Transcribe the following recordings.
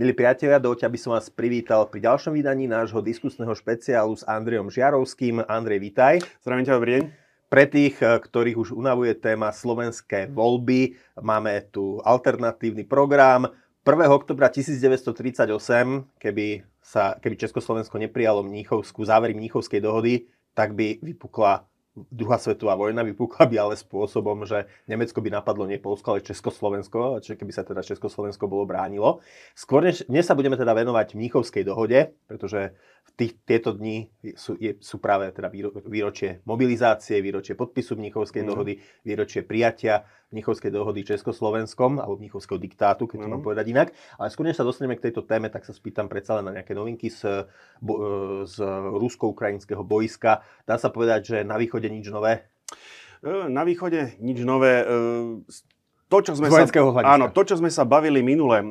Milí priatelia, dovoľte, aby som vás privítal pri ďalšom vydaní nášho diskusného špeciálu s Andrejom Žiarovským. Andrej, vitaj. Zdravím ťa, dobrý deň. Pre tých, eh, ktorých už unavuje téma slovenské voľby, máme tu alternatívny program. 1. oktobra 1938, keby, sa, keby Československo neprijalo Mníchovskú, závery Mníchovskej dohody, tak by vypukla druhá svetová vojna vypukla by ale spôsobom, že Nemecko by napadlo nie Polsko, ale Československo, čiže keby sa teda Československo bolo bránilo. Skôr než, dnes sa budeme teda venovať Mníchovskej dohode, pretože tých, tieto dni sú, je, sú práve teda výročie mobilizácie, výročie podpisu Mníchovskej mm. dohody, výročie prijatia Mnichovskej dohody Československom, alebo Mnichovského diktátu, keď to mm. mám povedať inak. Ale skôr než sa dostaneme k tejto téme, tak sa spýtam predsa len na nejaké novinky z, z rusko-ukrajinského boiska. Dá sa povedať, že na východe nič nové? E, na východe nič nové. E, to, čo sme sa, áno, to, čo sme sa bavili minule, e,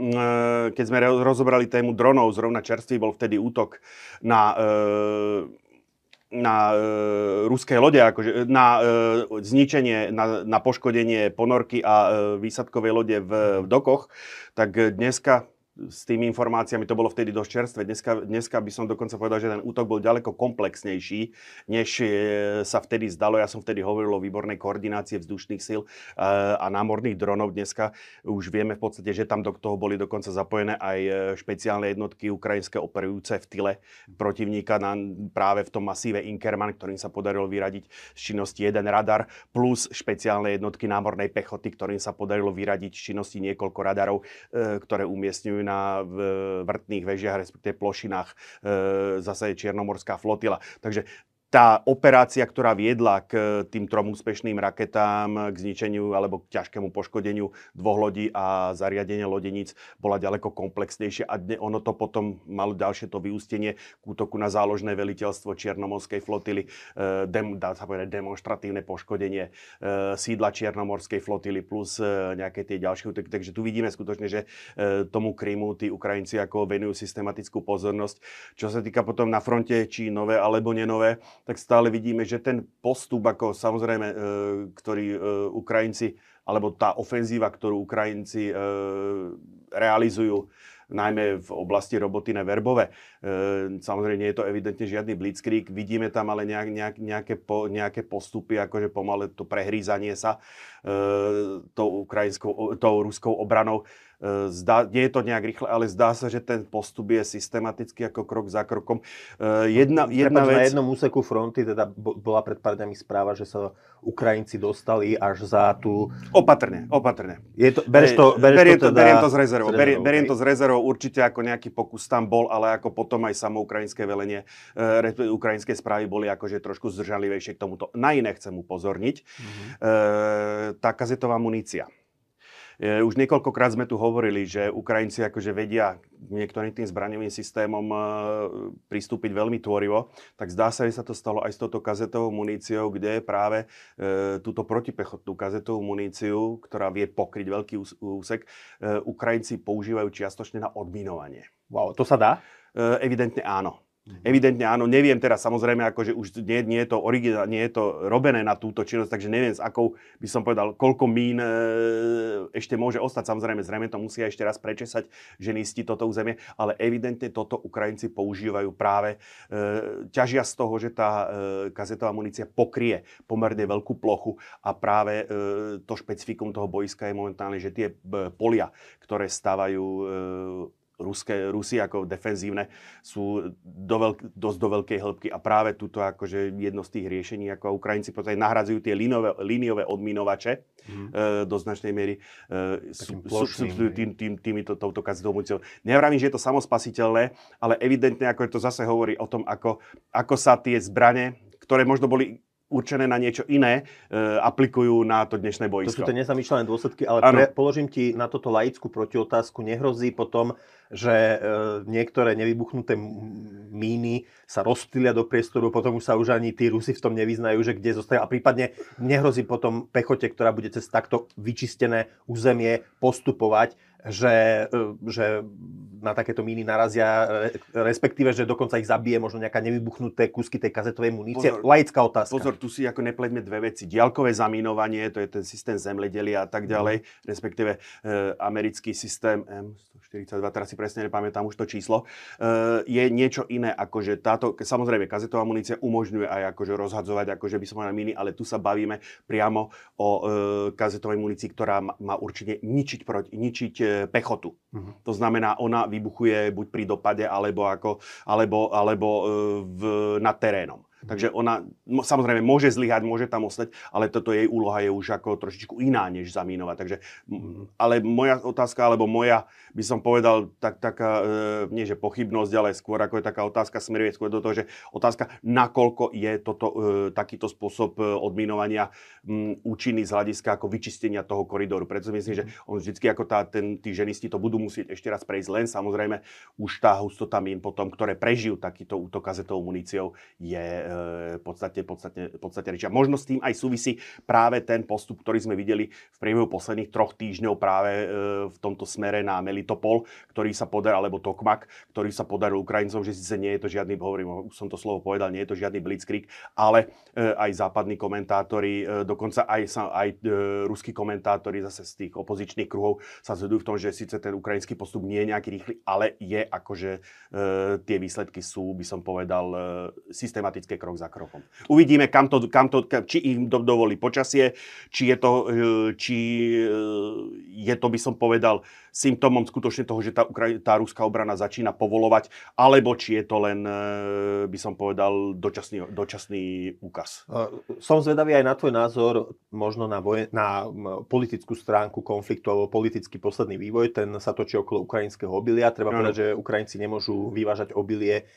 keď sme rozobrali tému dronov, zrovna čerstvý bol vtedy útok na na e, ruské lode, akože, na e, zničenie, na, na poškodenie ponorky a e, výsadkovej lode v, v dokoch, tak dneska s tými informáciami, to bolo vtedy dosť čerstvé. Dneska, dneska by som dokonca povedal, že ten útok bol ďaleko komplexnejší, než e, sa vtedy zdalo. Ja som vtedy hovoril o výbornej koordinácie vzdušných síl e, a námorných dronov. Dneska už vieme v podstate, že tam do toho boli dokonca zapojené aj e, špeciálne jednotky ukrajinské operujúce v tyle protivníka na, práve v tom masíve Inkerman, ktorým sa podarilo vyradiť z činnosti jeden radar, plus špeciálne jednotky námornej pechoty, ktorým sa podarilo vyradiť z činnosti niekoľko radarov, ktoré umiestňujú na vrtných vežiach, respektíve plošinách e, zase je Čiernomorská flotila. Takže tá operácia, ktorá viedla k tým trom úspešným raketám, k zničeniu alebo k ťažkému poškodeniu dvoch lodí a zariadenia lodeníc, bola ďaleko komplexnejšia a ono to potom malo ďalšie to vyústenie k útoku na záložné veliteľstvo Čiernomorskej flotily, e, dem, dá sa povedať demonstratívne poškodenie e, sídla Čiernomorskej flotily plus nejaké tie ďalšie útoky. Takže tu vidíme skutočne, že tomu Krymu tí Ukrajinci ako venujú systematickú pozornosť. Čo sa týka potom na fronte, či nové alebo nenové, tak stále vidíme, že ten postup, ako samozrejme, e, ktorý e, Ukrajinci, alebo tá ofenzíva, ktorú Ukrajinci e, realizujú, najmä v oblasti roboty na verbové. samozrejme, nie je to evidentne žiadny blitzkrieg. Vidíme tam ale nejak, nejak, nejaké, po, nejaké postupy, akože pomalé to prehrízanie sa tou, ukrajinskou, tou ruskou obranou. E, zdá, nie je to nejak rýchle, ale zdá sa, že ten postup je systematický ako krok za krokom. E, jedna, jedna vec... Na jednom úseku fronty teda bola pred pár dňami správa, že sa Ukrajinci dostali až za tú... Opatrne, opatrne. Je to, bereš to, bereš beriem, to, teda... beriem to z rezervou. Beriem, beriem to z rezervou. Určite ako nejaký pokus tam bol, ale ako potom aj samo ukrajinské velenie, e, ukrajinské správy boli akože trošku zdržanlivejšie k tomuto. Na iné chcem upozorniť. Mm-hmm. E, tá kazetová munícia. E, už niekoľkokrát sme tu hovorili, že Ukrajinci akože vedia niektorým tým zbraňovým systémom e, pristúpiť veľmi tvorivo, tak zdá sa, že sa to stalo aj s touto kazetovou muníciou, kde práve e, túto protipechotnú kazetovú muníciu, ktorá vie pokryť veľký úsek, Ukrajinci používajú čiastočne na odminovanie. Wow, to sa dá? Evidentne áno. Mhm. Evidentne áno, neviem teraz samozrejme, akože už nie, nie, je to originál, nie je to robené na túto činnosť, takže neviem s akou by som povedal, koľko mín e, ešte môže ostať. Samozrejme, zrejme to musia ešte raz prečesať ženisti toto územie, ale evidentne toto Ukrajinci používajú práve, e, ťažia z toho, že tá e, kazetová munícia pokrie pomerne veľkú plochu a práve e, to špecifikum toho boiska je momentálne, že tie e, polia, ktoré stávajú e, Ruské, Rusy ako defenzívne sú do veľk, dosť do veľkej hĺbky a práve tuto akože jedno z tých riešení, ako Ukrajinci podstate nahradzujú tie línové, líniové odminovače mm. e, do značnej miery e, substitujú tým, tým, týmito, touto kazetovou muníciou. Nevravím, že je to samospasiteľné, ale evidentne ako to zase hovorí o tom, ako, ako sa tie zbrane, ktoré možno boli určené na niečo iné, e, aplikujú na to dnešné boisko. To sú tie nezamýšľané dôsledky, ale pre, položím ti na toto laickú protiotázku. Nehrozí potom, že e, niektoré nevybuchnuté míny sa rozptýlia do priestoru, potom už sa už ani tí Rusi v tom nevyznajú, že kde zostajú. A prípadne nehrozí potom pechote, ktorá bude cez takto vyčistené územie postupovať, že, e, že na takéto míny narazia, respektíve, že dokonca ich zabije možno nejaká nevybuchnuté kúsky tej kazetovej munície. Pozor, Laická otázka. Pozor, tu si ako nepleďme dve veci. Diaľkové zamínovanie, to je ten systém zemledelia a tak ďalej, mm. respektíve e, americký systém M142, teraz si presne nepamätám už to číslo, e, je niečo iné, akože táto, samozrejme, kazetová munícia umožňuje aj akože rozhadzovať, akože by som na míny, ale tu sa bavíme priamo o e, kazetovej munícii, ktorá má, určite ničiť, proti, ničiť e, pechotu. Uh-huh. To znamená, ona vybuchuje buď pri dopade, alebo, ako, alebo, alebo e, v, nad terénom. Takže ona samozrejme môže zlyhať, môže tam ostať, ale toto jej úloha je už ako trošičku iná, než zamínovať. Takže, ale moja otázka, alebo moja, by som povedal, tak, taká, e, nie že pochybnosť, ale skôr ako je taká otázka, smeruje skôr do toho, že otázka, nakoľko je toto, e, takýto spôsob e, odminovania m, účinný z hľadiska ako vyčistenia toho koridoru. Preto si myslím, že on vždycky ako tá, ten, tí ženisti to budú musieť ešte raz prejsť, len samozrejme už tá hustota mín potom, ktoré prežijú takýto útok kazetovou muníciou, je podstate, podstate, podstate reči. A možno s tým aj súvisí práve ten postup, ktorý sme videli v priebehu posledných troch týždňov práve e, v tomto smere na Melitopol, ktorý sa podaril, alebo Tokmak, ktorý sa podaril Ukrajincom, že síce nie je to žiadny, hovorím, už som to slovo povedal, nie je to žiadny blitzkrieg, ale e, aj západní komentátori, dokonca aj, aj ruskí komentátori zase z tých opozičných kruhov sa zhodujú v tom, že síce ten ukrajinský postup nie je nejaký rýchly, ale je akože tie výsledky sú, by som povedal, systematické krok za krokom. Uvidíme, kam to, kam to, či im dovolí počasie, či je to, e, či e, je to, by som povedal, symptómom skutočne toho, že tá, tá ruská obrana začína povolovať, alebo či je to len, e, by som povedal, dočasný, dočasný úkaz. Som zvedavý aj na tvoj názor, možno na, vojen, na politickú stránku konfliktu alebo politický posledný vývoj. Ten sa točí okolo ukrajinského obilia. Treba povedať, že Ukrajinci nemôžu vyvážať obilie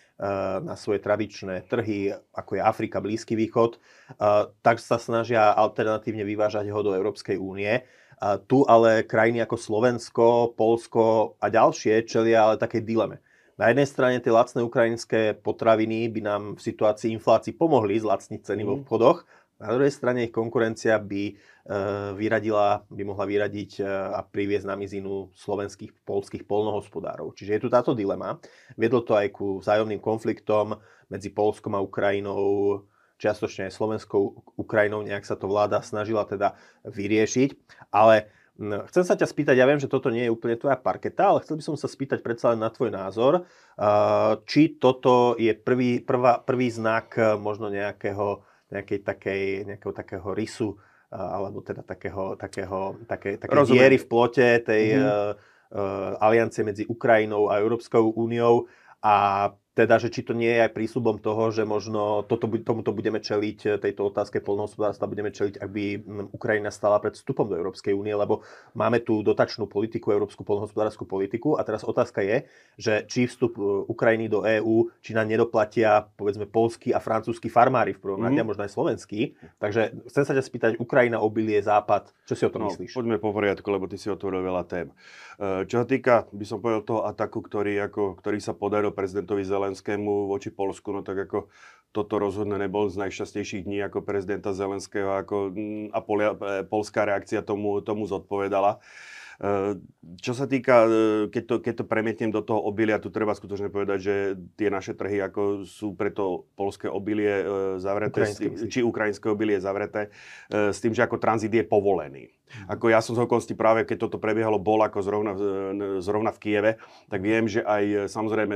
na svoje tradičné trhy, ako je Afrika, Blízky východ. Tak sa snažia alternatívne vyvážať ho do Európskej únie. Tu ale krajiny ako Slovensko, Polsko a ďalšie čelia ale také dileme. Na jednej strane tie lacné ukrajinské potraviny by nám v situácii inflácii pomohli zlacniť ceny mm. v obchodoch, na druhej strane ich konkurencia by e, vyradila, by mohla vyradiť e, a priviesť na mizinu slovenských, polských polnohospodárov. Čiže je tu táto dilema. Viedlo to aj ku vzájomným konfliktom medzi Polskom a Ukrajinou, čiastočne aj Slovenskou Ukrajinou, nejak sa to vláda snažila teda vyriešiť. Ale chcem sa ťa spýtať, ja viem, že toto nie je úplne tvoja parketa, ale chcel by som sa spýtať predsa len na tvoj názor, či toto je prvý, prvá, prvý znak možno nejakého, nejakej takej, nejakého takého rysu, alebo teda takého, takého, také, také diery v plote tej mm-hmm. uh, aliancie medzi Ukrajinou a Európskou úniou a teda, že či to nie je aj prísľubom toho, že možno toto, tomuto budeme čeliť, e, tejto otázke polnohospodárstva budeme čeliť, ak by Ukrajina stala pred vstupom do Európskej únie, lebo máme tu dotačnú politiku, európsku polnohospodárskú politiku a teraz otázka je, že či vstup e, Ukrajiny do EÚ, či na nedoplatia povedzme polskí a francúzsky farmári v prvom rade, mm. možno aj slovenskí. Takže chcem sa ťa spýtať, Ukrajina, obilie, Západ, čo si o tom no, myslíš? Poďme po poriadku, lebo ty si otvoril veľa tém. E, čo sa týka, by som povedal, toho ataku, ktorý, ako, ktorý sa podaril prezidentovi Zelen Zelenskému voči Polsku, no tak ako toto rozhodne nebol z najšťastnejších dní ako prezidenta Zelenského ako, mm, a polia, e, polská reakcia tomu, tomu zodpovedala. E, čo sa týka, e, keď to, keď to premietnem do toho obilia, tu treba skutočne povedať, že tie naše trhy ako sú preto polské obilie zavreté, Ukrajinské, či ukrajinské obilie zavreté, s tým, že ako tranzit je povolený. Ako ja som z okolností práve, keď toto prebiehalo, bol ako zrovna, zrovna v Kieve, tak viem, že aj samozrejme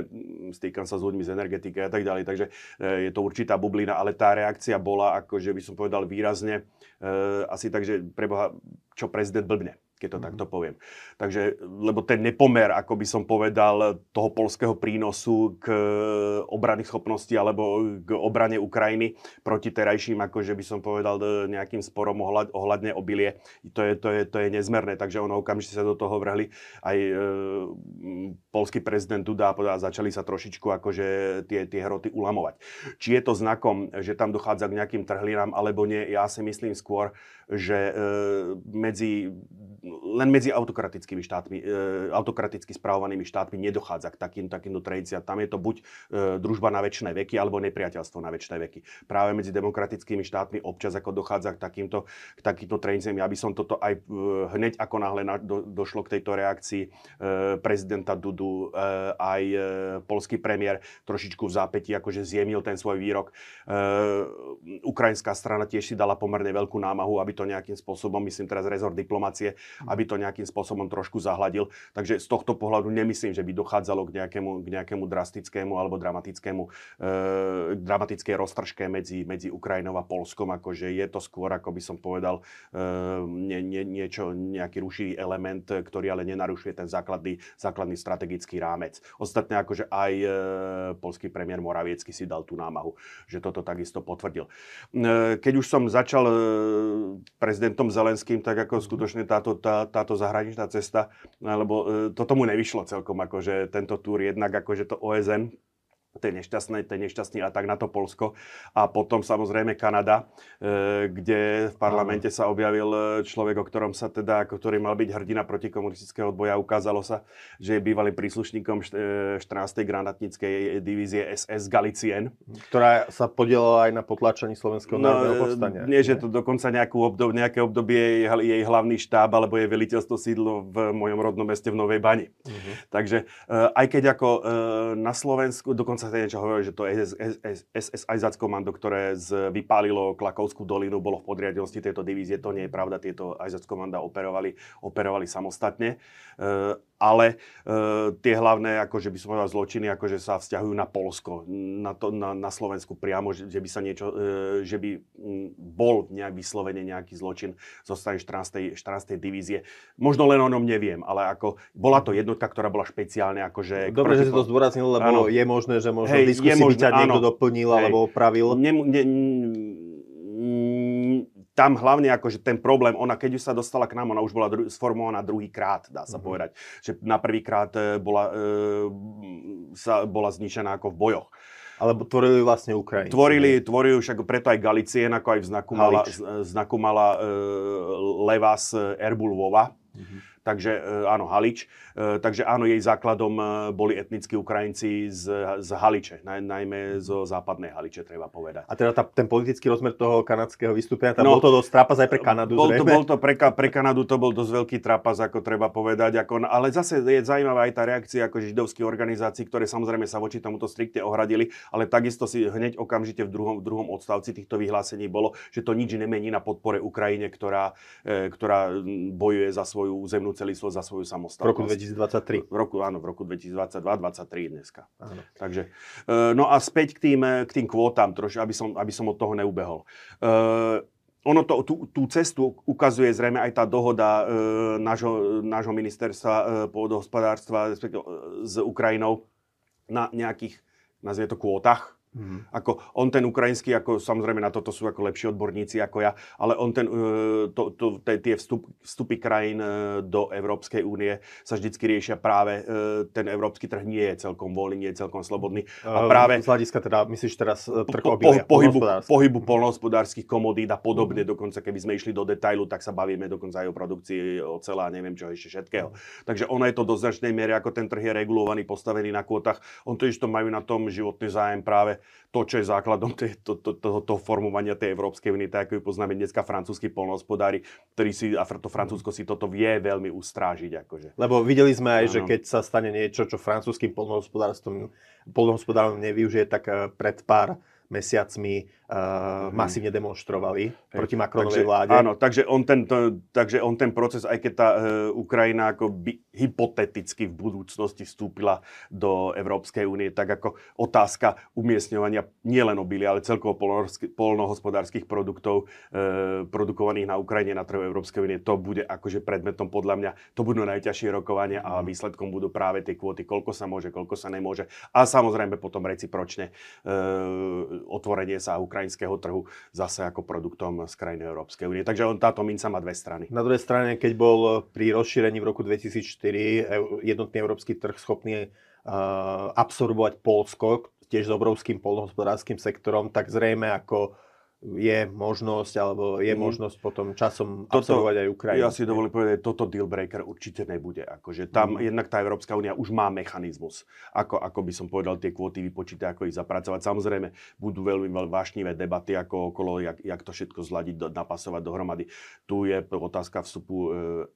stýkam sa s ľuďmi z energetiky a tak ďalej, takže e, je to určitá bublina, ale tá reakcia bola, ako že by som povedal výrazne, e, asi tak, že preboha, čo prezident blbne. Keď to mm. takto poviem. Takže, lebo ten nepomer, ako by som povedal, toho polského prínosu k obrany schopnosti alebo k obrane Ukrajiny proti terajším, akože by som povedal, nejakým sporom ohľad, ohľadne obilie, to je, to, je, to je nezmerné, takže ono okamžite sa do toho vrhli. Aj e, polský prezident Duda a začali sa trošičku akože tie, tie hroty ulamovať. Či je to znakom, že tam dochádza k nejakým trhlinám, alebo nie, ja si myslím skôr, že e, medzi len medzi autokratickými štátmi, e, autokraticky spravovanými štátmi nedochádza k takým, takýmto tradíciám. Tam je to buď e, družba na väčšie veky, alebo nepriateľstvo na väčšie veky. Práve medzi demokratickými štátmi občas ako dochádza k takýmto, k takýmto tradíciám. Ja by som toto aj hneď ako náhle na, do, došlo k tejto reakcii prezidenta Dudu, aj polský premiér trošičku v zápäti akože zjemnil ten svoj výrok. Ukrajinská strana tiež si dala pomerne veľkú námahu, aby to nejakým spôsobom, myslím teraz rezort diplomácie, aby to nejakým spôsobom trošku zahladil. Takže z tohto pohľadu nemyslím, že by dochádzalo k nejakému, k nejakému drastickému alebo dramatickému, e, dramatickej roztržke medzi, medzi Ukrajinou a Polskom. Akože je to skôr, ako by som povedal, e, nie, nie, niečo, nejaký rušivý element, ktorý ale nenarušuje ten základný, základný strategický rámec. Ostatne akože aj e, polský premiér Moraviecky si dal tú námahu, že toto takisto potvrdil. Keď už som začal prezidentom Zelenským, tak ako skutočne táto, tá, táto zahraničná cesta, lebo e, to tomu nevyšlo celkom, akože tento túr jednak akože to OSN to je nešťastné, to je nešťastný atak na to Polsko. A potom samozrejme Kanada, e, kde v parlamente sa objavil e, človek, o ktorom sa teda, ktorý mal byť hrdina protikomunistického odboja. Ukázalo sa, že je bývalým príslušníkom 14. E, granatníckej divízie SS Galicien. Ktorá sa podielala aj na potlačení slovenského no, národného povstania. Nie, že to dokonca nejakú obdob, nejaké obdobie jej, jej hlavný štáb alebo jej veliteľstvo sídlo v mojom rodnom meste v Novej Bani. Uh-huh. Takže aj keď ako na Slovensku, dokonca sa niečo hovorí, že to SS Eisatzkommando, ktoré z, vypálilo Klakovskú dolinu, bolo v podriadenosti tejto divízie. To nie je pravda, tieto Eisatzkommanda operovali, operovali samostatne. E, ale e, tie hlavné, akože by som povedal, zločiny, akože sa vzťahujú na Polsko, na, to, na, na Slovensku priamo, že, že by sa niečo, e, že by m, bol nejak vyslovene nejaký zločin zo strany 14. 14. divízie. Možno len o ňom neviem, ale ako bola to jednotka, ktorá bola špeciálne akože... Dobre, že si to zdôraznil, lebo áno. je možné, že možno Hej, diskusii by ťa niekto doplnil Hej. alebo opravil. Ne, ne, tam hlavne akože ten problém, ona keď už sa dostala k nám, ona už bola dru- sformovaná druhý krát, dá sa mm-hmm. povedať. Že na prvý krát e, bola, e, sa, bola zničená ako v bojoch. Alebo tvorili vlastne Ukrajinci. Tvorili, tvorili však preto aj Galicien, ako aj v znaku mala, znaku mala e, Levas Erbulvova. Mm-hmm takže e, áno, Halič. E, takže áno, jej základom e, boli etnickí Ukrajinci z, z Haliče, naj, najmä zo západnej Haliče, treba povedať. A teda tá, ten politický rozmer toho kanadského vystúpenia, tam no, bol to dosť trápas aj pre Kanadu, bol to, bol to pre, pre Kanadu to bol dosť veľký trápas, ako treba povedať. Ako, ale zase je zaujímavá aj tá reakcia ako židovských organizácií, ktoré samozrejme sa voči tomuto strikte ohradili, ale takisto si hneď okamžite v druhom, v druhom odstavci týchto vyhlásení bolo, že to nič nemení na podpore Ukrajine, ktorá, ktorá bojuje za svoju územnú celý za svoju samostatnosť. V roku 2023. V roku, áno, v roku 2022-2023 dneska. Áno. Takže, e, no a späť k tým, k tým kvótam, troši, aby, som, aby som od toho neubehol. Uh, ono to, tú, tú cestu ukazuje zrejme aj tá dohoda e, nášho, nášho ministerstva e, pôdohospodárstva s Ukrajinou na nejakých, nazvime to, kvótach, Mm. Ako on ten ukrajinský, ako samozrejme na toto sú ako lepší odborníci ako ja, ale on ten, e, to, to, tie vstup, vstupy krajín e, do Európskej únie sa vždycky riešia práve, e, ten európsky trh nie je celkom voľný, nie je celkom slobodný. A práve, z hľadiska teda, myslíš teraz trh po, po, pohybu, pohybu polnohospodárskych komodít a podobne, mm. dokonca keby sme išli do detailu, tak sa bavíme dokonca aj o produkcii ocela a neviem čo ešte všetkého. Mm. Takže ono je to do značnej miery, ako ten trh je regulovaný, postavený na kvotách. On to to majú na tom životný zájem práve to, čo je základom to, to, to, to formovania tej Európskej únie, tak ako ju poznáme dneska francúzskí polnohospodári, ktorí si, a to Francúzsko si toto vie veľmi ustrážiť. Akože. Lebo videli sme aj, ano. že keď sa stane niečo, čo francúzským polnohospodárstvom polnohospodárom nevyužije, tak eh, pred pár mesiacmi uh, masívne demonstrovali Hej. proti Macronovej takže, vláde. Áno, takže on, ten, to, takže on ten proces, aj keď tá uh, Ukrajina ako by, hypoteticky v budúcnosti vstúpila do Európskej únie, tak ako otázka umiestňovania nielen obilia, ale celkovo polnohospodárskych produktov uh, produkovaných na Ukrajine na trhu Európskej únie, to bude akože predmetom podľa mňa, to budú najťažšie rokovania a mhm. výsledkom budú práve tie kvóty, koľko sa môže, koľko sa nemôže. A samozrejme potom recipročne uh, otvorenie sa ukrajinského trhu zase ako produktom z krajiny Európskej únie. Takže on, táto minca má dve strany. Na druhej strane, keď bol pri rozšírení v roku 2004 jednotný európsky trh schopný uh, absorbovať Polsko, tiež s obrovským polnohospodárským sektorom, tak zrejme ako je možnosť, alebo je mm. možnosť potom časom toto, absorbovať aj Ukrajinu. Ja si dovolím povedať, toto deal breaker určite nebude. Akože tam mm. jednak tá Európska únia už má mechanizmus, ako, ako by som povedal, tie kvóty vypočítať, ako ich zapracovať. Samozrejme, budú veľmi, veľmi vášnivé debaty ako okolo, jak, jak to všetko zladiť, do, napasovať dohromady. Tu je otázka vstupu e,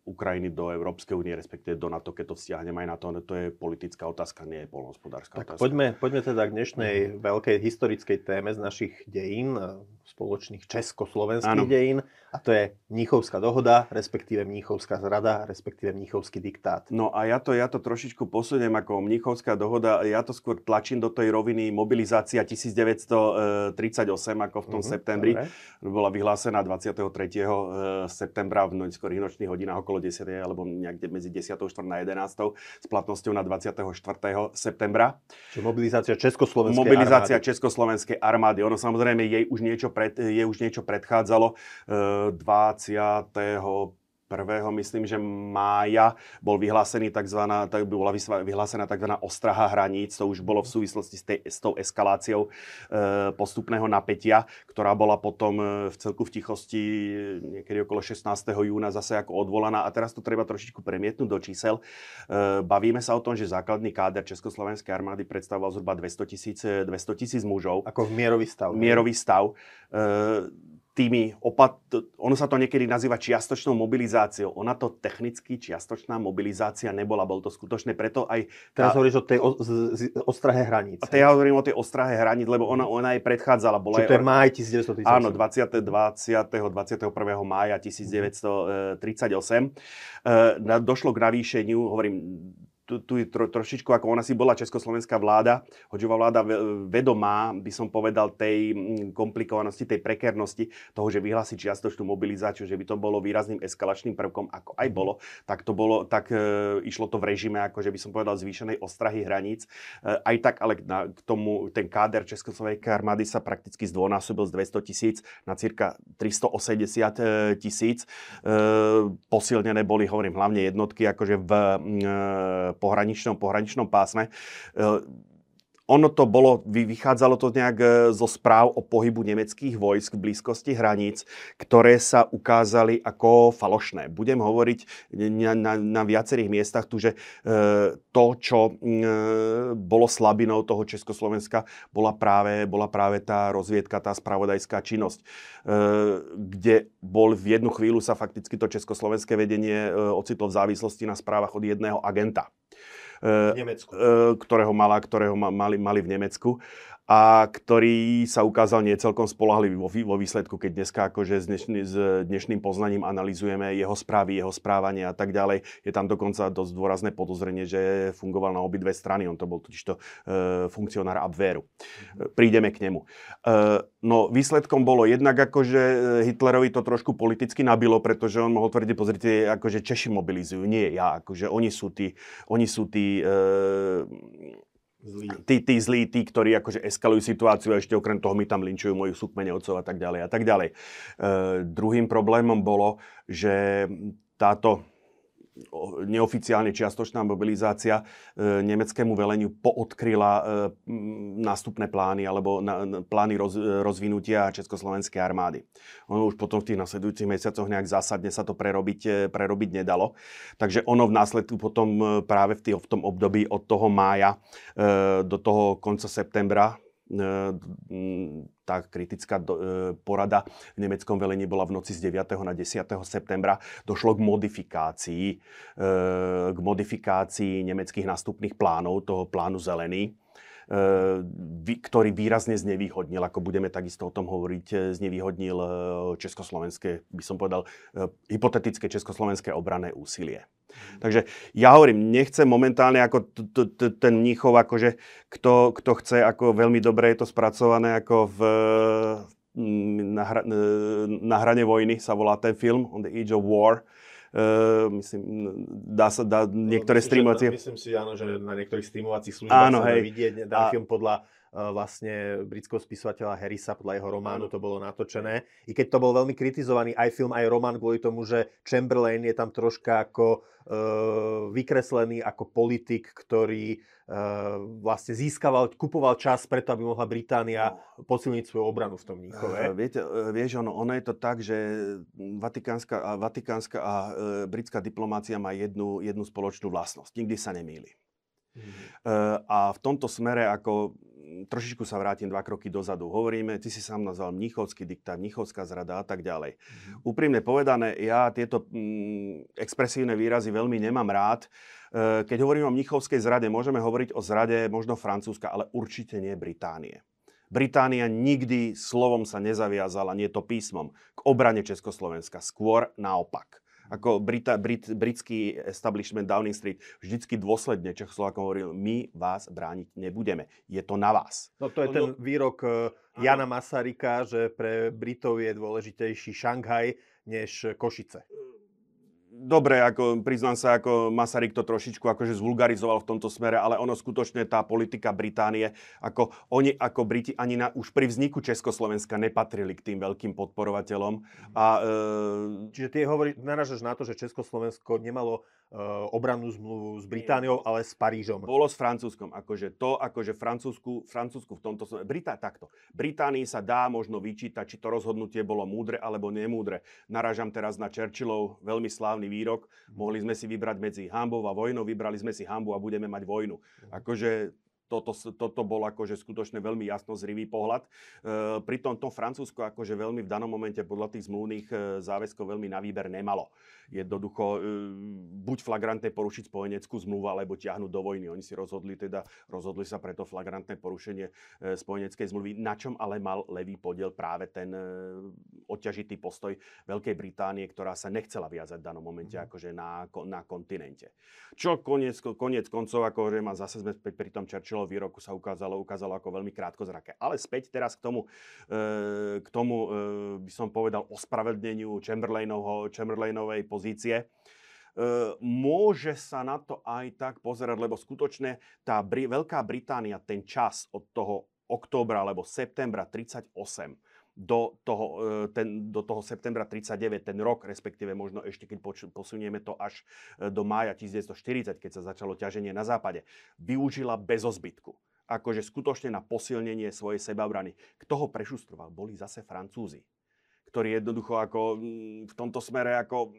Ukrajiny do Európskej únie, respektíve do NATO, keď to vzťahnem aj na to, to je politická otázka, nie je polnohospodárska tak otázka. Poďme, poďme teda k dnešnej mm. veľkej historickej téme z našich dejín spoločných československých ano. dejín a to je Mníchovská dohoda, respektíve Mníchovská zrada, respektíve Mníchovský diktát. No a ja to, ja to trošičku posuniem ako Mníchovská dohoda, ja to skôr tlačím do tej roviny mobilizácia 1938 ako v tom uh-huh, septembri. Dobre. Bola vyhlásená 23. E, septembra v skorých nočných hodinách okolo 10. alebo niekde medzi 10. 4. na 11. s platnosťou na 24. septembra. Čiže mobilizácia Československej mobilizácia armády. Československej armády. Ono samozrejme jej už niečo, pred, jej už niečo predchádzalo. E, 20 1. myslím, že mája bol vyhlásený tzv. Tak bola vyhlásená tzv. ostraha hraníc. To už bolo v súvislosti s, tej, s tou eskaláciou e, postupného napätia, ktorá bola potom e, v celku v tichosti niekedy okolo 16. júna zase ako odvolaná. A teraz to treba trošičku premietnúť do čísel. E, bavíme sa o tom, že základný káder Československej armády predstavoval zhruba 200 tisíc 200 mužov. Ako v mierový stav. Mierový stav. E, tými opat... Ono sa to niekedy nazýva čiastočnou mobilizáciou. Ona to technicky čiastočná mobilizácia nebola. Bol to skutočne preto aj... Teraz hovoríš o tej o, z, z, ostrahe hraníc. A ja hovorím o tej ostrahe hraníc, lebo ona, ona aj predchádzala. Bola Čiže to je máj 1938. Áno, 20. 20. 21. mája 1938. Mm-hmm. E, došlo k navýšeniu, hovorím, tu, tu tro, trošičku, ako ona si bola československá vláda, hoďová vláda vedomá, by som povedal, tej mm, komplikovanosti, tej prekernosti toho, že vyhlási čiastočnú mobilizáciu, že by to bolo výrazným eskalačným prvkom, ako aj bolo, tak to bolo, tak e, išlo to v režime, ako že by som povedal, zvýšenej ostrahy hraníc. E, aj tak, ale na, k tomu ten káder Československej armády sa prakticky zdvojnásobil z 200 tisíc na cirka 380 e, tisíc. E, posilnené boli, hovorím, hlavne jednotky, akože v e, pohraničnom, pohraničnom pásme. E, ono to bolo, vychádzalo to nejak e, zo správ o pohybu nemeckých vojsk v blízkosti hraníc, ktoré sa ukázali ako falošné. Budem hovoriť na, na, na viacerých miestach tu, že e, to, čo bolo slabinou toho Československa, bola práve, bola práve tá rozviedka, tá spravodajská činnosť, kde bol v jednu chvíľu sa fakticky to československé vedenie ocitlo v závislosti na správach od jedného agenta. V Nemecku. ktorého, mala, ktorého mali, mali v Nemecku a ktorý sa ukázal nie celkom spolahlivý vo, výsledku, keď dneska akože s, dnešný, s dnešným poznaním analizujeme jeho správy, jeho správanie a tak ďalej. Je tam dokonca dosť dôrazné podozrenie, že fungoval na obidve strany. On to bol totižto e, funkcionár Abwehru. E, prídeme k nemu. E, no výsledkom bolo jednak akože Hitlerovi to trošku politicky nabilo, pretože on mohol tvrdiť, pozrite, akože Češi mobilizujú, nie ja, akože oni sú tí, oni sú tí e, zlí. Tí, tí zlí, tí, ktorí akože eskalujú situáciu a ešte okrem toho mi tam linčujú moju sukmene otcov a tak ďalej a tak ďalej. E, druhým problémom bolo, že táto neoficiálne čiastočná mobilizácia e, nemeckému veleniu poodkryla e, nástupné plány alebo plány roz, rozvinutia Československej armády. Ono už potom v tých nasledujúcich mesiacoch nejak zásadne sa to prerobiť, e, prerobiť nedalo. Takže ono v následku potom e, práve v, tom období od toho mája e, do toho konca septembra tá kritická e, porada v nemeckom velení bola v noci z 9. na 10. septembra. Došlo k modifikácii, e, k modifikácii nemeckých nástupných plánov, toho plánu zelený ktorý výrazne znevýhodnil, ako budeme takisto o tom hovoriť, znevýhodnil československé, by som povedal, hypotetické československé obrané úsilie. Takže ja hovorím, nechcem momentálne ako ten Mníchov, akože kto, kto chce, ako veľmi dobre je to spracované ako v, na, hra, na hrane vojny sa volá ten film, On the Age of War. Uh, myslím, dá sa, dá niektoré no, streamovacie... Myslím si, áno, že na niektorých streamovacích službách sa dá vidieť, dá a... film podľa vlastne britského spisovateľa Harrisa, podľa jeho románu to bolo natočené. I keď to bol veľmi kritizovaný aj film, aj román kvôli tomu, že Chamberlain je tam troška ako uh, vykreslený ako politik, ktorý Ehm, vlastne získaval, kupoval čas preto, aby mohla Británia no. posilniť svoju obranu v tom Mníchove. Uh, viete, vieš, ono, ono je to tak, že vatikánska a, vatikánska a uh, britská diplomácia má jednu, jednu spoločnú vlastnosť. Nikdy sa nemýli. Mm. Uh, a v tomto smere, ako trošičku sa vrátim dva kroky dozadu. Hovoríme, ty si sám nazval mnichovský diktát, mnichovská zrada a tak ďalej. Mm. Úprimne povedané, ja tieto mm, expresívne výrazy veľmi nemám rád. Eh, keď hovoríme o mnichovskej zrade, môžeme hovoriť o zrade možno Francúzska, ale určite nie Británie. Británia nikdy slovom sa nezaviazala, nie to písmom, k obrane Československa. Skôr naopak. Ako Brita, Brit, britský establishment Downing Street vždycky dôsledne Čechoslovákom hovoril, my vás brániť nebudeme. Je to na vás. No to je ten výrok eh, Jana Masarika, že pre Britov je dôležitejší Šanghaj než Košice dobre, ako priznám sa, ako Masaryk to trošičku akože zvulgarizoval v tomto smere, ale ono skutočne tá politika Británie, ako oni ako Briti ani na, už pri vzniku Československa nepatrili k tým veľkým podporovateľom. A, e... Čiže ty hovorí, naražaš na to, že Československo nemalo obrannú zmluvu s Britániou, ale s Parížom. Bolo s Francúzskom. Akože to, akože Francúzsku, Francúzsku v tomto. Britá, takto. Británii sa dá možno vyčítať, či to rozhodnutie bolo múdre alebo nemúdre. Naražam teraz na Churchillov veľmi slávny výrok. Mohli sme si vybrať medzi hambou a vojnou, vybrali sme si hambu a budeme mať vojnu. Mhm. Akože toto, toto bol akože skutočne veľmi jasno zrivý pohľad. E, pritom to Francúzsko akože veľmi v danom momente podľa tých zmluvných e, záväzkov veľmi na výber nemalo. Jednoducho e, buď flagrantne porušiť spojeneckú zmluvu, alebo ťahnuť do vojny. Oni si rozhodli teda, rozhodli sa preto flagrantné porušenie spojeneckej zmluvy, na čom ale mal levý podiel práve ten e, odťažitý postoj Veľkej Británie, ktorá sa nechcela viazať v danom momente mm. akože na, na kontinente. Čo koniec, koniec koncov, akože ma zase sme pri tom Churchill Churchillovho výroku sa ukázalo, ukázalo ako veľmi krátkozraké. Ale späť teraz k tomu, e, k tomu e, by som povedal, ospravedlneniu Chamberlainovej pozície. E, môže sa na to aj tak pozerať, lebo skutočne tá Veľká Británia ten čas od toho októbra alebo septembra 38 do toho, ten, do toho septembra 39, ten rok, respektíve možno ešte keď posunieme to až do mája 1940, keď sa začalo ťaženie na západe, využila bez ozbytku. Akože skutočne na posilnenie svojej sebabrany. Kto ho prešustroval? Boli zase Francúzi, ktorí jednoducho ako v tomto smere ako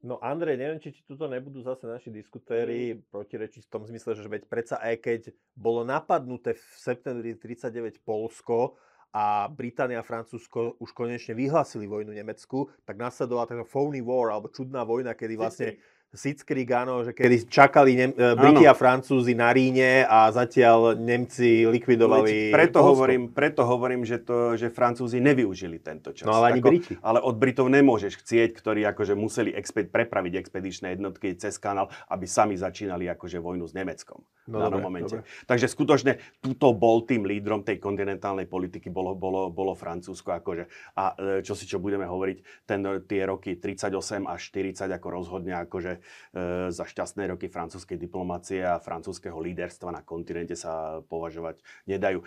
No Andrej, neviem, či ti tuto nebudú zase naši diskutéri mm. protirečiť v tom zmysle, že veď predsa aj keď bolo napadnuté v septembri 39 Polsko, a Británia a Francúzsko už konečne vyhlásili vojnu Nemecku, tak nasledovala taká phony war, alebo čudná vojna, kedy vlastne Sitzkrieg, áno, že kedy čakali Nem- e, Briti a Francúzi na Ríne a zatiaľ Nemci likvidovali preto hovorím, preto hovorím, že, to, že Francúzi nevyužili tento čas. No ale ani Ako, Briti. Ale od Britov nemôžeš chcieť, ktorí akože museli exped, prepraviť expedičné jednotky cez kanál, aby sami začínali akože vojnu s Nemeckom. No, dobre, momente. Dobre. Takže skutočne tuto bol tým lídrom tej kontinentálnej politiky, bolo, bolo, bolo Francúzsko. Akože. A e, čo si čo budeme hovoriť, ten, tie roky 38 až 40 ako rozhodne akože E, za šťastné roky francúzskej diplomácie a francúzského líderstva na kontinente sa považovať nedajú. E,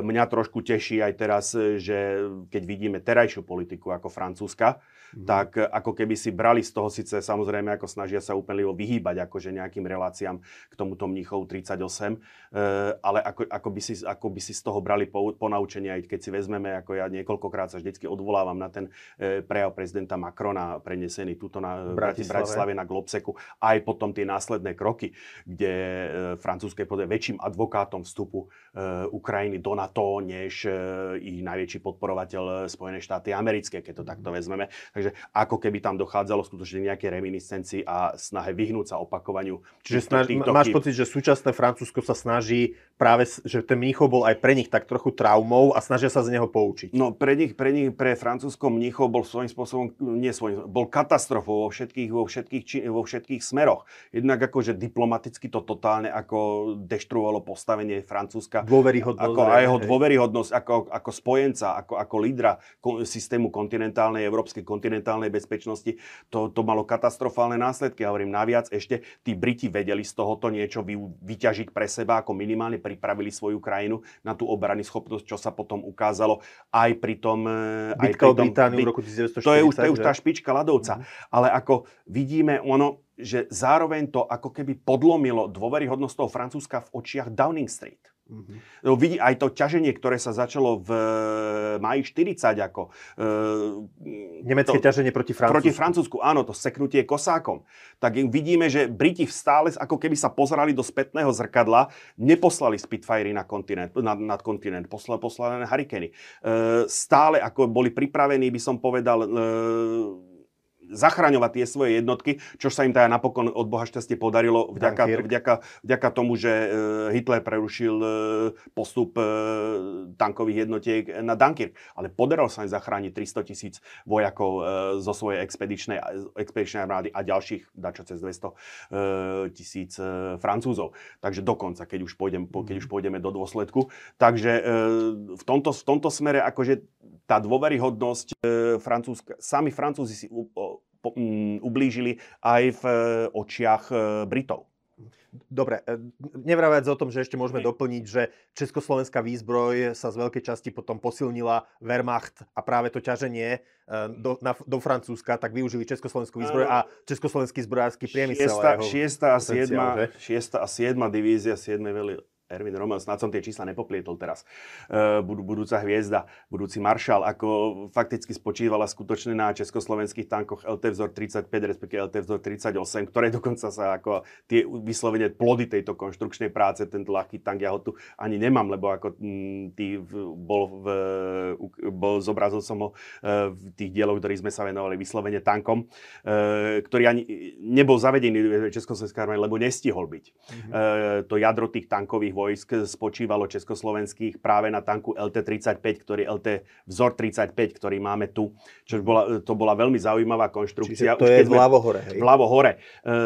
mňa trošku teší aj teraz, že keď vidíme terajšiu politiku ako Francúzska, mm. tak ako keby si brali z toho síce samozrejme ako snažia sa úplne vyhýbať akože nejakým reláciám k tomuto Mníchov 38, e, ale ako, ako, by si, ako by si z toho brali po, ponaučenie, aj keď si vezmeme, ako ja niekoľkokrát sa vždycky odvolávam na ten prejav prezidenta Macrona prenesený tuto na Bratislave, Bratislave na Globse úseku, aj potom tie následné kroky, kde e, francúzske je väčším advokátom vstupu Ukrajiny do NATO, než ich najväčší podporovateľ Spojené štáty americké, keď to takto vezmeme. Takže ako keby tam dochádzalo skutočne nejaké reminiscencii a snahe vyhnúť sa opakovaniu. Čiže máš pocit, že súčasné Francúzsko sa snaží práve, že ten Mníchov bol aj pre nich tak trochu traumou a snažia sa z neho poučiť. No pre nich, pre nich, pre Francúzsko Mníchov bol svojím spôsobom, nie svojím, bol katastrofou vo všetkých, vo všetkých, či, vo všetkých smeroch. Jednak akože diplomaticky to totálne ako deštruovalo postavenie Francúzska. Dôveryhodnosť. Ako aj jeho dôveryhodnosť ako, ako spojenca, ako, ako lídra systému kontinentálnej, európskej kontinentálnej bezpečnosti. To, to malo katastrofálne následky. Ja hovorím, naviac ešte tí Briti vedeli z tohoto niečo vy, vyťažiť pre seba ako minimálne pripravili svoju krajinu na tú obrany schopnosť, čo sa potom ukázalo aj pri tom... E, aj pri tom Britániu v roku 1940. To je už, to je už tá špička ľadovca. Mm. Ale ako vidíme, ono, že zároveň to ako keby podlomilo dôveryhodnosť toho Francúzska v očiach Downing Street. Mm-hmm. No, vidí aj to ťaženie, ktoré sa začalo v eh, maji 40 ako... E, Nemecké to, ťaženie proti Francúzsku. Proti Francúzsku, áno, to seknutie kosákom. Tak vidíme, že Briti stále ako keby sa pozerali do spätného zrkadla, neposlali Spitfire na kontinent, na, nad kontinent, poslali, poslali na Hurricane. E, stále ako boli pripravení, by som povedal, e, zachraňovať tie svoje jednotky, čo sa im teda napokon od Boha šťastie podarilo vďaka, vďaka, vďaka tomu, že e, Hitler prerušil e, postup e, tankových jednotiek na Dunkirk. Ale podarilo sa im zachrániť 300 tisíc vojakov zo svojej expedičnej, expedičnej armády a ďalších, dačo cez 200 tisíc Francúzov. Takže dokonca, keď už, pôjdem, keď už pôjdeme do dôsledku. Takže v tomto, v tomto smere akože tá dôveryhodnosť Francúzska, sami Francúzi si ublížili aj v e, očiach e, Britov. Dobre, e, nevravec o tom, že ešte môžeme doplniť, že československá výzbroj sa z veľkej časti potom posilnila Wehrmacht a práve to ťaženie do, na, do Francúzska, tak využili československú výzbroj a československý zbrojársky priemysel. 6. a 7. 6. a 7. divízia 7. Erwin Rommel, snad som tie čísla nepoplietol teraz, uh, budú, budúca hviezda, budúci maršal, ako fakticky spočívala skutočne na československých tankoch LT vzor 35, respektíve LT vzor 38, ktoré dokonca sa ako tie vyslovene plody tejto konštrukčnej práce, tento ľahký tank, ja ho tu ani nemám, lebo ako m, tý bol, v, bol zobrazil som ho uh, v tých dieloch, ktorých sme sa venovali vyslovene tankom, uh, ktorý ani nebol zavedený v Československej armáde, lebo nestihol byť. Mm-hmm. To jadro tých tankových vojsk spočívalo československých práve na tanku LT-35, ktorý LT vzor 35, ktorý máme tu. Čo bola, to bola veľmi zaujímavá konštrukcia. Čiže to Už je vľavo hore, hej? Vľavo hore. E,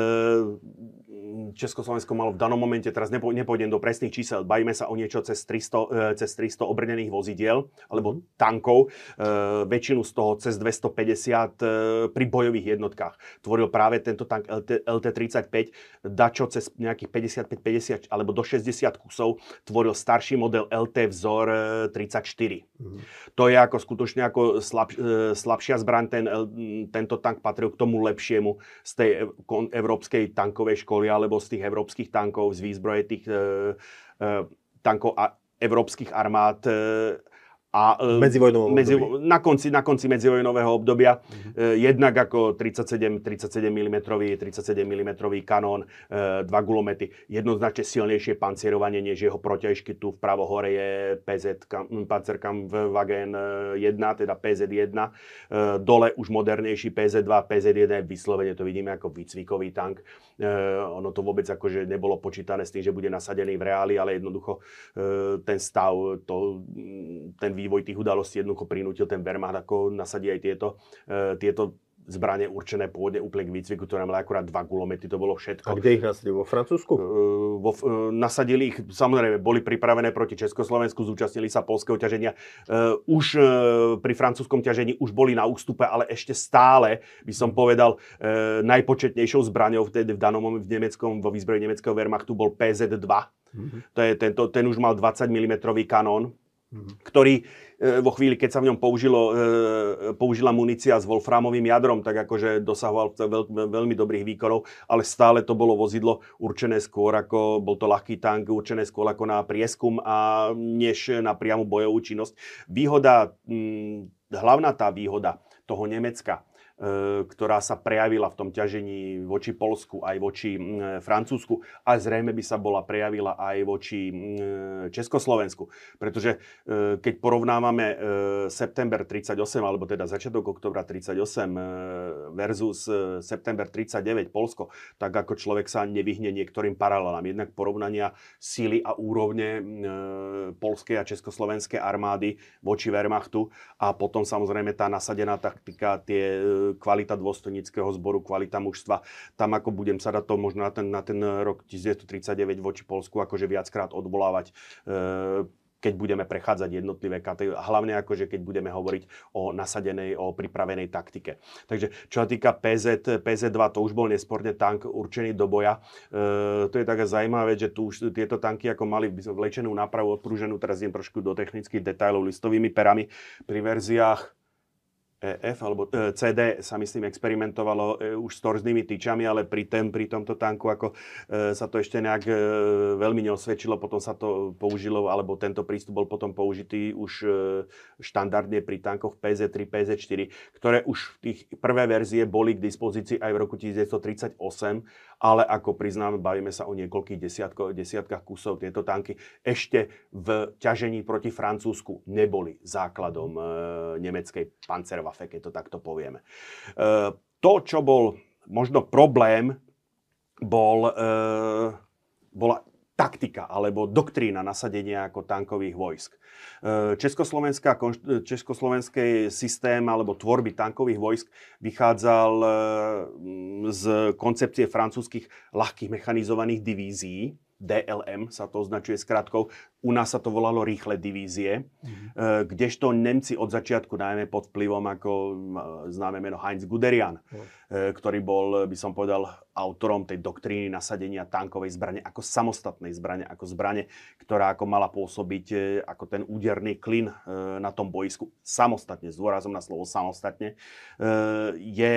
Československo malo v danom momente, teraz nepo, nepôjdem do presných čísel, bavíme sa o niečo cez 300, e, cez 300 obrnených vozidiel, alebo mm. tankov, e, väčšinu z toho cez 250 e, pri bojových jednotkách. Tvoril práve tento tank LT, LT-35, dačo cez nejakých 55-50 alebo do 60 kusov, tvoril starší model LT vzor 34. Mm. To je ako skutočne ako slab, slabšia zbraň, ten, tento tank patril k tomu lepšiemu z tej európskej tankovej školy, alebo z tých európskych tankov, z výzbroje tých e, e, tankov a európskych armád e, a, e, medzivojnovom medzi, na, konci, na konci medzivojnového obdobia mm-hmm. jednak ako 37, 37 mm, 37 mm kanón, e, dva gulomety, jednoznačne silnejšie pancierovanie než jeho protiažky. Tu vpravo hore je PZ Panzerkampfwagen 1, teda PZ1. Dole už modernejší PZ2, PZ1 je vyslovene, to vidíme ako výcvikový tank. Ono to vôbec akože nebolo počítané s tým, že bude nasadený v reáli, ale jednoducho ten stav, to, ten vývoj tých udalostí jednoducho prinútil ten Wehrmacht ako nasadí aj tieto, e, tieto zbranie určené pôvodne úplne k výcviku, ktoré mali akurát dva gulomety, to bolo všetko. A kde ich nasadili? Vo Francúzsku? Uh, vo, uh, nasadili ich, samozrejme, boli pripravené proti Československu, zúčastnili sa polského ťaženia. Uh, už uh, pri francúzskom ťažení už boli na ústupe, ale ešte stále, by som povedal, uh, najpočetnejšou zbraňou vtedy v danom v nemeckom, vo výzbroji nemeckého Wehrmachtu bol PZ-2. Mm-hmm. To je tento, ten už mal 20 mm kanón. Ktorý E, vo chvíli, keď sa v ňom použilo, e, použila munícia s wolframovým jadrom, tak akože dosahoval veľ, veľmi dobrých výkonov, ale stále to bolo vozidlo určené skôr ako, bol to ľahký tank, určené skôr ako na prieskum a než na priamu bojovú činnosť. Výhoda, hlavná tá výhoda toho Nemecka ktorá sa prejavila v tom ťažení voči Polsku aj voči Francúzsku a zrejme by sa bola prejavila aj voči Československu. Pretože keď porovnávame september 38, alebo teda začiatok oktobra 38 versus september 39 Polsko, tak ako človek sa nevyhne niektorým paralelám. Jednak porovnania síly a úrovne polskej a československej armády voči Wehrmachtu a potom samozrejme tá nasadená taktika, tie kvalita dôstojníckého zboru, kvalita mužstva. Tam ako budem sa dať to možno na ten, na ten rok 1939 voči Polsku akože viackrát odvolávať. E, keď budeme prechádzať jednotlivé kategórie, hlavne akože keď budeme hovoriť o nasadenej, o pripravenej taktike. Takže čo sa týka PZ, PZ-2, to už bol nesporne tank určený do boja. E, to je taká zaujímavé, že tu už tieto tanky ako mali vlečenú nápravu odprúženú, teraz idem trošku do technických detailov listovými perami. Pri verziách EF alebo e, CD sa myslím experimentovalo e, už s torznými tyčami, ale pri, tém, pri tomto tanku ako e, sa to ešte nejak veľmi neosvedčilo, potom sa to použilo, alebo tento prístup bol potom použitý už štandardne pri tankoch PZ3, PZ4, ktoré už v tých prvé verzie boli k dispozícii aj v roku 1938 ale ako priznám, bavíme sa o niekoľkých desiatko, desiatkách kusov. Tieto tanky ešte v ťažení proti Francúzsku neboli základom e, nemeckej Panzerwaffe, keď to takto povieme. E, to, čo bol možno problém, bol, e, bola taktika alebo doktrína nasadenia ako tankových vojsk. E, Československá, československý systém alebo tvorby tankových vojsk vychádzal e, z koncepcie francúzskych ľahkých mechanizovaných divízií, DLM sa to označuje skratkou. U nás sa to volalo rýchle divízie, mm-hmm. kdežto Nemci od začiatku, najmä pod vplyvom ako známe meno Heinz Guderian, mm. ktorý bol, by som povedal, autorom tej doktríny nasadenia tankovej zbrane ako samostatnej zbrane, ako zbrane, ktorá ako mala pôsobiť e, ako ten úderný klin na tom boisku samostatne, s dôrazom na slovo samostatne, je,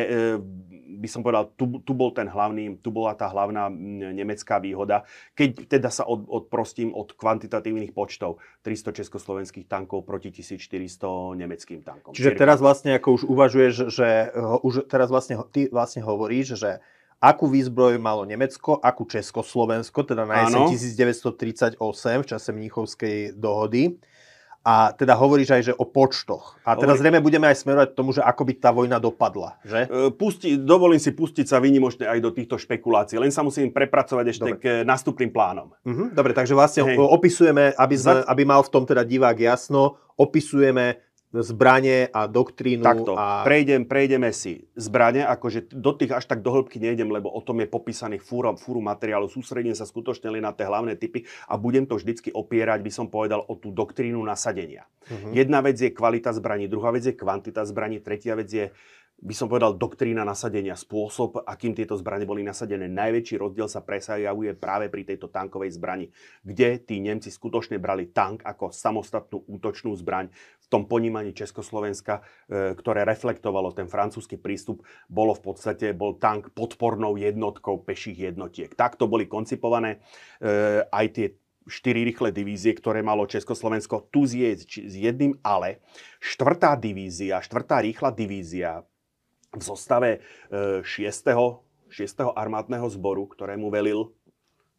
by som povedal, tu, tu bol ten hlavný, tu bola tá hlavná nemecká výhoda. Keď teda sa od, odprostím od kvantitatívnych počtov, 300 československých tankov proti 1400 nemeckým tankom. Čiže teraz vlastne ako už uvažuješ, že už teraz vlastne, ty vlastne hovoríš, že akú výzbroj malo Nemecko, akú Československo, teda na jeseň 1938 v čase Mníchovskej dohody a teda hovoríš aj, že o počtoch. A teraz zrejme budeme aj smerovať k tomu, že ako by tá vojna dopadla, že? E, pusti, dovolím si pustiť sa vynimočne aj do týchto špekulácií, len sa musím prepracovať ešte Dobre. k nástupným plánom. Uh-huh. Dobre, takže vlastne Hej. opisujeme, aby, sme, aby mal v tom teda divák jasno, opisujeme zbranie a doktrínu. Takto, a... prejdem, prejdeme si zbranie, akože do tých až tak do hĺbky nejdem, lebo o tom je popísaný fúru, fúru materiálu, sústredím sa skutočne len na tie hlavné typy a budem to vždycky opierať, by som povedal, o tú doktrínu nasadenia. Uh-huh. Jedna vec je kvalita zbraní, druhá vec je kvantita zbraní, tretia vec je by som povedal, doktrína nasadenia, spôsob, akým tieto zbranie boli nasadené. Najväčší rozdiel sa presajavuje práve pri tejto tankovej zbrani, kde tí Nemci skutočne brali tank ako samostatnú útočnú zbraň. V tom ponímaní Československa, e, ktoré reflektovalo ten francúzsky prístup, bolo v podstate, bol tank podpornou jednotkou peších jednotiek. Takto boli koncipované e, aj tie štyri rýchle divízie, ktoré malo Československo. Tu je s jedným ale. Štvrtá divízia, štvrtá rýchla divízia v zostave 6. E, 6. armádneho zboru, ktorému velil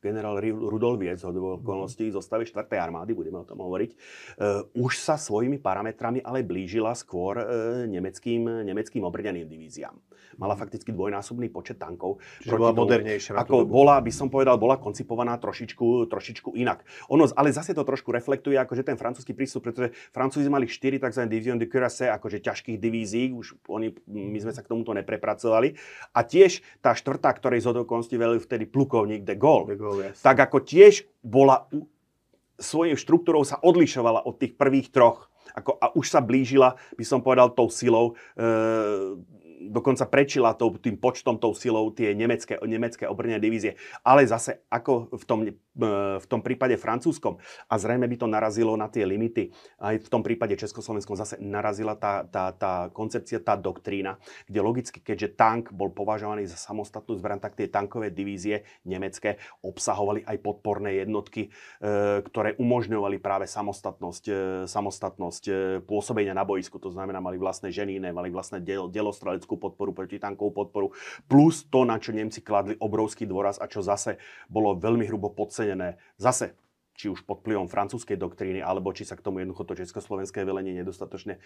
generál Rudolf Viec, z okolností zo stave 4. armády, budeme o tom hovoriť, uh, už sa svojimi parametrami ale blížila skôr uh, nemeckým, nemeckým obrneným divíziám. Mala fakticky dvojnásobný počet tankov. Čiže bola tomu, modernejšia. Ako bola, by som povedal, bola koncipovaná trošičku, trošičku inak. Ono, ale zase to trošku reflektuje akože ten francúzsky prístup, pretože Francúzi mali 4 tzv. division de cuirassé, akože ťažkých divízií, už oni, my sme sa k tomuto neprepracovali. A tiež tá štvrtá, ktorej z okolností velil vtedy plukovník de Gaulle, de Gaulle yes. tak ako tiež bola svojou štruktúrou sa odlišovala od tých prvých troch. Ako, a už sa blížila, by som povedal, tou silou e, dokonca prečila tou, tým počtom, tou silou tie nemecké, nemecké obrnené divízie. Ale zase ako v tom, e, v tom prípade francúzskom, a zrejme by to narazilo na tie limity, aj v tom prípade československom zase narazila tá, tá, tá koncepcia, tá doktrína, kde logicky, keďže tank bol považovaný za samostatnú zbraň, tak tie tankové divízie nemecké obsahovali aj podporné jednotky, e, ktoré umožňovali práve samostatnosť, e, samostatnosť pôsobenia na boisku. To znamená, mali vlastné ženíne, mali vlastné diel, dielostreleckú leteckú podporu, protitankovú podporu, plus to, na čo Nemci kladli obrovský dôraz a čo zase bolo veľmi hrubo podcenené. Zase či už pod vplyvom francúzskej doktríny, alebo či sa k tomu jednoducho to československé velenie nedostatočne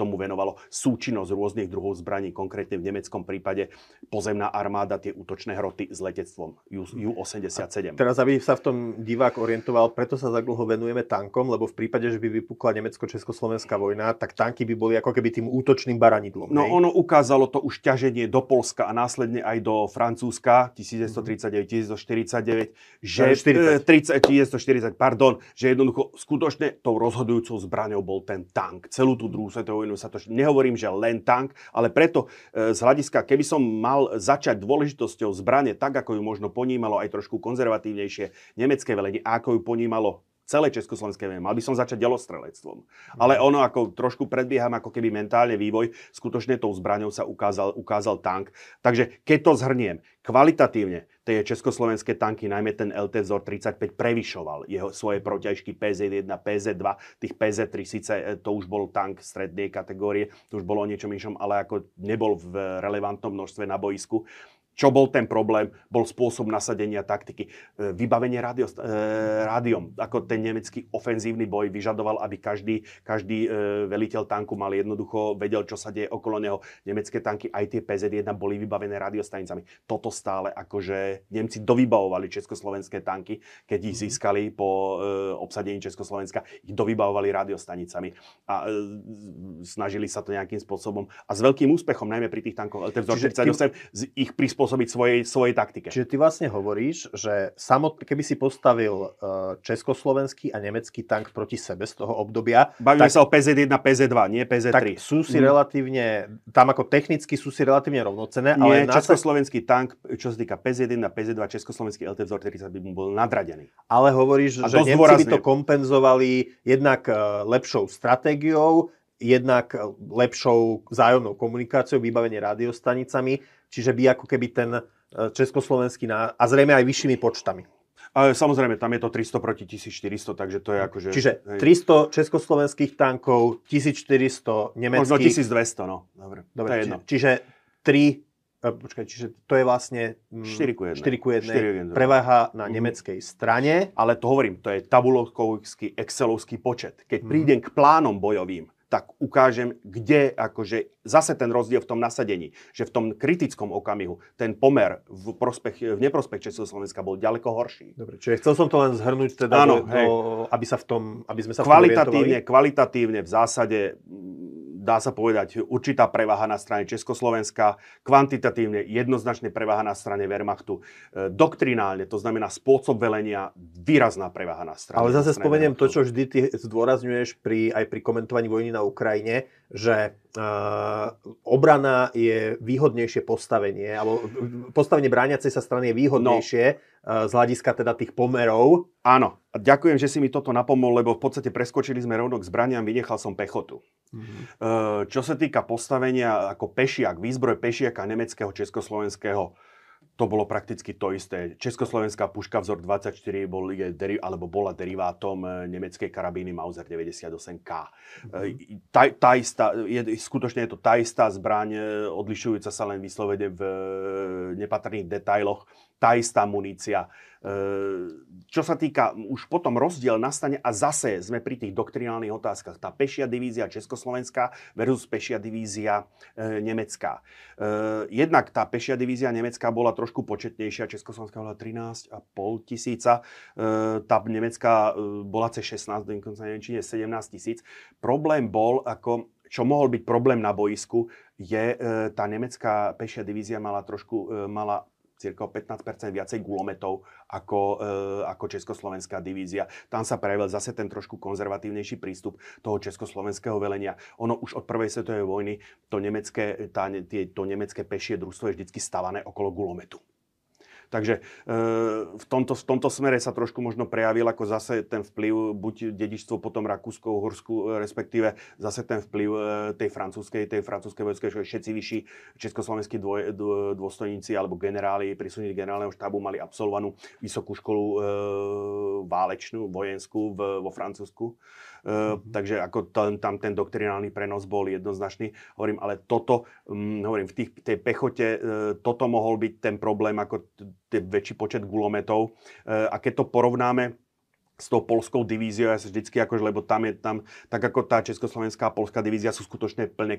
tomu venovalo. Súčinnosť rôznych druhov zbraní, konkrétne v nemeckom prípade pozemná armáda, tie útočné hroty s letectvom U-87. teraz, aby sa v tom divák orientoval, preto sa tak dlho venujeme tankom, lebo v prípade, že by vypukla nemecko-československá vojna, tak tanky by boli ako keby tým útočným baranidlom. No hej? ono ukázalo to už ťaženie do Polska a následne aj do Francúzska 1939-1949, že 40. 30, 1940 pardon, že jednoducho skutočne tou rozhodujúcou zbraňou bol ten tank. Celú tú druhú svetovú vojnu sa to... Nehovorím, že len tank, ale preto e, z hľadiska, keby som mal začať dôležitosťou zbrane tak, ako ju možno ponímalo aj trošku konzervatívnejšie nemecké velenie, ako ju ponímalo celé Československé viem. Mal by som začať delostrelectvom. Ale ono, ako trošku predbieham ako keby mentálne vývoj, skutočne tou zbraňou sa ukázal, ukázal tank. Takže keď to zhrniem, kvalitatívne tie československé tanky, najmä ten LT vzor 35, prevyšoval jeho svoje protiažky PZ1, PZ2, tých PZ3 síce e, to už bol tank strednej kategórie, to už bolo o niečom inšom, ale ako nebol v relevantnom množstve na boisku. Čo bol ten problém? Bol spôsob nasadenia taktiky. E, vybavenie rádio, e, rádiom. Ako ten nemecký ofenzívny boj vyžadoval, aby každý, každý e, veliteľ tanku mal jednoducho, vedel, čo sa deje okolo neho. Nemecké tanky, aj tie PZ-1 boli vybavené radiostanicami. Toto stále akože Nemci dovybavovali československé tanky, keď ich mhm. získali po obsadení Československa. Ich dovybavovali radiostanicami a snažili sa to nejakým spôsobom a s veľkým úspechom, najmä pri tých tankoch LT-38, ich prispôsobili prispôsobiť svojej, svojej taktike. Čiže ty vlastne hovoríš, že samot, keby si postavil uh, československý a nemecký tank proti sebe z toho obdobia... Bavíme sa o PZ1, PZ2, nie PZ3. Tak sú si mm. relatívne, tam ako technicky sú si relatívne rovnocené, nie, ale... československý tank, čo sa týka PZ1, PZ2, československý LT vzor 30 by mu bol nadradený. Ale hovoríš, a že Nemci by to kompenzovali jednak uh, lepšou stratégiou, jednak lepšou vzájomnou komunikáciou, vybavenie radiostanicami Čiže by ako keby ten e, československý a zrejme aj vyššími počtami. Ale samozrejme, tam je to 300 proti 1400, takže to je akože... Čiže hej. 300 československých tankov, 1400 nemeckých... Možno 1200, no. Dobre, Dobre to je jedno. Čiže 3 e, počkaj, čiže to je vlastne 4 mm, ku 1. 4 ku 1 prevaha na mm. nemeckej strane. Ale to hovorím, to je tabulovský, excelovský počet. Keď mm. prídem k plánom bojovým, tak ukážem, kde akože zase ten rozdiel v tom nasadení, že v tom kritickom okamihu ten pomer v, prospech, v neprospech Československa bol ďaleko horší. Dobre, čiže chcel som to len zhrnúť, teda, Áno, do, aby, sa v tom, aby sme sa kvalitatívne, v tom kvalitatívne v zásade dá sa povedať, určitá prevaha na strane Československa, kvantitatívne jednoznačne prevaha na strane Wehrmachtu, e, doktrinálne, to znamená spôsob velenia, výrazná prevaha na strane. Ale zase spomeniem to, čo vždy ty zdôrazňuješ pri, aj pri komentovaní vojny na Ukrajine, že uh, obrana je výhodnejšie postavenie, alebo postavenie brániacej sa strany je výhodnejšie no. Z hľadiska teda tých pomerov. Áno, ďakujem, že si mi toto napomohol, lebo v podstate preskočili sme rovno k zbraniam, vynechal som pechotu. Mm-hmm. Čo sa týka postavenia ako pešiak, výzbroj pešiaka nemeckého, československého, to bolo prakticky to isté. Československá puška vzor 24 bol, je, alebo bola derivátom e, nemeckej karabíny Mauser 98K. Mm-hmm. Tá, tá istá, je, skutočne je to tá istá zbraň, e, odlišujúca sa len vyslovene v nepatrných detailoch, tá istá munícia. Čo sa týka, už potom rozdiel nastane a zase sme pri tých doktrinálnych otázkach. Tá pešia divízia Československá versus pešia divízia e, nemecká. E, jednak tá pešia divízia nemecká bola trošku početnejšia, Československá bola 13,5 tisíca, e, tá nemecká e, bola cez 16, dokonca neviem, či je 17 tisíc. Problém bol, ako čo mohol byť problém na boisku, je, e, tá nemecká pešia divízia mala trošku, e, mala cirka 15% viacej gulometov ako, e, ako československá divízia. Tam sa prejavil zase ten trošku konzervatívnejší prístup toho československého velenia. Ono už od prvej svetovej vojny to nemecké, tá, tie, to nemecké pešie družstvo je vždy stavané okolo gulometu. Takže e, v tomto, v tomto smere sa trošku možno prejavil ako zase ten vplyv, buď dedičstvo potom Rakúsko, Uhorsku, respektíve zase ten vplyv e, tej francúzskej, tej francúzskej vojskej, že všetci vyšší československí dvoj, dôstojníci alebo generáli, príslušníci generálneho štábu mali absolvovanú vysokú školu e, válečnú, vojenskú v, vo Francúzsku. Mm-hmm. takže ako ten, tam ten doktrinálny prenos bol jednoznačný. Hovorím, ale toto, um, hovorím, v tých, tej pechote uh, toto mohol byť ten problém, ako t- väčší počet gulometov. Uh, a keď to porovnáme s tou polskou divíziou, ja sa vždycky akože, lebo tam je tam, tak ako tá československá a polská divízia sú skutočne plne,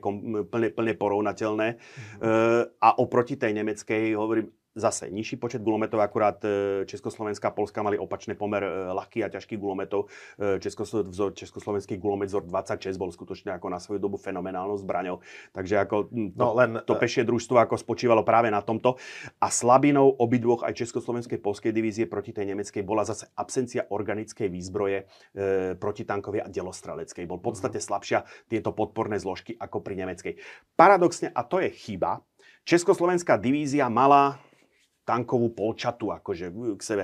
plne, plne porovnateľné. Mm-hmm. E, a oproti tej nemeckej, hovorím, zase nižší počet gulometov, akurát e, Československá a Polska mali opačný pomer e, ľahkých a ťažkých gulometov. E, Českoslo, vzor, Československý gulomet vzor 26 bol skutočne ako na svoju dobu fenomenálnou zbraňou. Takže ako to, no, len, to pešie družstvo ako spočívalo práve na tomto. A slabinou obidvoch aj Československej polskej divízie proti tej nemeckej bola zase absencia organickej výzbroje e, protitankovej a delostreleckej. Bol v podstate mhm. slabšia tieto podporné zložky ako pri nemeckej. Paradoxne, a to je chyba, Československá divízia mala tankovú polčatu akože k sebe.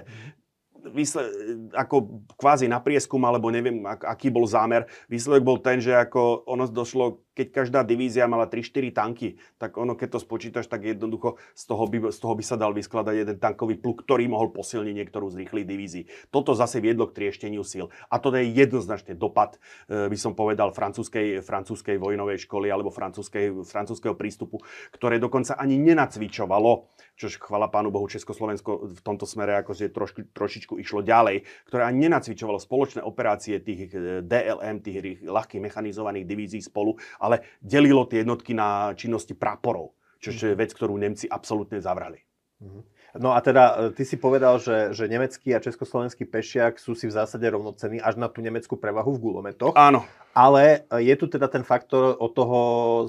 Výsled, ako kvázi na prieskum, alebo neviem, aký bol zámer. Výsledok bol ten, že ako ono došlo keď každá divízia mala 3-4 tanky, tak ono, keď to spočítaš, tak jednoducho z toho by, z toho by sa dal vyskladať jeden tankový pluk, ktorý mohol posilniť niektorú z rýchlych divízií. Toto zase viedlo k triešteniu síl. A to je jednoznačne dopad, e, by som povedal, francúzskej, francúzskej vojnovej školy alebo francúzského prístupu, ktoré dokonca ani nenacvičovalo, čož chvala pánu Bohu Československo v tomto smere akože trošku, trošičku išlo ďalej, ktoré ani nenacvičovalo spoločné operácie tých e, DLM, tých ľahkých mechanizovaných divízií spolu ale delilo tie jednotky na činnosti praporov, čo je vec, ktorú Nemci absolútne zavrali. Mhm. No a teda e, ty si povedal, že, že nemecký a československý pešiak sú si v zásade rovnocení až na tú nemeckú prevahu v gulometoch. Áno. Ale je tu teda ten faktor, od toho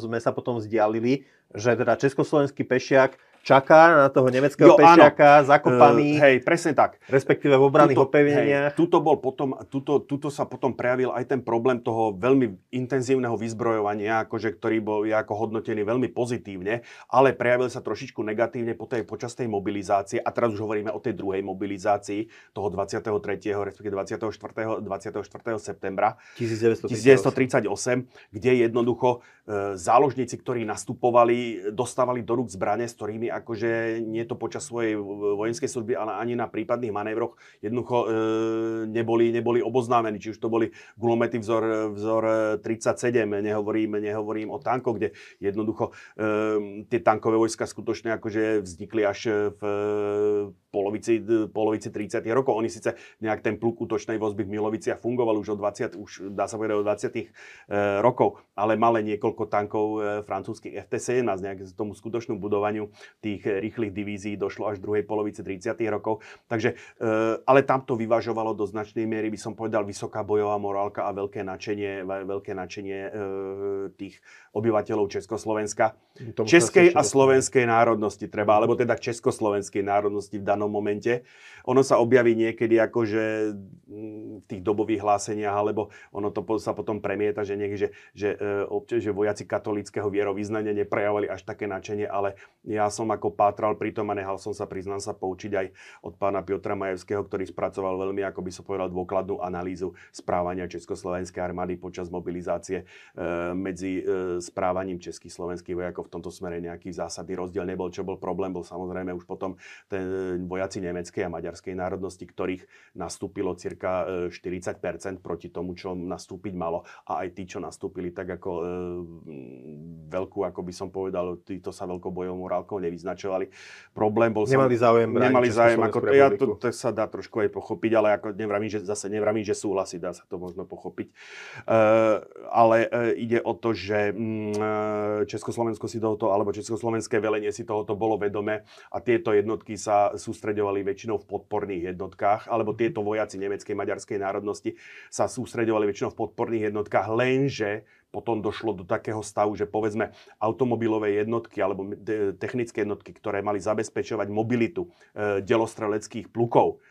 sme sa potom vzdialili, že teda československý pešiak čaká na toho nemeckého jo, pešiaka, áno. zakopaný. Uh, hej, presne tak. Respektíve v obranných opevneniach. tuto, bol potom, tuto, tuto sa potom prejavil aj ten problém toho veľmi intenzívneho vyzbrojovania, akože, ktorý bol je ako hodnotený veľmi pozitívne, ale prejavil sa trošičku negatívne po tej, počas tej mobilizácie. A teraz už hovoríme o tej druhej mobilizácii, toho 23. respektíve 24. 24. septembra 1938, 1938 kde jednoducho e, záložníci, ktorí nastupovali, dostávali do rúk zbrane, s ktorými akože nie to počas svojej vojenskej služby, ale ani na prípadných manévroch jednoducho e, neboli, neboli oboznámení. Či už to boli gulomety vzor, vzor 37, nehovorím, nehovorím o tankoch, kde jednoducho e, tie tankové vojska skutočne akože vznikli až v polovici, polovici 30 rokov. Oni síce nejak ten pluk útočnej vozby v Miloviciach fungoval už od 20, už dá sa povedať od 20 e, rokov, ale mali niekoľko tankov e, francúzskych FT-17, nejak tomu skutočnú budovaniu tých rýchlych divízií došlo až v druhej polovici 30. rokov. Takže, e, ale tam to vyvažovalo do značnej miery, by som povedal, vysoká bojová morálka a veľké nadšenie, veľké nadšenie e, tých obyvateľov Československa. Tomu Českej a slovenskej národnosti treba, alebo teda československej národnosti v danom momente. Ono sa objaví niekedy akože v tých dobových hláseniach, alebo ono to sa potom premieta, že, niek, že, že, že vojaci katolického vierovýznania neprejavovali až také nadšenie, ale ja som ako pátral pri tom a nehal som sa, priznám sa, poučiť aj od pána Piotra Majevského, ktorý spracoval veľmi, ako by som povedal, dôkladnú analýzu správania Československej armády počas mobilizácie e, medzi e, správaním českých slovenských vojakov v tomto smere nejaký zásadný rozdiel nebol. Čo bol problém, bol samozrejme už potom ten vojaci nemeckej a maďarskej národnosti, ktorých nastúpilo cirka 40% e, proti tomu, čo nastúpiť malo. A aj tí, čo nastúpili tak ako e, veľkú, ako by som povedal, títo sa veľkou bojovou morálkou nevyznačovali. Problém bol... Nemali záujem. Nemali záujem. Ako, ja to, to, sa dá trošku aj pochopiť, ale ako nevravím, že zase nevravím, že súhlasí, dá sa to možno pochopiť. E, ale e, ide o to, že e, Československo si tohoto, alebo Československé velenie si tohoto bolo vedome a tieto jednotky sa sústreďovali väčšinou v podporných jednotkách, alebo tieto vojaci nemeckej, maďarskej národnosti sa sústreďovali väčšinou v podporných jednotkách, lenže potom došlo do takého stavu, že povedzme automobilové jednotky alebo technické jednotky, ktoré mali zabezpečovať mobilitu e, delostreleckých plukov,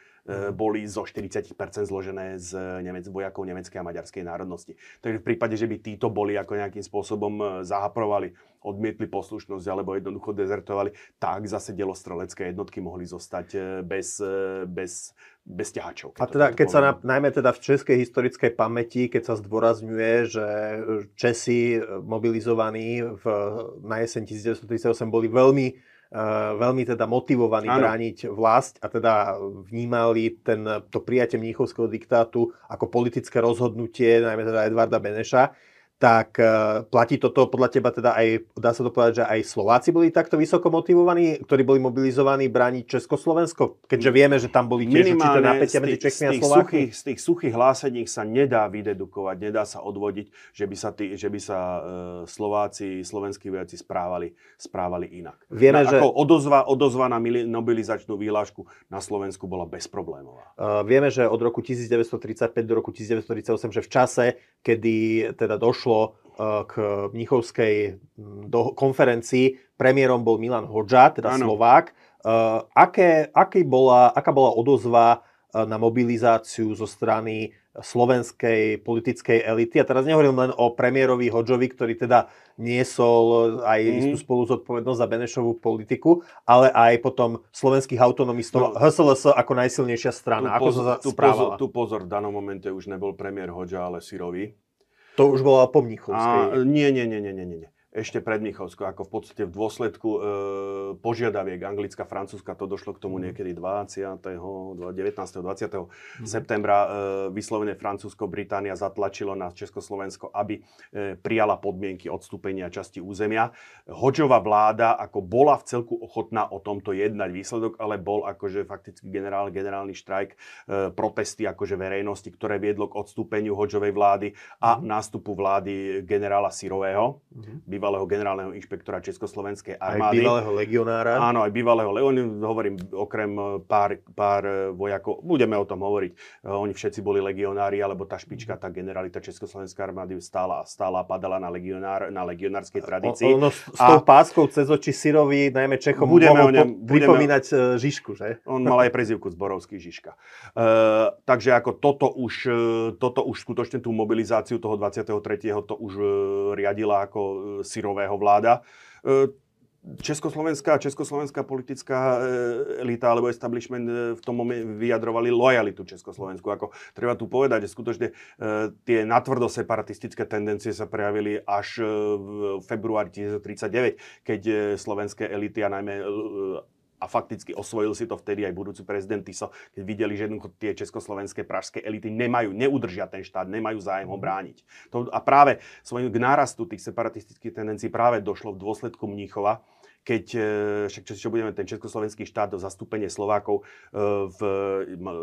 boli zo 40% zložené z Nemec, vojakov nemeckej a maďarskej národnosti. Takže v prípade, že by títo boli ako nejakým spôsobom e, zahaprovali, odmietli poslušnosť alebo jednoducho dezertovali, tak zase delostrelecké jednotky mohli zostať e, bez, bez, bez ťahačov. A teda, keď sa na, najmä teda v českej historickej pamäti, keď sa zdôrazňuje, že Česi mobilizovaní v, na jeseň 1938 boli veľmi veľmi teda motivovaní ano. brániť vlast a teda vnímali ten, to prijatie mníchovského diktátu ako politické rozhodnutie, najmä teda Edvarda Beneša tak uh, platí toto podľa teba teda aj, dá sa to povedať, že aj Slováci boli takto vysoko motivovaní, ktorí boli mobilizovaní brániť Československo, keďže vieme, že tam boli tiež určité napätia medzi Čechmi a Slovákmi? Suchých, z tých suchých hlásení sa nedá vydedukovať, nedá sa odvodiť, že by sa, tí, že by sa uh, Slováci, slovenskí vojaci správali, správali inak. Vieme, na, že... Ako odozva, odozva na mobilizačnú výlášku na Slovensku bola bezproblémová. Uh, vieme, že od roku 1935 do roku 1938, že v čase, kedy teda došlo došlo eh, k Mnichovskej mm, konferencii. Premiérom bol Milan Hodža, teda ano. Slovák. Eh, aké, aké bola, aká bola odozva eh, na mobilizáciu zo strany slovenskej politickej elity. A teraz nehovorím len o premiérovi Hodžovi, ktorý teda niesol aj mm. istú spolu zodpovednosť za Benešovú politiku, ale aj potom slovenských autonomistov, no, HSLS ako najsilnejšia strana. Tu, ako sa tu, pozor, tu pozor, v danom momente už nebol premiér Hodža, ale Sirovi. To už bola po Mnichovskej. A, nie, nie, nie, nie, nie, nie ešte pred Mnichovskou, ako v podstate v dôsledku e, požiadaviek Anglická, Francúzska, to došlo k tomu mhm. niekedy 20. 19. 20. Mm. septembra e, vyslovene Francúzsko, Británia zatlačilo na Československo, aby e, prijala podmienky odstúpenia časti územia. Hoďová vláda ako bola v celku ochotná o tomto jednať výsledok, ale bol akože fakticky generál, generálny štrajk, e, protesty akože verejnosti, ktoré viedlo k odstúpeniu Hoďovej vlády a mm. nástupu vlády generála Sirového. Mm bývalého generálneho inšpektora Československej armády. Aj bývalého legionára. Áno, aj bývalého legionára. Hovorím, okrem eh, pár, pár eh, vojakov, budeme o tom hovoriť. Eh, oni všetci boli legionári, alebo tá špička, tá generalita Československej armády stála, stála padala na, legionár, na legionárskej tradícii. Ono s, s tou páskou cez oči Sirovi, najmä Čechom, budeme mohol ňom, po, pripomínať budeme, Žižku, že? On mal aj prezivku Zborovský Žižka. Uh, takže ako toto už, toto už skutočne tú mobilizáciu toho 23. to už riadila ako syrového vláda. E, Československá, československá politická e, elita alebo establishment e, v tom momente vyjadrovali lojalitu Československu. Ako treba tu povedať, že skutočne tie natvrdo separatistické tendencie sa prejavili až v februári 1939, keď slovenské elity a najmä a fakticky osvojil si to vtedy aj budúci prezident Tiso, keď videli, že tie československé pražské elity nemajú, neudržia ten štát, nemajú zájem ho mhm. brániť. To, a práve svojim k nárastu tých separatistických tendencií práve došlo v dôsledku Mníchova, keď, e, však čo, čo budeme, ten československý štát do zastúpenie Slovákov, e, v,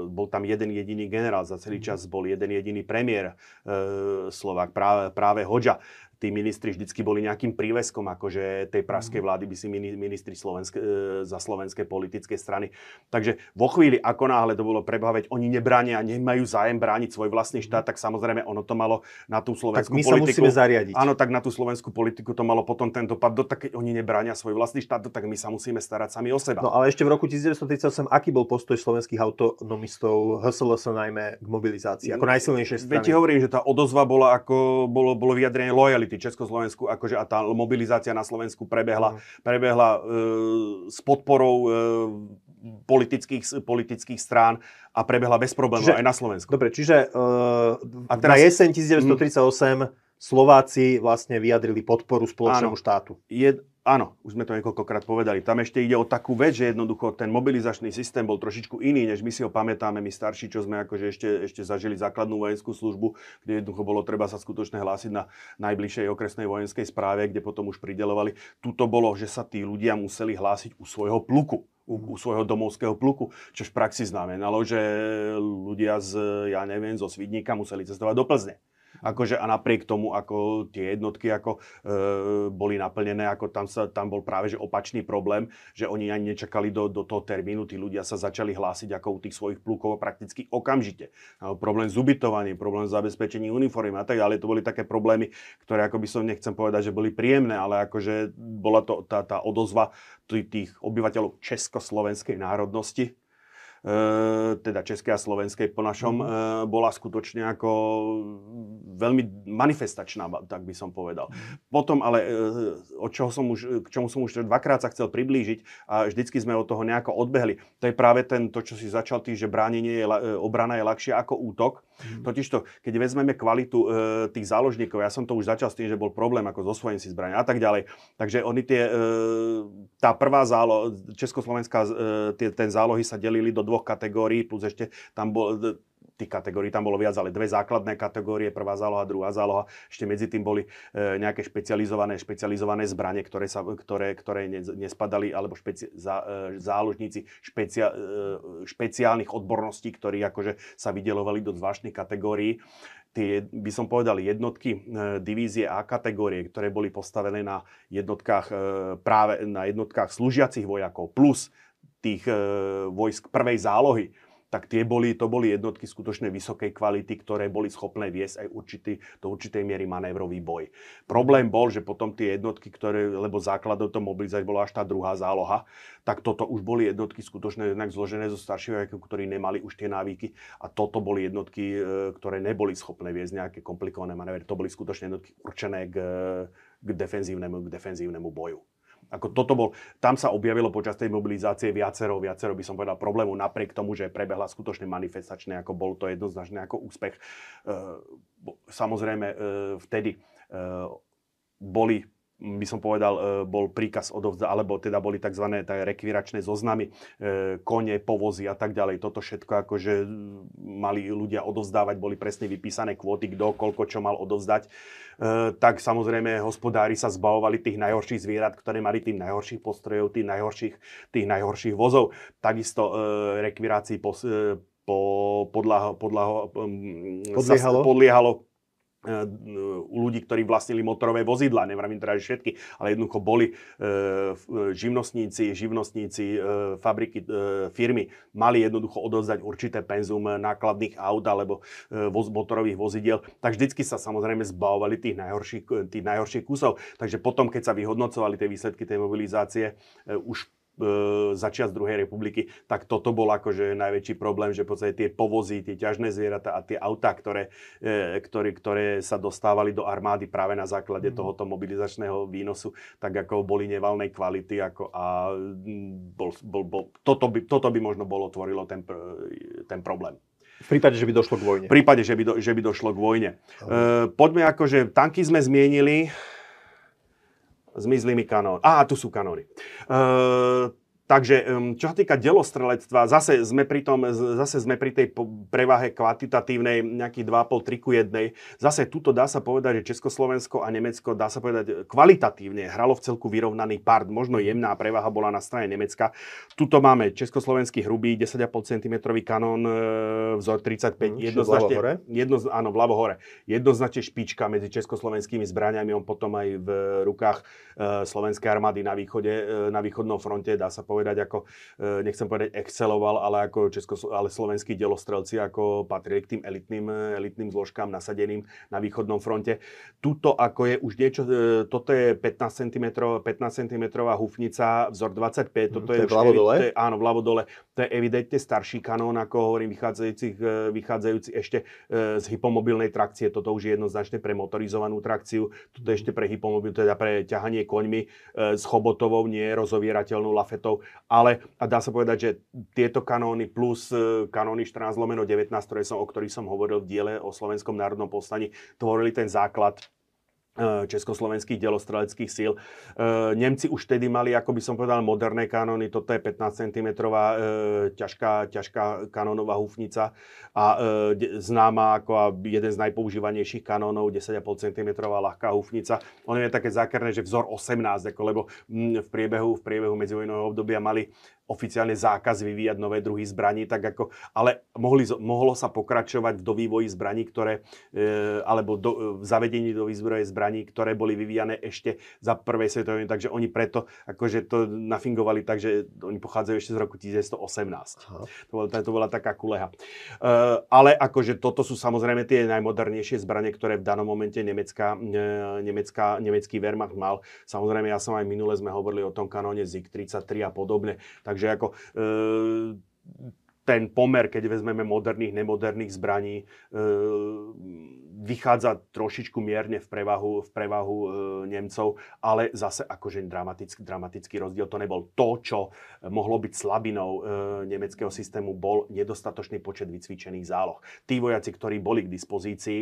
bol tam jeden jediný generál, za celý mhm. čas bol jeden jediný premiér e, Slovák, práve, práve Hoďa tí ministri vždycky boli nejakým príveskom, akože tej pražskej mhm. vlády by si ministri slovenské, e, za slovenské politické strany. Takže vo chvíli, ako náhle to bolo prebaveť, oni nebránia, nemajú zájem brániť svoj vlastný štát, tak samozrejme ono to malo na tú slovenskú tak my politiku. Sa musíme zariadiť. Áno, tak na tú slovenskú politiku to malo potom ten dopad, do tak, oni nebránia svoj vlastný štát, do, tak my sa musíme starať sami o seba. No ale ešte v roku 1938, aký bol postoj slovenských autonomistov, HSLS najmä k mobilizácii, ako najsilnejšie strany? Ti hovorím, že tá odozva bola ako, bolo, bolo vyjadrenie lojality lojality Československu, akože a tá mobilizácia na Slovensku prebehla, mm. prebehla e, s podporou e, politických, politických strán a prebehla bez problémov aj na Slovensku. Dobre, čiže e, a teraz, na jeseň 1938 mm. Slováci vlastne vyjadrili podporu spoločnému áno, štátu. Je, Áno, už sme to niekoľkokrát povedali. Tam ešte ide o takú vec, že jednoducho ten mobilizačný systém bol trošičku iný, než my si ho pamätáme, my starší, čo sme akože ešte, ešte zažili základnú vojenskú službu, kde jednoducho bolo treba sa skutočne hlásiť na najbližšej okresnej vojenskej správe, kde potom už pridelovali. Tuto bolo, že sa tí ľudia museli hlásiť u svojho pluku u, u svojho domovského pluku, čo v praxi znamenalo, že ľudia z, ja neviem, zo Svidníka museli cestovať do Plzne. Akože a napriek tomu, ako tie jednotky ako, e, boli naplnené, ako tam, sa, tam bol práve že opačný problém, že oni ani nečakali do, do toho termínu, tí ľudia sa začali hlásiť ako u tých svojich plukov prakticky okamžite. A problém s ubytovaním, problém s zabezpečením uniformy a tak ďalej. To boli také problémy, ktoré ako by som nechcem povedať, že boli príjemné, ale akože bola to tá, tá odozva tých obyvateľov československej národnosti, teda českej a slovenskej po našom, Mhm. e, bola skutočne ako veľmi manifestačná, tak by som povedal. Potom ale, e, od čoho som už, k čomu som už dvakrát sa chcel priblížiť a vždycky sme od toho nejako odbehli, to je práve ten, to, čo si začal ty, že bránenie je, e, obrana je ľahšia ako útok. Mhm. Totižto, keď vezmeme kvalitu e, tých záložníkov, ja som to už začal s tým, že bol problém ako so svojím si zbrania a tak ďalej. Takže oni tie, e, tá prvá zálo, Československá, e, tie, ten zálohy sa delili do dvoch kategórií, plus ešte tam bol, tých kategórií tam bolo viac, ale dve základné kategórie, prvá záloha, druhá záloha. Ešte medzi tým boli e, nejaké špecializované, špecializované zbranie, ktoré, sa, ktoré, ktoré ne, nespadali, alebo špeci, zá, e, záložníci špecia, e, špeciálnych odborností, ktorí akože sa vydelovali do zvláštnych kategórií tie, by som povedal, jednotky divízie A kategórie, ktoré boli postavené na jednotkách, práve na jednotkách slúžiacich vojakov plus tých e, vojsk prvej zálohy, tak tie boli, to boli jednotky skutočne vysokej kvality, ktoré boli schopné viesť aj určitý, do určitej miery manévrový boj. Problém bol, že potom tie jednotky, ktoré, lebo základom to mobilizovať bola až tá druhá záloha, tak toto už boli jednotky skutočne jednak zložené zo starších vojakov, ktorí nemali už tie návyky a toto boli jednotky, e, ktoré neboli schopné viesť nejaké komplikované manévry. To boli skutočne jednotky určené k, k, defenzívnemu, k defenzívnemu boju. Ako toto bol, tam sa objavilo počas tej mobilizácie viacero, viacero by som povedal problémov, napriek tomu, že prebehla skutočne manifestačne, ako bol to jednoznačne ako úspech. E, bo- samozrejme, e, vtedy e, boli by som povedal, e, bol príkaz odovzdať, alebo teda boli tzv. rekviračné zoznamy, e, kone, povozy a tak ďalej. Toto všetko akože mali ľudia odovzdávať, boli presne vypísané kvóty, kto koľko čo mal odovzdať. E, tak samozrejme hospodári sa zbavovali tých najhorších zvierat, ktoré mali tých najhorších postrojov, tých najhorších, tých najhorších vozov. Takisto rekvirácii pos, po, podľaho, um, Podliehalo? Sa, podliehalo u ľudí, ktorí vlastnili motorové vozidla, nevravím teda, že všetky, ale jednoducho boli e, e, živnostníci, živnostníci, e, fabriky, e, firmy, mali jednoducho odovzdať určité penzum nákladných aut alebo e, motorových vozidiel, tak vždycky sa samozrejme zbavovali tých najhorších, tých najhorších kusov. Takže potom, keď sa vyhodnocovali tie výsledky tej mobilizácie, e, už e, začiat z druhej republiky, tak toto bol akože najväčší problém, že v podstate tie povozy, tie ťažné zvieratá a tie autá, ktoré, e, ktoré, ktoré sa dostávali do armády práve na základe Mhm. tohoto mobilizačného výnosu, tak ako boli nevalnej kvality ako a mm, bol, bol, bol, toto, by, toto by možno bolo tvorilo ten, ten problém. V prípade, že by došlo k vojne. V prípade, že by, do, že by došlo k vojne. E, poďme akože, tanky sme zmienili, zmizli mi kanóny. Á, tu sú kanóny. E, Takže čo sa týka delostrelectva, zase sme pri, tom, zase sme pri tej prevahe kvantitatívnej nejakých 2,5-3 ku 1. Zase tuto dá sa povedať, že Československo a Nemecko, dá sa povedať, kvalitatívne hralo v celku vyrovnaný part. Možno jemná prevaha bola na strane Nemecka. Tuto máme československý hrubý 10,5 cm kanón, e, vzor 35, Mm, jednoznačne, hore? jedno, áno, vľavo hore. Jednoznačne špička medzi československými zbraniami, on potom aj v rukách e, slovenskej armády na východe, e, na východnom fronte, dá sa povedať, ako, e, nechcem povedať exceloval, ale ako Česko, ale slovenskí delostrelci, ako patrili k tým elitným, elitným zložkám nasadeným na východnom fronte. Tuto ako je už niečo, e, toto je 15 cm, 15 cm hufnica, vzor 25, toto to je vľavo dole? To je, áno, vľavo dole. To je evidentne starší kanón, ako hovorím, vychádzajúcich, e, vychádzajúci ešte z hypomobilnej trakcie. Toto už je jednoznačne pre motorizovanú trakciu. Toto je ešte pre hypomobil, teda pre ťahanie koňmi s chobotovou, nie rozovierateľnou lafetou. Ale a dá sa povedať, že tieto kanóny plus e, kanóny 14 lomeno 19, ktoré som, o ktorých som hovoril v diele o Slovenskom národnom povstaní, tvorili ten základ československých delostreleckých síl. E, Nemci už vtedy mali, ako by som povedal, moderné kanóny. Toto je 15 cm e, ťažká, ťažká kanónová hufnica a e, známa ako jeden z najpoužívanejších kanónov, 10,5 cm ľahká hufnica. Ono je také zákerné, že vzor 18, ako, lebo mm, v priebehu, v priebehu medzivojnového obdobia mali oficiálne zákaz vyvíjať nové druhy zbraní, tak ako, ale mohli, mohlo sa pokračovať v dovývoji zbraní, ktoré, e, alebo do, v zavedení do výzbroje zbraní, ktoré boli vyvíjane ešte za prvej svetovej, takže oni preto akože to nafingovali tak, že oni pochádzajú ešte z roku 1918. Aha. To bola, to bola taká kuleha. Uh, ale akože toto sú samozrejme tie najmodernejšie zbranie, ktoré v danom momente Nemecka, e, Nemecka, nemecký Wehrmacht mal. Samozrejme, ja som aj minule sme hovorili o tom kanóne ZIG 33 a podobne. Takže ako e, ten pomer, keď vezmeme moderných, nemoderných zbraní, e, vychádza trošičku mierne v prevahu, v prevahu e, Nemcov, ale zase akože dramatický, dramatický rozdiel to nebol. To, čo mohlo byť slabinou e, nemeckého systému, bol nedostatočný počet vycvičených záloh. Tí vojaci, ktorí boli k dispozícii,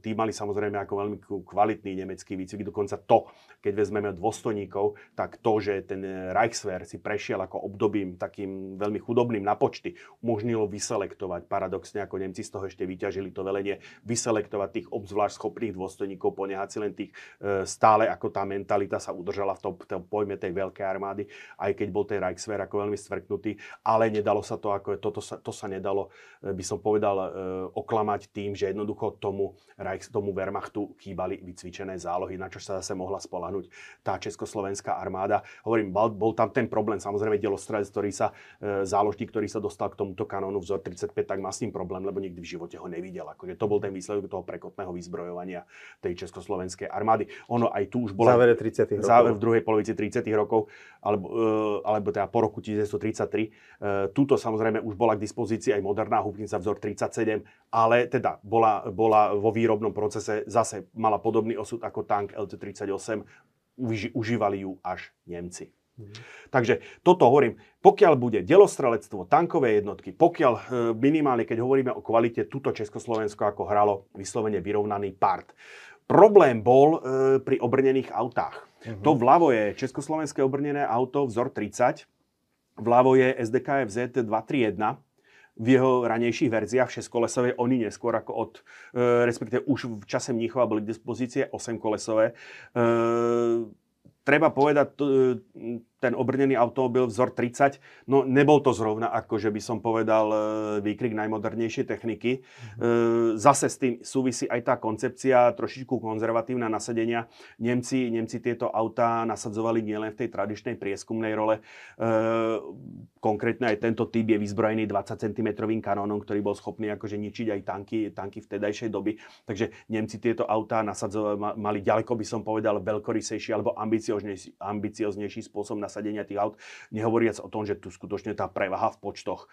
tí mali samozrejme ako veľmi kvalitný nemecký výcvik. Dokonca to, keď vezmeme dôstojníkov, tak to, že ten Reichswehr si prešiel ako obdobím takým veľmi chudobným na počty, umožnilo vyselektovať, paradoxne ako Nemci z toho ešte vyťažili to velenie, vyselektovať selektovať tých obzvlášť schopných dôstojníkov, ponehať si len tých e, stále, ako tá mentalita sa udržala v tom, tom pojme tej veľkej armády, aj keď bol ten Reichswehr ako veľmi stvrknutý, ale nedalo sa to, ako toto sa, to sa nedalo, e, by som povedal, e, oklamať tým, že jednoducho tomu, Reichs, tomu Wehrmachtu chýbali vycvičené zálohy, na čo sa zase mohla spolahnuť tá československá armáda. Hovorím, bol, bol tam ten problém, samozrejme delostrelec, ktorý sa, záložník, ktorý sa dostal k tomuto kanónu vzor 35, tak má s tým problém, lebo nikdy v živote ho nevidel. Akože to bol ten výsledok toho prekotného vyzbrojovania tej československej armády. Ono aj tu už bola... Závere 30. rokov. Záver v druhej polovici 30. rokov, alebo, uh, alebo teda po roku 1933. Uh, e, tuto samozrejme už bola k dispozícii aj moderná húbnica vzor 37, ale teda bola, bola vo výrobnom procese, zase mala podobný osud ako tank LT-38, užívali ju až Nemci. Takže toto hovorím, pokiaľ bude delostrelectvo, tankové jednotky, pokiaľ e, minimálne, keď hovoríme o kvalite, tuto Československo ako hralo vyslovene vyrovnaný part. Problém bol e, pri obrnených autách. Uh-huh. To vľavo je československé obrnené auto vzor 30, vľavo je SDKFZ 231, v jeho ranejších verziách 6-kolesové, oni neskôr ako od, e, respektíve už v čase Mníchova boli k dispozície 8-kolesové. E, treba povedať, ten obrnený automobil vzor 30, no nebol to zrovna ako, že by som povedal e, výkrik najmodernejšej techniky. Mm-hmm. Zase s tým súvisí aj tá koncepcia, trošičku konzervatívna nasadenia. Nemci, Nemci tieto autá nasadzovali nielen v tej tradičnej prieskumnej role. E, konkrétne aj tento typ je vyzbrojený 20 cm kanónom, ktorý bol schopný akože ničiť aj tanky, tanky vtedajšej doby. Takže Nemci tieto autá nasadzovali, mali ďaleko by som povedal veľkorysejší alebo ambicioznejší, ambicioznejší spôsob na nasadenia tých aut, nehovoriac o tom, že tu skutočne tá prevaha v počtoch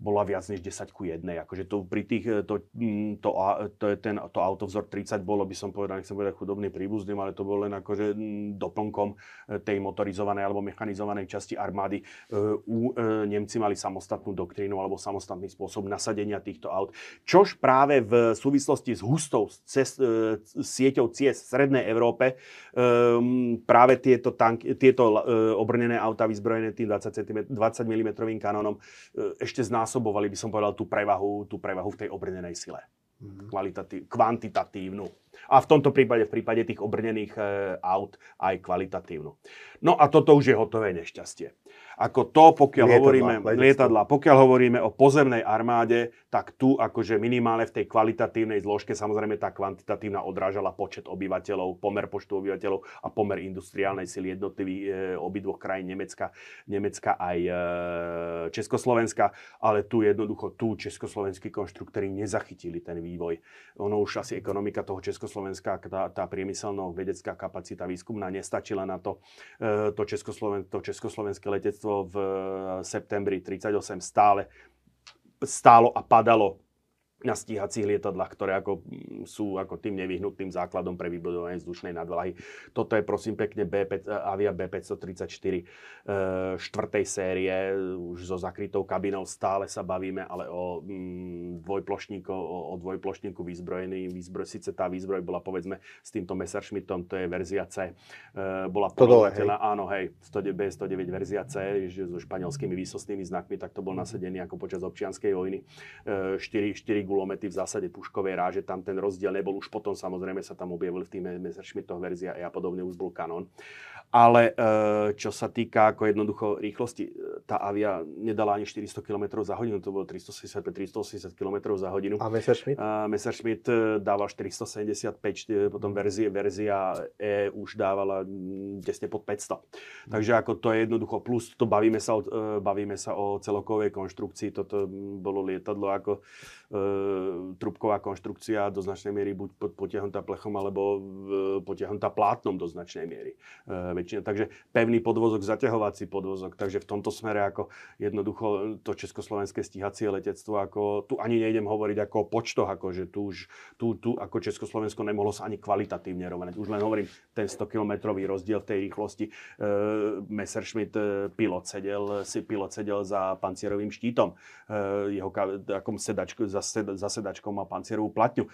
bola viac než 10 ku 1. Akože to pri tých, e, to, mm, to, to, ten, to auto vzor 30 bolo, by som povedal, nechcem povedať chudobný príbuzným, ale to bolo len akože mm, doplnkom e, tej motorizovanej alebo mechanizovanej časti armády. E, u, Nemci mali samostatnú doktrínu alebo samostatný spôsob nasadenia týchto aut. Čož práve v súvislosti s hustou cest, sieťou ciest v Srednej Európe práve tieto, tank, tieto obrnené auta vyzbrojené tým 20, cm, 20 mm kanónom ešte z nás znásobovali, by som povedal, tú prevahu, tú prevahu v tej obrnenej sile. Mm-hmm. kvantitatívnu. A v tomto prípade, v prípade tých obrnených e, aut, aj kvalitatívnu. No a toto už je hotové nešťastie ako to, pokiaľ lietadla, hovoríme, lietadla, pokiaľ hovoríme o pozemnej armáde, tak tu akože minimálne v tej kvalitatívnej zložke, samozrejme tá kvantitatívna odrážala počet obyvateľov, pomer počtu obyvateľov a pomer industriálnej sily jednotlivých e, obidvoch krajín Nemecka, Nemecka aj e, Československa, ale tu jednoducho tu československí konštruktory nezachytili ten vývoj. Ono už asi ekonomika toho Československa, tá, tá priemyselno-vedecká kapacita výskumná nestačila na to, e, to, Českosloven, to československé letectvo letectvo v eh, septembri 38 stále stálo a padalo na stíhacích lietadlách, ktoré ako mm, sú ako tým nevyhnutným základom pre vybudovanie vzdušnej nadvláhy. Toto je prosím pekne B5, Avia B534 e, štvrtej série, už so zakrytou kabinou stále sa bavíme, ale o mm, dvojplošníku, o, o dvojplošníku vyzbrojený. Výzbroj, síce tá výzbroj bola povedzme s týmto Messerschmittom, to je verzia C, e, bola porovnateľná, áno, hej, 109, B109 verzia C, so španielskými výsostnými znakmi, tak to bol nasadený ako počas občianskej vojny. E, 4, 4 gulomety v zásade puškovej ráže, tam ten rozdiel nebol. Už potom samozrejme sa tam objavili v tých Messerschmittoch verzia a podobne už bol kanon. Ale e, čo sa týka ako jednoducho rýchlosti, e, tá avia nedala ani 400 km za hodinu, to bolo 365-380 km za hodinu. A Messerschmitt? A Messerschmitt e, dával 475, potom verzie, verzia E už dávala tesne pod 500. Takže ako to je jednoducho plus, to bavíme sa o, bavíme sa o celokovej konštrukcii, toto bolo lietadlo ako trubková konštrukcia do značnej miery buď potiahnutá plechom alebo e, potiahnutá plátnom do značnej miery. E, väčšina. Takže pevný podvozok, zaťahovací podvozok. Takže v tomto smere ako jednoducho to československé stíhacie letectvo, ako tu ani nejdem hovoriť ako o počtoch, ako že tu už tu, tu ako Československo nemohlo sa ani kvalitatívne rovnať. Už len hovorím, ten 100-kilometrový rozdiel v tej rýchlosti. E, Messerschmitt e, pilot sedel, si pilot sedel za pancierovým štítom. E, jeho takom sedačku, za, sed, za sedačkou mal pancierovú platňu. E,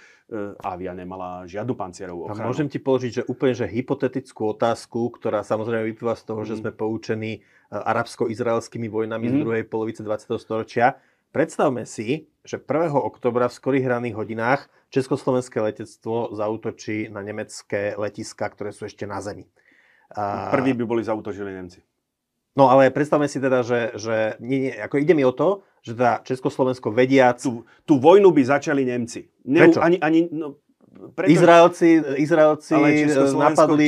Avia nemala žiadnu pancierovú ochranu. A môžem ti položiť, že úplne že hypotetickú otázku, ktorá samozrejme vyplýva z toho, mm. že sme poučení e, arabsko-izraelskými vojnami mm. z mhm. druhej polovice 20. storočia. Predstavme si, že 1. oktobra v skorých ranných hodinách Československé letectvo zautočí na nemecké letiska, ktoré sú ešte na zemi. Prvý by boli zautočili Nemci. No ale predstavme si teda, že, že nie, nie, ako ide mi o to, že teda Československo vediac... Tú, tú vojnu by začali Nemci. Ne, Prečo? Ani, ani, no, preto, Izraelci, Izraelci napadli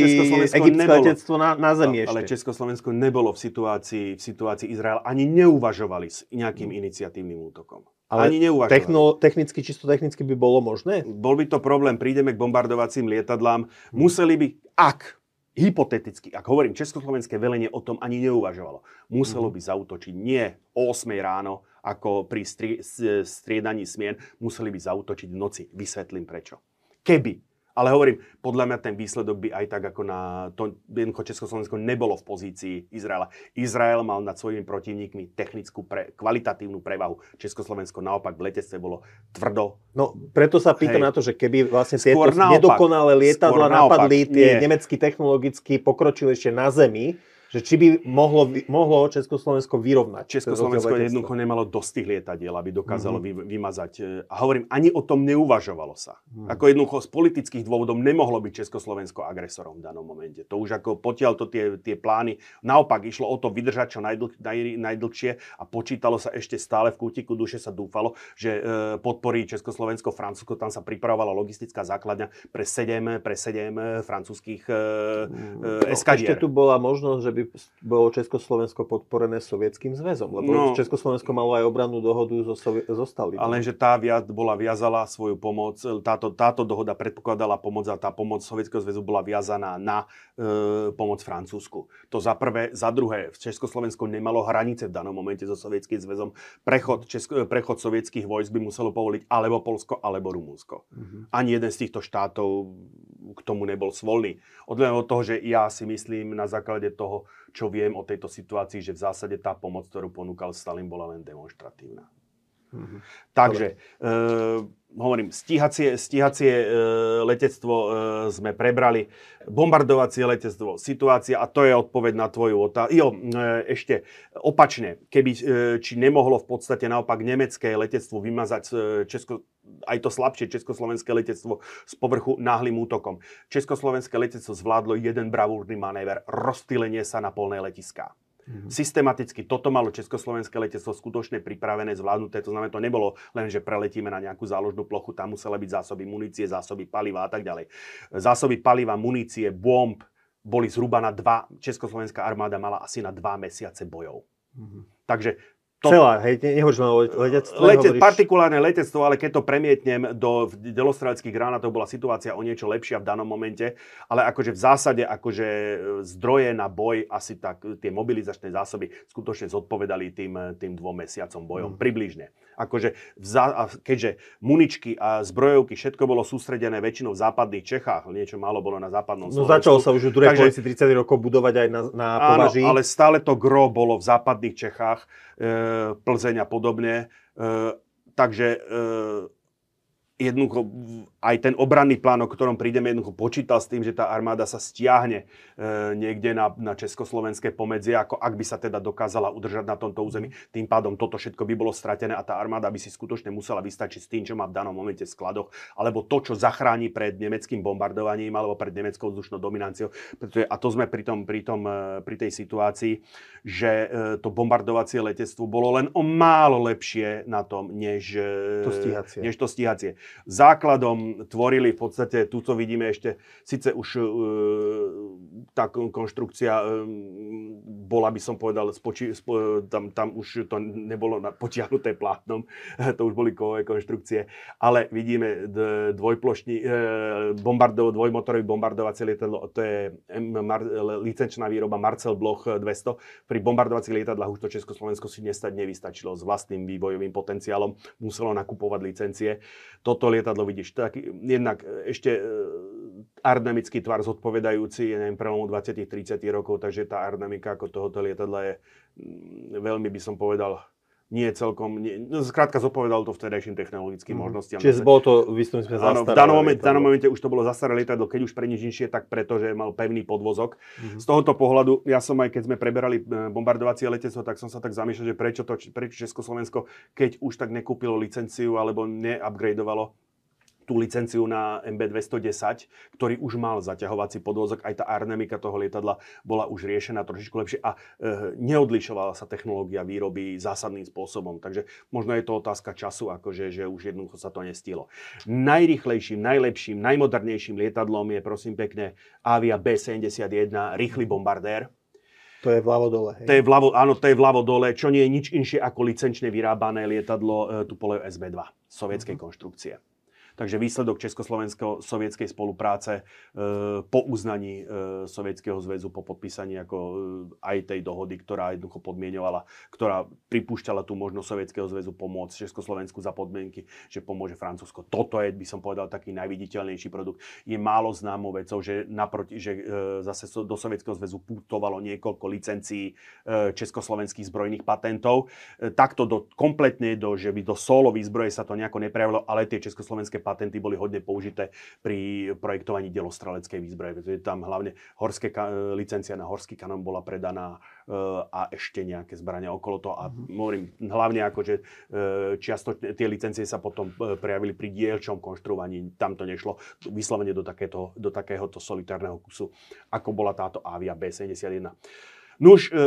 egyptské letectvo na, na zemi ešte. Ale Československo nebolo v situácii, v situácii Izrael, ani neuvažovali s nejakým iniciatívnym útokom. Ale ani neuvažovali. Techno, technicky, čisto technicky by bolo možné? Bol by to problém, prídeme k bombardovacím lietadlám, museli by, ak hypoteticky, ak hovorím, Československé velenie o tom ani neuvažovalo. Muselo mhm. by zautočiť nie o 8 ráno, ako pri stri- striedaní smien, museli by zautočiť v noci. Vysvetlím prečo. Keby ale hovorím, podľa mňa ten výsledok by aj tak ako na to, jednoducho Československo nebolo v pozícii Izraela. Izrael mal nad svojimi protivníkmi technickú, pre, kvalitatívnu prevahu. Československo naopak v letectve bolo tvrdo. No preto sa pýtam Hej. na to, že keby vlastne tieto naopak, nedokonalé lietadla napadli tie nemecky technologicky pokročilejšie na zemi, že či by mohlo, mohlo Československo vyrovnať. Československo jednoducho nemalo dosť tých lietadiel, aby dokázalo mm-hmm. vymazať. E, a hovorím, ani o tom neuvažovalo sa. Mm-hmm. Ako jednoducho z politických dôvodov nemohlo byť Československo agresorom v danom momente. To už ako potiaľ to tie, tie plány. Naopak išlo o to vydržať čo najdl, naj, najdlhšie a počítalo sa ešte stále v kútiku duše sa dúfalo, že e, podporí Československo, Francúzsko, tam sa pripravovala logistická základňa pre 7, pre 7 e, francúzských e, e, eskadier. Ešte tu bola možnosť, že by bolo Československo podporené Sovietským zväzom, lebo no, Československo malo aj obrannú dohodu so, Sovi- so Stalinom. Ale že tá viac bola viazala svoju pomoc, táto, táto dohoda predpokladala pomoc a tá pomoc Sovietskeho zväzu bola viazaná na e, pomoc Francúzsku. To za prvé. Za druhé, Československo nemalo hranice v danom momente so Sovietským zväzom. Prechod, Česko, prechod sovietských vojsk by muselo povoliť alebo Polsko, alebo Rumúnsko. Uh-huh. Ani jeden z týchto štátov k tomu nebol svolný. Odľa od toho, že ja si myslím na základe toho, čo viem o tejto situácii, že v zásade tá pomoc, ktorú ponúkal Stalin, bola len demonstratívna. Mm-hmm. Takže, e, hovorím, stíhacie, stíhacie e, letectvo e, sme prebrali, bombardovacie letectvo, situácia, a to je odpoveď na tvoju otázku. Jo, e, ešte opačne, keby, e, či nemohlo v podstate naopak nemecké letectvo vymazať e, Česko, aj to slabšie československé letectvo z povrchu náhlým útokom. Československé letectvo zvládlo jeden bravúrny manéver, rozptýlenie sa na polné letiská. Mm-hmm. Systematicky toto malo Československé letectvo skutočne pripravené, zvládnuté. To znamená, to nebolo len, že preletíme na nejakú záložnú plochu, tam musela byť zásoby munície, zásoby paliva a tak ďalej. Zásoby paliva, munície, bomb boli zhruba na dva, Československá armáda mala asi na dva mesiace bojov. Mm-hmm. Takže to, Celá, hej, nehovoríš len o letectve. Lete, hovoríš... Partikulárne letectvo, ale keď to premietnem do delostreleckých granátov, bola situácia o niečo lepšia v danom momente, ale akože v zásade akože e, zdroje na boj, asi tak tie mobilizačné zásoby skutočne zodpovedali tým, tým dvom mesiacom bojom, hmm. približne. Akože vza, keďže muničky a zbrojovky, všetko bolo sústredené väčšinou v západných Čechách, niečo málo bolo na západnom Slovensku. No začalo sa už v druhej polovici 30 rokov budovať aj na, na považí. Áno, ale stále to gro bolo v západných Čechách E, Plzeň a podobne. E, takže e, jednoducho aj ten obranný plán, o ktorom prídeme, jednoducho počítal s tým, že tá armáda sa stiahne e, niekde na, na československé pomedzie, ako ak by sa teda dokázala udržať na tomto území. Tým pádom toto všetko by bolo stratené a tá armáda by si skutočne musela vystačiť s tým, čo má v danom momente v skladoch, alebo to, čo zachráni pred nemeckým bombardovaním alebo pred nemeckou vzdušnou dominanciou. Pretože, a to sme pri, tom, pri, tom, e, pri tej situácii, že e, to bombardovacie letectvo bolo len o málo lepšie na tom, než to stíhacie. Než to stíhacie. Základom tvorili v podstate, tu to vidíme ešte, síce už uh, tá konštrukcia uh, bola, by som povedal, spoči, spo, tam, tam už to nebolo potiahnuté plátnom, to už boli kovové konštrukcie, ale vidíme dvojplošný, e, bombardov, dvojmotorový bombardovací lietadlo, to je mar, licenčná výroba Marcel Bloch 200. Pri bombardovacích lietadlách už to Československo si nestať nevystačilo s vlastným výbojovým potenciálom, muselo nakupovať licencie. Toto lietadlo vidíš, tak jednak ešte aerodynamický tvar zodpovedajúci, je neviem, prelomu 20-30 rokov, takže tá aerodynamika ako tohoto lietadla je mm, veľmi, by som povedal, nie celkom, nie, no zkrátka zodpovedal to vtedajším technologickým mm. možnostiam. Čiže bolo to v istom sme Áno, v danom, momente, v danom momente už to bolo zastaré lietadlo, keď už pre nič inšie, tak preto, že mal pevný podvozok. Mm. Z tohoto pohľadu, ja som aj keď sme preberali e, bombardovacie letectvo, tak som sa tak zamýšľal, že prečo, to, prečo Československo, keď už tak nekúpilo licenciu alebo neupgradeovalo tú licenciu na MB210, ktorý už mal zaťahovací podvozok, aj tá aerodynamika toho lietadla bola už riešená trošičku lepšie a e, neodlišovala sa technológia výroby zásadným spôsobom. Takže možno je to otázka času, akože, že už jednoducho sa to nestilo. Najrychlejším, najlepším, najmodernejším lietadlom je prosím pekne Avia B-71, rýchly bombardér. To je vľavo dole. Hej. To je vľavo, áno, to je vľavo dole, čo nie je nič inšie ako licenčne vyrábané lietadlo e, Tupolev SB2 sovietskej uh-huh. konštrukcie. Takže výsledok Československo-sovietskej spolupráce e, po uznaní e, Sovietskeho zväzu, po podpísaní ako e, aj tej dohody, ktorá jednoducho podmienovala, ktorá pripúšťala tú možnosť Sovietskeho zväzu pomôcť Československu za podmienky, že pomôže Francúzsko. Toto je, by som povedal, taký najviditeľnejší produkt. Je málo známou vecou, že, naproti, že zase do Sovietskeho zväzu putovalo niekoľko licencií československých zbrojných patentov. Takto do, kompletne do, že by do solových zbroje sa to nejako neprejavilo, ale tie československé patenty boli hodne použité pri projektovaní delostreleckej výzbroje. Pretože tam hlavne horské, licencia na horský kanon bola predaná e, a ešte nejaké zbrania okolo toho. A mm-hmm. hovorím, hlavne ako, že e, čiasto tie licencie sa potom e, prejavili pri dielčom konštruovaní. Tam to nešlo vyslovene do, takéto, do takéhoto solitárneho kusu, ako bola táto Avia B71. Nuž, e,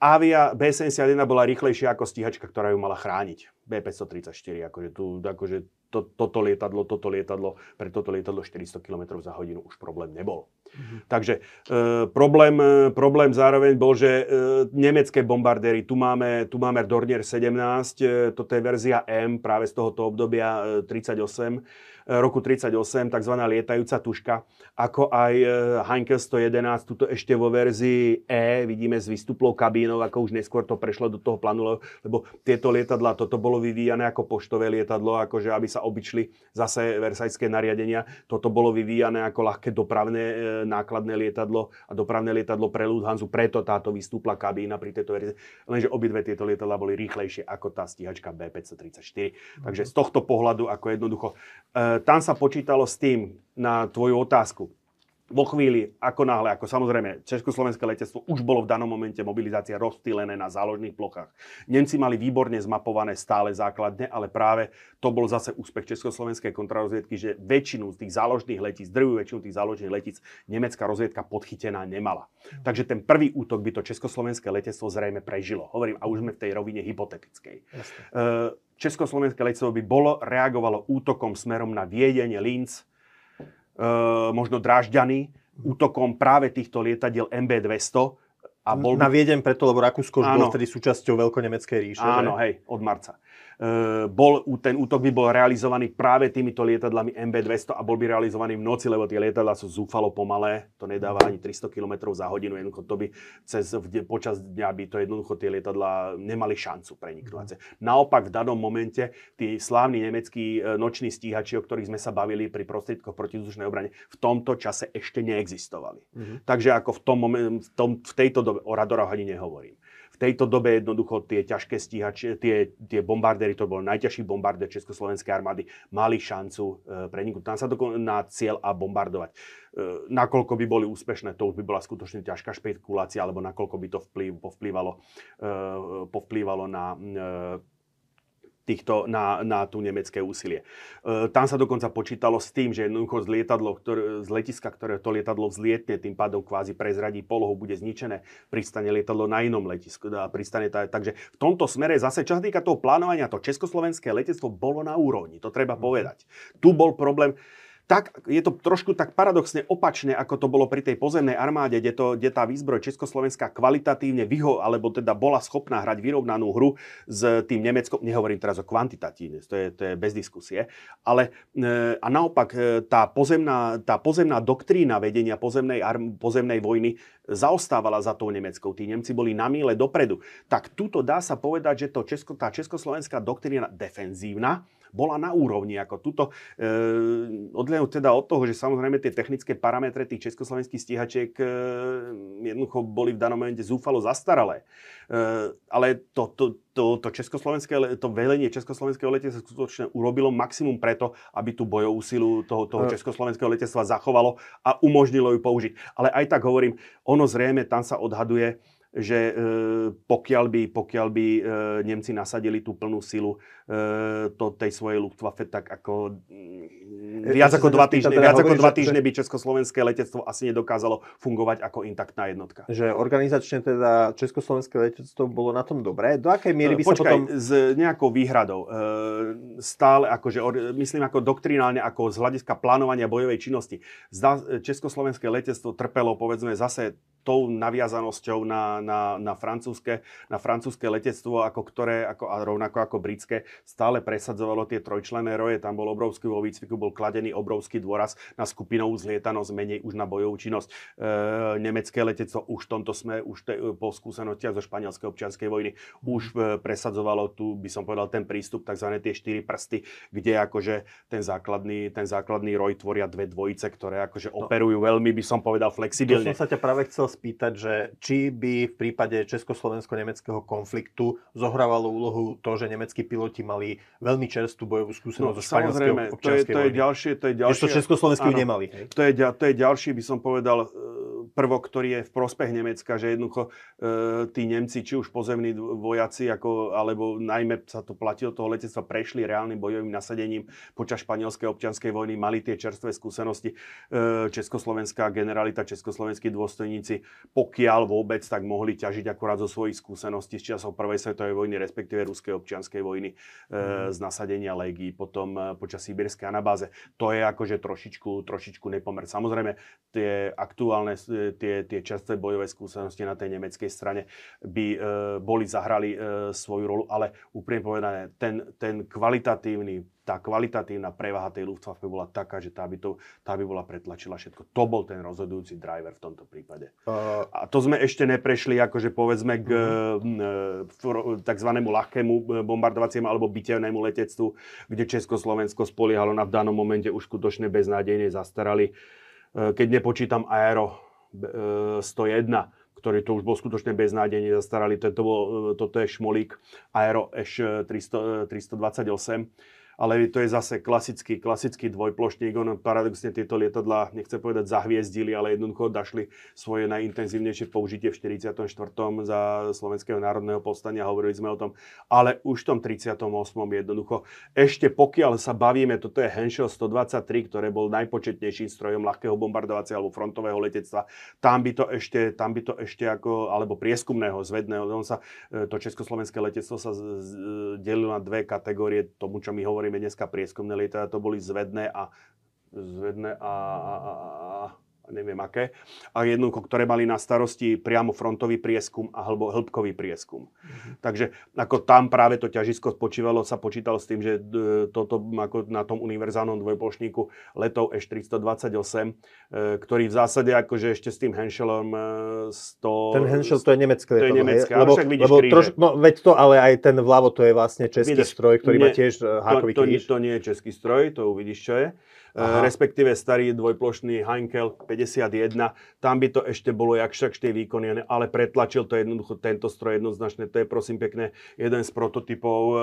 Avia B71 bola rýchlejšia ako stíhačka, ktorá ju mala chrániť. B534, akože, tu, akože to, toto lietadlo, toto lietadlo, pre toto lietadlo 400 km za hodinu už problém nebol. Mm-hmm. Takže e, problém, e, problém zároveň bol, že e, nemecké bombardéry, tu máme, tu máme Dornier 17, e, toto je verzia M práve z tohoto obdobia e, 38, roku 38, tzv. lietajúca tuška, ako aj e, Heinkel 111, tuto ešte vo verzii E, vidíme s výstuplou kabínou, ako už neskôr to prešlo do toho plánu, lebo tieto lietadla, toto bolo vyvíjane ako poštové lietadlo, akože aby sa običli zase versajské nariadenia. Toto bolo vyvíjane ako ľahké dopravné e, nákladné lietadlo a dopravné lietadlo pre Lufthansa, preto táto výstupla kabína pri tejto verzii. Lenže obidve tieto lietadla boli rýchlejšie ako tá stíhačka B534. Takže z tohto pohľadu, ako jednoducho, e, tam sa počítalo s tým na tvoju otázku. Vo chvíli, ako náhle, ako samozrejme, Československé letectvo už bolo v danom momente mobilizácia rozstýlené na záložných plochách. Nemci mali výborne zmapované stále základne, ale práve to bol zase úspech Československej kontrarozviedky, že väčšinu z tých záložných letíc, drvú väčšinu tých záložných letíc nemecká rozviedka podchytená nemala. Takže ten prvý útok by to Československé letectvo zrejme prežilo. Hovorím, a už sme v tej rovine hypotetickej. Jasne. Uh, Československé letectvo by bolo, reagovalo útokom smerom na Viedeň, Linz, e, možno Drážďany, útokom práve týchto lietadiel MB200. A bol... Na Viedeň preto, lebo Rakúsko už bolo vtedy súčasťou veľkonemeckej ríše. Áno, že? hej, od marca. E, bol, ten útok by bol realizovaný práve týmito lietadlami MB200 a bol by realizovaný v noci, lebo tie lietadla sú zúfalo pomalé, to nedáva ani 300 km za hodinu, jednoducho to by cez, počas dňa by to jednoducho tie lietadla nemali šancu preniknúť. Mm. Naopak v danom momente tí slávni nemeckí e, noční stíhači, o ktorých sme sa bavili pri prostriedkoch protizdušnej obrane, v tomto čase ešte neexistovali. Mm-hmm. Takže ako v, tom moment, v, tom, v tejto dobe o radoroch ani nehovorím v tejto dobe jednoducho tie ťažké stíhače, tie, tie bombardéry, to bol najťažší bombardér Československej armády, mali šancu e, preniknúť tam sa dokon- na cieľ a bombardovať. E, nakoľko by boli úspešné, to už by bola skutočne ťažká špekulácia, alebo nakoľko by to vplyv, povplývalo, e, povplývalo na e, týchto, na, na tú nemecké úsilie. E, tam sa dokonca počítalo s tým, že jednoducho z, lietadlo, ktoré, z letiska, ktoré to lietadlo vzlietne, tým pádom kvázi prezradí polohu, bude zničené, pristane lietadlo na inom letisku. A pristane tá, takže v tomto smere zase, čo sa týka toho plánovania, to československé letectvo bolo na úrovni, to treba povedať. Tu bol problém, tak je to trošku tak paradoxne opačne, ako to bolo pri tej pozemnej armáde, kde, to, kde tá výzbroj Československá kvalitatívne vyho, alebo teda bola schopná hrať vyrovnanú hru s tým Nemeckom. Nehovorím teraz o kvantitatívne, to je, to je bez diskusie. Ale e, a naopak e, tá pozemná, tá pozemná doktrína vedenia pozemnej, pozemnej vojny zaostávala za tou Nemeckou. Tí Nemci boli na míle dopredu. Tak tuto dá sa povedať, že to Česko, tá československá doktrína defenzívna, bola na úrovni ako tuto. E, teda od toho, že samozrejme tie technické parametre tých československých stíhačiek e, jednoducho boli v danom momente zúfalo zastaralé. E, ale to, to, to, to, československé, to velenie československého letectva skutočne urobilo maximum preto, aby tú bojovú silu toho, toho československého letectva zachovalo a umožnilo ju použiť. Ale aj tak hovorím, ono zrejme tam sa odhaduje, že e, pokiaľ by, pokiaľ by e, Nemci nasadili tú plnú silu e, to, tej svojej Luftwaffe, tak ako mm, viac ako dva týždne, teda viac ako dva týždne by československé letectvo asi nedokázalo fungovať ako intaktná jednotka. Že organizačne teda československé letectvo bolo na tom dobré. Do akej miery by Počkaj, sa potom... s nejakou výhradou. Stále akože, myslím ako doktrinálne, ako z hľadiska plánovania bojovej činnosti. Československé letectvo trpelo, povedzme, zase tou naviazanosťou na, na, na, francúzske, na francúzske letectvo, ako ktoré, ako, a rovnako ako britské, stále presadzovalo tie trojčlené roje. Tam bol obrovský vo výcviku, bol kladený obrovský dôraz na skupinovú zlietanosť, menej už na bojovú činnosť. E, nemecké letectvo už v tomto sme, už te, po skúsenostiach zo španielskej občianskej vojny, už e, presadzovalo tu, by som povedal, ten prístup, tzv. tie štyri prsty, kde akože ten základný, ten základný roj tvoria dve dvojice, ktoré akože no. operujú veľmi, by som povedal, flexibilne. To som sa ťa práve chcel spýtať, že či by v prípade československo-nemeckého konfliktu zohrávalo úlohu to, že nemeckí piloti mali veľmi čerstvú bojovú skúsenosť no, zo španielského to je, to je ďalšie, to je ďalšie. to československí nemali. Hej? To, je, to je ďalší, by som povedal, e, prvok, ktorý je v prospech Nemecka, že jednoducho e, tí Nemci, či už pozemní vojaci, ako, alebo najmä sa to platilo toho letectva, prešli reálnym bojovým nasadením počas španielskej občianskej vojny, mali tie čerstvé skúsenosti. E, Československá generalita, československí dôstojníci pokiaľ vôbec, tak mohli ťažiť akurát zo svojich skúseností z časov prvej svetovej vojny, respektíve ruskej občianskej vojny mm. z nasadenia legií, potom e, počas sibirskej anabáze. To je akože trošičku, trošičku nepomer. Samozrejme, tie aktuálne, e, tie, tie čerstvé bojové skúsenosti na tej nemeckej strane by e, boli, zahrali e, svoju rolu, ale úprimne povedané, ten, ten kvalitatívny tá kvalitatívna prevaha tej Luftwaffe bola taká, že tá by, to, tá by bola pretlačila všetko. To bol ten rozhodujúci driver v tomto prípade. Uh... A to sme ešte neprešli, akože povedzme k uh-huh. tzv. ľahkému e, bombardovaciemu alebo bitevnému letectvu, kde Československo spoliehalo na v danom momente už skutočne beznádejne zastarali. Keď nepočítam Aero 101, ktorý to už bol skutočne beznádejne zastarali. Toto, bol, toto je Šmolík Aero Eš 300, 328 ale to je zase klasický, klasický dvojplošník. On paradoxne tieto lietadla, nechce povedať zahviezdili, ale jednoducho dašli svoje najintenzívnejšie použitie v 44. za Slovenského národného povstania, hovorili sme o tom, ale už v tom 38. jednoducho, ešte pokiaľ sa bavíme, toto je Henschel 123, ktoré bol najpočetnejším strojom ľahkého bombardovacieho alebo frontového letectva, tam by to ešte, tam by to ešte ako, alebo prieskumného, zvedného, on sa, e, to československé letectvo sa delilo na dve kategórie, tomu, čo my hovoríme hovoríme dneska prieskumné lietadla, to boli zvedné a zvedné a, a, a, neviem aké, a jednoducho, ktoré mali na starosti priamo frontový prieskum a hĺbo, hĺbkový prieskum. Mm-hmm. Takže ako tam práve to ťažisko spočívalo, sa počítalo s tým, že e, toto ako na tom univerzálnom dvojplošníku letov Eš-328, e, ktorý v zásade akože ešte s tým Henschelom 100... Ten Henschel to je nemecké. To je nemecké, lebo, však vidíš lebo troš, no, veď to, ale aj ten vľavo to je vlastne český vidíš, stroj, ktorý nie, má tiež e, hákový to, to, to nie je český stroj, to uvidíš, čo je. Aha. respektíve starý dvojplošný Heinkel 51. Tam by to ešte bolo jak však tej výkony, ale pretlačil to jednoducho tento stroj jednoznačne. To je prosím pekne jeden z prototypov uh,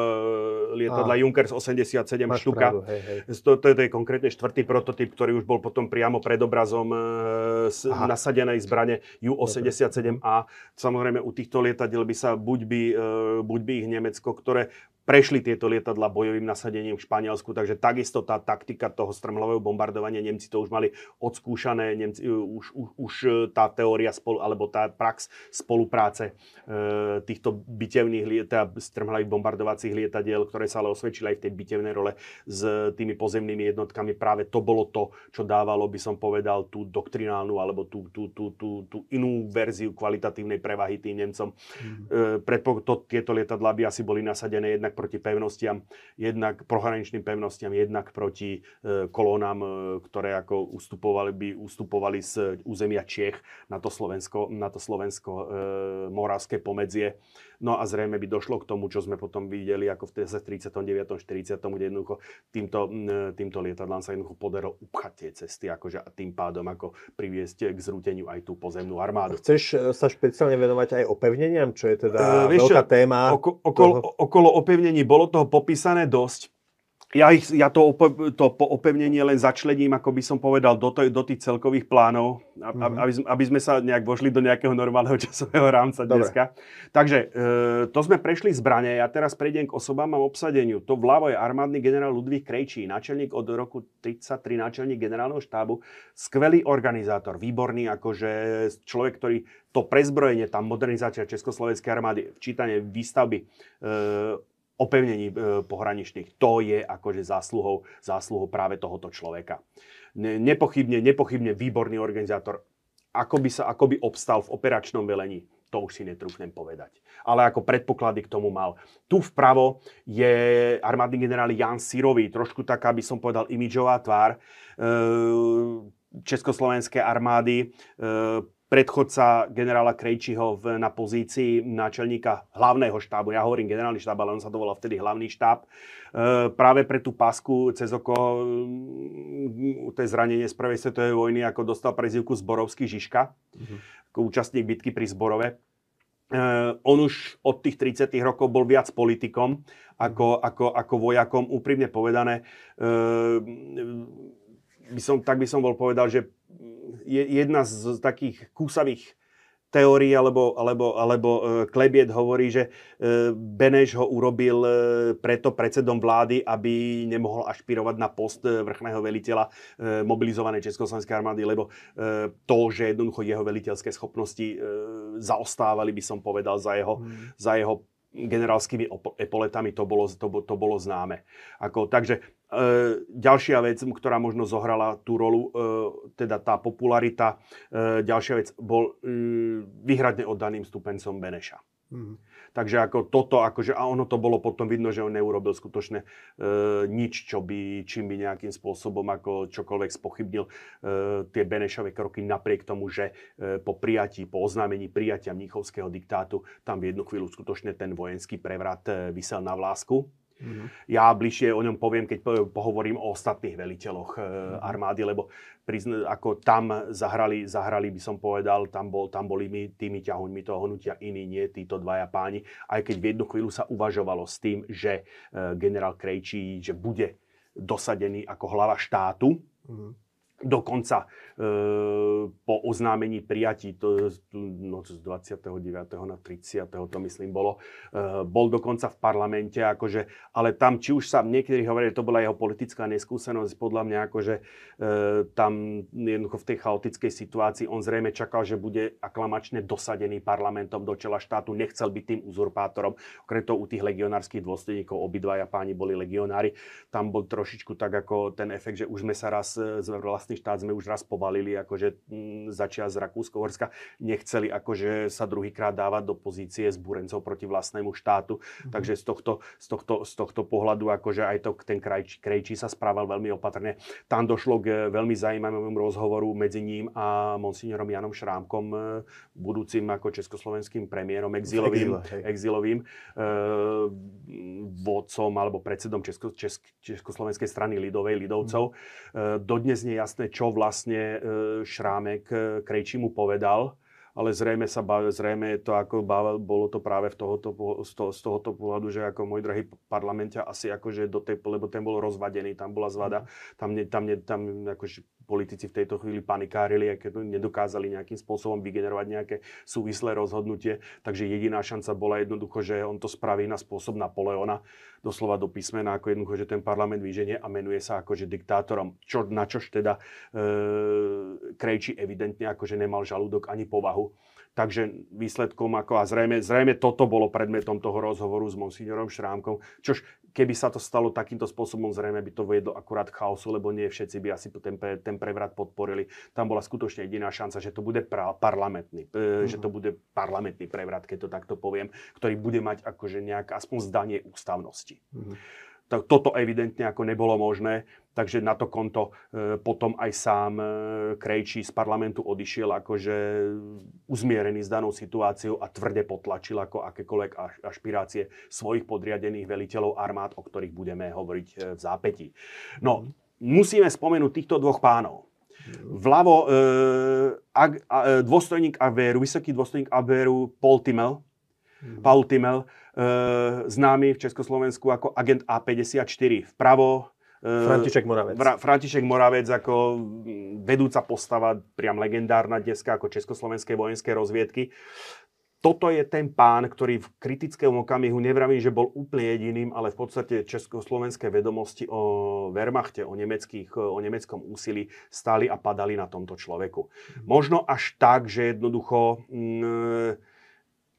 lietadla Junkers 87 Máš štuka. Pravdu, hej, hej. To, to, je, to je konkrétne štvrtý prototyp, ktorý už bol potom priamo pred obrazom uh, nasadenej zbrane U-87A. Samozrejme u týchto lietadiel by sa buď by, uh, buď by ich Nemecko, ktoré prešli tieto lietadla bojovým nasadením v Španielsku, takže takisto tá taktika toho strmhlavého bombardovania, Nemci to už mali odskúšané, Nemci, uh, už, už, už uh, tá teória spolu, alebo tá prax spolupráce e, týchto bitevných liet, teda strmhlavých bombardovacích lietadiel, ktoré sa ale osvedčili aj v tej bitevnej role s tými pozemnými jednotkami, práve to bolo to, čo dávalo, by som povedal, tú doktrinálnu alebo tú, tú, tú, tú, tú inú verziu kvalitatívnej prevahy tým Nemcom. Mm. E, predpo, to, tieto lietadlá by asi boli nasadené jednak proti pevnostiam, jednak prohraničným pevnostiam, jednak proti e, kolónám, e, ktoré ako ustupovali, by ustupovali z územia Čiech na to Slovensko, na to Slovensko e, moravské pomedzie. No a zrejme by došlo k tomu, čo sme potom videli ako v 39. 40. kde jednoducho týmto, týmto lietadlám sa jednoducho podarilo upchať tie cesty akože, a tým pádom ako priviesť k zrúteniu aj tú pozemnú armádu. Chceš sa špeciálne venovať aj opevneniam, čo je teda uh, veľká čo, téma? Oko, okolo, toho... okolo opevnení bolo toho popísané dosť. Ja, ich, ja to, ope, to opevnenie len začlením, ako by som povedal, do, to, do tých celkových plánov, mm-hmm. aby, aby sme sa nejak vošli do nejakého normálneho časového rámca Dobre. dneska. Takže e, to sme prešli zbranie, ja teraz prejdem k osobám a obsadeniu. To vľavo je armádny generál Ludvík Krejčí, náčelník od roku 33, náčelník generálneho štábu, skvelý organizátor, výborný, akože človek, ktorý to prezbrojenie, tá modernizácia Československej armády, včítanie výstavby e, opevnení e, pohraničných. To je akože zásluhou, zásluhou práve tohoto človeka. Nepochybne, nepochybne výborný organizátor. Ako by, sa, ako by obstal v operačnom velení, to už si netrúfnem povedať. Ale ako predpoklady k tomu mal. Tu vpravo je armádny generál Jan Sirový, trošku taká by som povedal imidžová tvár e, československej armády. Predchodca generála Krejčiho v, na pozícii náčelníka hlavného štábu. Ja hovorím generálny štáb, ale on sa to volal vtedy hlavný štáb. E, práve pre tú pasku cez oko, mm, to je zranenie z prvej svetovej vojny, ako dostal prezivku Zborovský Žižka, mm-hmm. ako účastník bitky pri Zborove. E, on už od tých 30 rokov bol viac politikom ako, ako, ako vojakom. Úprimne povedané, e, by som, tak by som bol povedal, že je jedna z takých kúsavých teórií alebo, alebo, alebo e, Klebiet hovorí, že e, Beneš ho urobil e, preto predsedom vlády, aby nemohol ašpirovať na post vrchného veliteľa mobilizovanej Československej armády, lebo to, že jednoducho jeho veliteľské schopnosti zaostávali, by som povedal, za jeho, hmm. za jeho generálskymi epoletami, to bolo, to, to bolo známe. Ako, takže e, ďalšia vec, ktorá možno zohrala tú rolu, e, teda tá popularita, e, ďalšia vec bol e, vyhradne oddaným stupencom Beneša. Mm-hmm. Takže ako toto, akože, a ono to bolo potom vidno, že on neurobil skutočne e, nič, čo by, čím by nejakým spôsobom ako čokoľvek spochybnil e, tie Benešové kroky napriek tomu, že e, po prijatí, po oznámení prijatia Mníchovského diktátu tam v jednu chvíľu skutočne ten vojenský prevrat e, vysel na vlásku. Mm-hmm. Ja bližšie o ňom poviem, keď pohovorím o ostatných veliteľoch mm-hmm. armády, lebo prizn- ako tam zahrali, zahrali, by som povedal, tam, bol, tam boli my, tými ťahuňmi toho hnutia iní, nie títo dvaja páni. Aj keď v jednu chvíľu sa uvažovalo s tým, že uh, generál Krejčí, že bude dosadený ako hlava štátu, mm-hmm Dokonca e, po oznámení prijatí, to, noc z 29. na 30. to myslím bolo, e, bol dokonca v parlamente, akože, ale tam, či už sa niektorí hovorili, to bola jeho politická neskúsenosť, podľa mňa akože e, tam jednoducho v tej chaotickej situácii on zrejme čakal, že bude aklamačne dosadený parlamentom do čela štátu, nechcel byť tým uzurpátorom. Okrem toho u tých legionárskych dôstojníkov obidvaja páni boli legionári. Tam bol trošičku tak ako ten efekt, že už sme sa raz z vlastne vlastný štát sme už raz povalili, akože mm, začia z Rakúsko-Horska, nechceli akože sa druhýkrát dávať do pozície zbúrencov proti vlastnému štátu. Mm-hmm. Takže z tohto, z, tohto, z tohto pohľadu akože aj to, ten krajči, krajčí sa správal veľmi opatrne. Tam došlo k veľmi zaujímavému rozhovoru medzi ním a monsignorom Janom Šrámkom, e, budúcim ako československým premiérom, exilovým, Exil, exilovým e, vodcom alebo predsedom Česko, Česk, Československej strany Lidovej, Lidovcov. Mm. E, dodnes nie je jasné, čo vlastne e, Šrámek e, Krejči mu povedal, ale zrejme, sa bav, zrejme to ako bav, bolo to práve v tohoto, z, to, z tohoto pohľadu, že ako môj drahý parlament asi akože do tej, lebo ten bol rozvadený, tam bola zvada, tam, ne, tam, ne, tam akože politici v tejto chvíli panikárili, keď nedokázali nejakým spôsobom vygenerovať nejaké súvislé rozhodnutie. Takže jediná šanca bola jednoducho, že on to spraví na spôsob Napoleona, doslova do písmena, ako jednoducho, že ten parlament vyženie a menuje sa akože diktátorom. Čo, na čož teda e, Krejči evidentne akože nemal žalúdok ani povahu. Takže výsledkom, ako a zrejme, zrejme toto bolo predmetom toho rozhovoru s monsignorom Šrámkom, čož keby sa to stalo takýmto spôsobom, zrejme by to viedlo akurát chaosu, lebo nie všetci by asi ten, ten prevrat podporili. Tam bola skutočne jediná šanca, že to bude pra, parlamentný, mm-hmm. že to bude parlamentný prevrat, keď to takto poviem, ktorý bude mať akože nejak aspoň zdanie ústavnosti. Mm-hmm tak toto evidentne ako nebolo možné, takže na to konto e, potom aj sám e, Krejčí z parlamentu odišiel akože uzmierený s danou situáciou a tvrde potlačil ako akékoľvek ašpirácie svojich podriadených veliteľov armád, o ktorých budeme hovoriť e, v zápätí. No, musíme spomenúť týchto dvoch pánov. Vľavo e, ag, a, dôstojník Averu, vysoký dôstojník Averu Paul Timmel, mm. Paul Timmel, známy v Československu ako agent A54. Vpravo eh, František Moravec. František Moravec ako mm, vedúca postava, priam legendárna dneska ako Československej vojenskej rozviedky. Toto je ten pán, ktorý v kritickom okamihu, nevravím, že bol úplne jediným, ale v podstate československé vedomosti o Wehrmachte, o, nemeckých, o nemeckom úsilí stáli a padali na tomto človeku. Možno až tak, že jednoducho... Mm,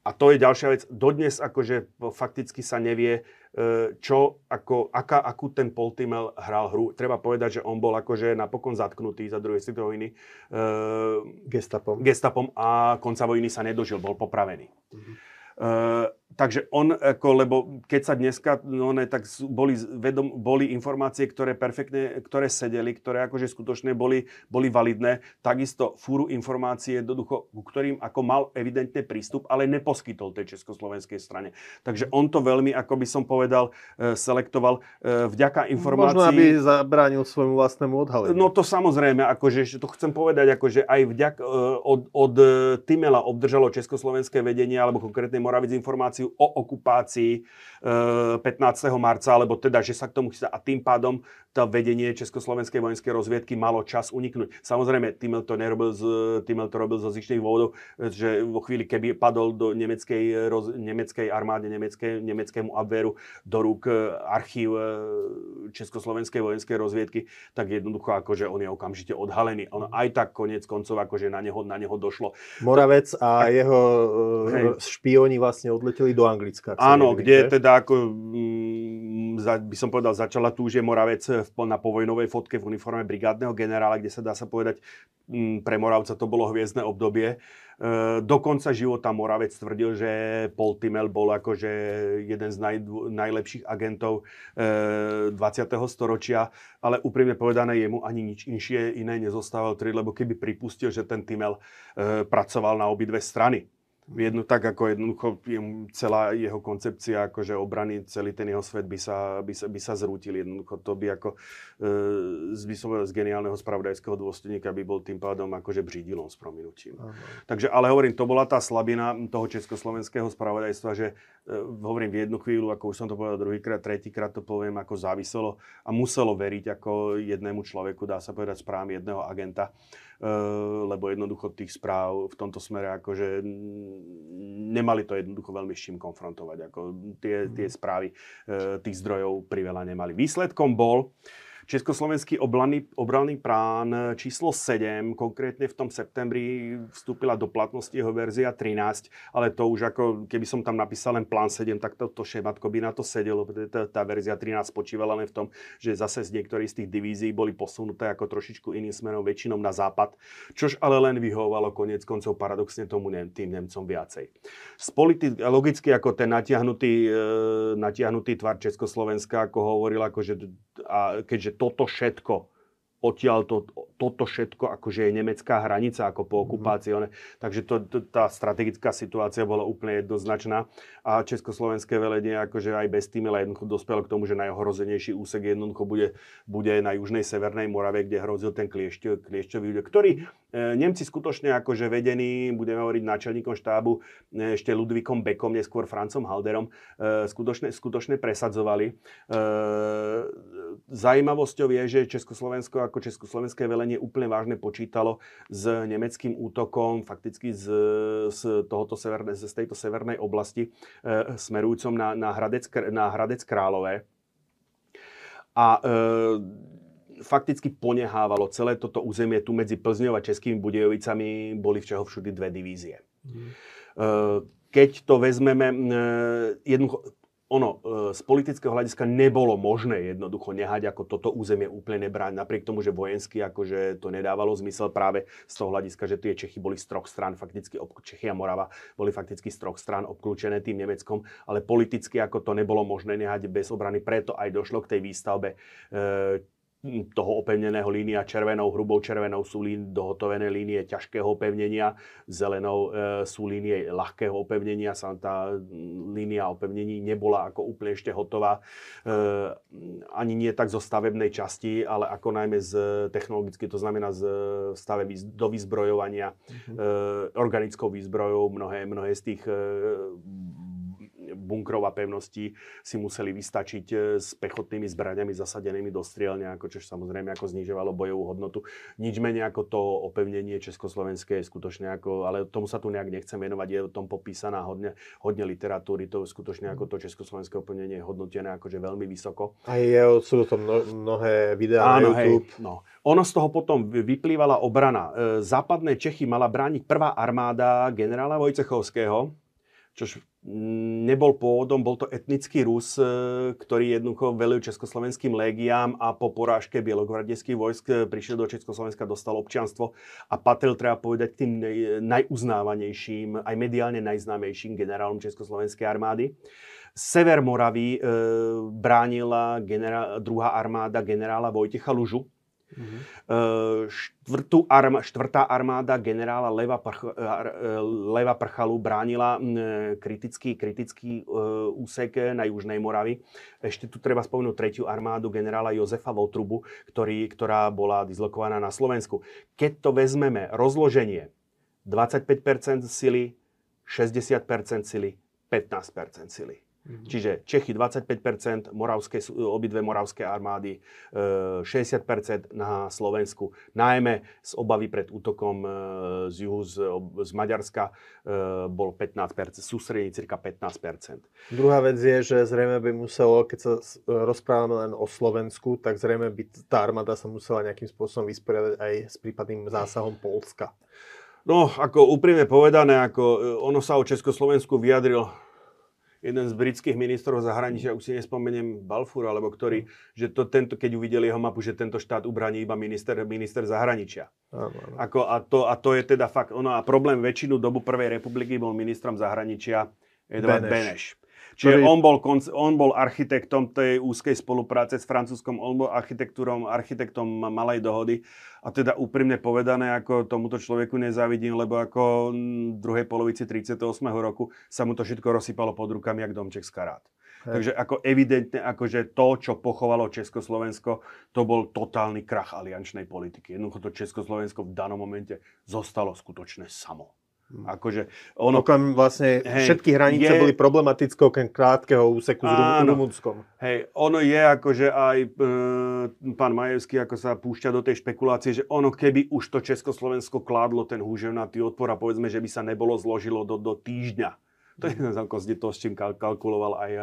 a to je ďalšia vec. Dodnes akože fakticky sa nevie, e, čo, ako, aká, akú ten Poltimel hral hru. Treba povedať, že on bol akože napokon zatknutý za druhej svetovej vojny uh, gestapom. gestapom a konca vojny sa nedožil, bol popravený. Uh, takže on, ako, lebo keď sa dneska, no ne, tak boli, vedom, boli informácie, ktoré perfektne, ktoré sedeli, ktoré akože skutočne boli, boli validné. Takisto fúru informácie, jednoducho, ku ktorým ako mal evidentne prístup, ale neposkytol tej československej strane. Takže on to veľmi, ako by som povedal, uh, selektoval uh, vďaka informácií. Možno, aby zabránil svojmu vlastnému odhaleniu. No to samozrejme, akože to chcem povedať, akože aj vďaka, uh, od, od Timela obdržalo československé vedenie, alebo konkrétne Moravic informáciu o okupácii 15. E, marca, alebo teda, že sa k tomu chystá. A tým pádom to vedenie Československej vojenskej rozviedky malo čas uniknúť. Samozrejme, Timmel to nerobil z, Timmel to robil zo zištných dôvodov, že vo chvíli, keby padol do nemeckej, roz, nemeckej armáde, nemeckej, nemeckému Abwehru do rúk e, archív e, Československej vojenskej rozviedky, tak jednoducho akože on je okamžite odhalený. On aj tak konec koncov akože na neho, na neho došlo. Moravec a jeho hej. špioni vlastne odleteli do Anglicka. Áno, kde teda ako, mm, by som povedal, začala tu, že Moravec na povojnovej fotke v uniforme brigádneho generála, kde sa dá sa povedať, mm, pre Moravca to bolo hviezdne obdobie. E, do konca života Moravec tvrdil, že Paul Timmel bol akože jeden z naj, najlepších agentov 20. E, storočia, ale úprimne povedané jemu ani nič inšie iné nezostával tri, lebo keby pripustil, že ten Timmel e, pracoval na obidve strany jednu, tak ako jednoducho celá jeho koncepcia akože obrany, celý ten jeho svet by sa, by sa, by sa zrútil jednoducho. To by ako e, z, z geniálneho spravodajského dôstojníka by bol tým pádom akože břídilom s prominutím. Aha. Takže, ale hovorím, to bola tá slabina toho československého spravodajstva, že e, hovorím v jednu chvíľu, ako už som to povedal druhýkrát, tretíkrát to poviem, ako záviselo a muselo veriť ako jednému človeku, dá sa povedať správam jedného agenta lebo jednoducho tých správ v tomto smere akože nemali to jednoducho veľmi s čím konfrontovať. Ako tie, tie mhm. správy eh, tých zdrojov priveľa nemali. Výsledkom bol, Československý obranný, obranný plán číslo 7, konkrétne v tom septembri vstúpila do platnosti jeho verzia 13, ale to už ako, keby som tam napísal len plán 7, tak to, to šematko by na to sedelo, pretože tá, tá verzia 13 spočívala len v tom, že zase z niektorých z tých divízií boli posunuté ako trošičku iným smerom, väčšinou na západ, čož ale len vyhovovalo konec koncov paradoxne tomu ne, tým Nemcom viacej. Z politi- logicky ako ten natiahnutý, e, natiahnutý tvar Československa, ako hovoril, akože, a keďže toto všetko odtiaľ to, toto všetko akože je nemecká hranica ako po mhm. okupácii. Mm-hmm. Takže to, to, tá strategická situácia bola úplne jednoznačná a československé velenie akože aj bez ale jednoducho dospelo k tomu, že najohrozenejší úsek jednoducho bude, bude na južnej severnej Morave, kde hrozil ten kliešť, kliešťový údek, ktorý e, Nemci skutočne akože vedení, budeme hovoriť náčelníkom štábu, e, ešte Ludvíkom Bekom, neskôr Francom Halderom, e, skutočne, skutočne presadzovali. E, zajímavosťou je, že Československo ako československé velenie nie úplne vážne počítalo s nemeckým útokom fakticky z, z, tohoto severné, z tejto severnej oblasti e, smerujúcom na, na, Hradec, na Hradec Králové. A e, fakticky ponehávalo celé toto územie tu medzi Plzňou a Českými Budejovicami, boli v čeho všudy dve divízie. Mm. Keď to vezmeme, e, jednoducho, ono z politického hľadiska nebolo možné jednoducho nehať ako toto územie úplne nebráť, napriek tomu, že vojensky akože to nedávalo zmysel práve z toho hľadiska, že tie Čechy boli z troch strán, fakticky Čechy a Morava boli fakticky z troch strán obklúčené tým Nemeckom, ale politicky ako to nebolo možné nehať bez obrany, preto aj došlo k tej výstavbe e, toho opevneného línia červenou, hrubou červenou sú lín, dohotovené línie ťažkého opevnenia, zelenou e, sú línie ľahkého opevnenia, sa tá línia opevnení nebola ako úplne ešte hotová, e, ani nie tak zo stavebnej časti, ale ako najmä z technologicky, to znamená z stave do vyzbrojovania, mm-hmm. e, organickou výzbrojou, mnohé, mnohé z tých e, bunkrov a pevností si museli vystačiť e, s pechotnými zbraniami zasadenými do strielne, ako čo samozrejme ako znižovalo bojovú hodnotu. Nič menej ako to opevnenie československé je skutočne ako, ale tomu sa tu nejak nechcem venovať, je o tom popísaná hodne, hodne literatúry, to je skutočne ako to československé opevnenie je hodnotené akože veľmi vysoko. A je, sú to mnohé videá Áno, na YouTube. Hej, no. Ono z toho potom vyplývala obrana. E, západné Čechy mala brániť prvá armáda generála Vojcechovského, čož mm, nebol pôvodom, bol to etnický Rus, e, ktorý jednoducho velil československým légiám a po porážke bielogvardieských vojsk e, prišiel do Československa, dostal občianstvo a patril, treba povedať, tým najuznávanejším, aj mediálne najznámejším generálom Československej armády. Sever Moravy e, bránila generál, druhá armáda generála Vojtecha Lužu, Štvrtú arm, štvrtá armáda generála Leva, Prch, eh, Leva Prchalu bránila kritický, kritický úsek na Južnej Moravi. Ešte tu treba spomenúť tretiu armádu generála Jozefa Votrubu, ktorý, ktorá bola dislokovaná na Slovensku. Keď to vezmeme, rozloženie 25% sily, 60% sily, 15% sily. Mm-hmm. Čiže Čechy 25%, moravské, obidve moravské armády 60% e, na Slovensku. Najmä z obavy pred útokom e, z juhu z, z Maďarska e, bol 15%, sústredení cirka 15%. Druhá vec je, že zrejme by muselo, keď sa rozprávame len o Slovensku, tak zrejme by tá armáda sa musela nejakým spôsobom vysporiadať aj s prípadným zásahom Polska. No, ako úprimne povedané, ako ono sa o Československu vyjadril jeden z britských ministrov zahraničia, už si nespomeniem Balfour, alebo ktorý, že to, tento, keď uvideli jeho mapu, že tento štát ubraní iba minister, minister zahraničia. Áno, áno. Ako, a, to, a to je teda fakt, ono a problém väčšinu dobu Prvej republiky bol ministrom zahraničia Edvard Beneš. Beneš. Čiže on bol, on bol architektom tej úzkej spolupráce s Francúzskom, on bol architektom, architektom malej dohody. A teda úprimne povedané, ako tomuto človeku nezávidím, lebo ako v druhej polovici 38. roku sa mu to všetko rozsypalo pod rukami, jak domček z karát. Hej. Takže ako evidentne, akože to, čo pochovalo Československo, to bol totálny krach aliančnej politiky. Jednoducho to Československo v danom momente zostalo skutočne samo. Hm. Akože ono... Okrem vlastne hej, všetky hranice je, boli problematické okrem krátkeho úseku áno, s Rumunskom. Hej, ono je akože aj e, pán Majevský ako sa púšťa do tej špekulácie, že ono keby už to Československo kládlo ten húževnatý odpor a povedzme, že by sa nebolo zložilo do, do týždňa. To je celkom to, s čím kalkuloval aj e,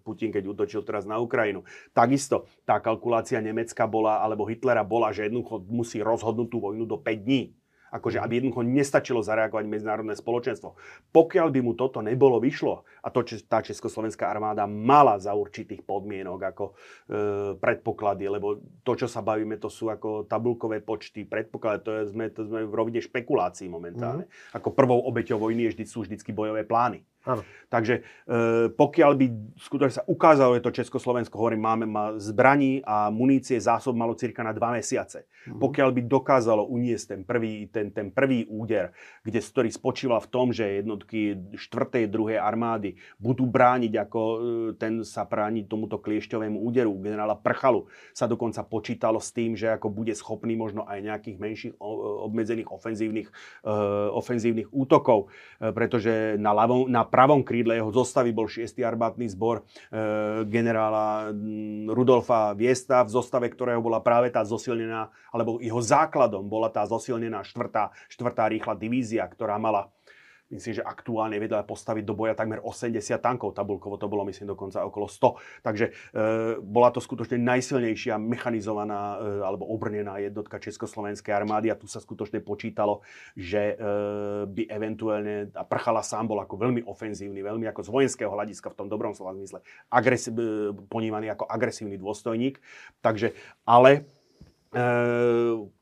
Putin, keď útočil teraz na Ukrajinu. Takisto tá kalkulácia Nemecka bola, alebo Hitlera bola, že jednoducho musí rozhodnúť tú vojnu do 5 dní akože aby jednoducho nestačilo zareagovať medzinárodné spoločenstvo. Pokiaľ by mu toto nebolo vyšlo, a to tá Československá armáda mala za určitých podmienok ako e, predpoklady, lebo to, čo sa bavíme, to sú ako tabulkové počty, predpoklady, to, je, sme, to sme v rovine špekulácií momentálne. Mm-hmm. Ako prvou obeťou vojny je vždy, sú vždycky bojové plány. Áno. Takže e, pokiaľ by skutočne sa ukázalo, že to Československo, hovorím, máme má zbraní a munície zásob malo cirka na dva mesiace. Mm-hmm. Pokiaľ by dokázalo uniesť ten prvý, ten, ten prvý úder, kde, ktorý spočíval v tom, že jednotky 4. 2. armády budú brániť, ako e, ten sa brániť tomuto kliešťovému úderu generála Prchalu, sa dokonca počítalo s tým, že ako bude schopný možno aj nejakých menších obmedzených ofenzívnych, e, ofenzívnych útokov, e, pretože na, ľavom, na pravom krídle jeho zostavy bol 6. armátny zbor e, generála Rudolfa Viesta, v zostave ktorého bola práve tá zosilnená, alebo jeho základom bola tá zosilnená 4. 4. rýchla divízia, ktorá mala myslím, že aktuálne vedela postaviť do boja takmer 80 tankov. Tabulkovo to bolo, myslím, dokonca okolo 100. Takže e, bola to skutočne najsilnejšia mechanizovaná e, alebo obrnená jednotka Československej armády a tu sa skutočne počítalo, že e, by eventuálne, a Prchala sám bol ako veľmi ofenzívny, veľmi ako z vojenského hľadiska v tom dobrom slova zmysle, agresi- e, ponímaný ako agresívny dôstojník. Takže, ale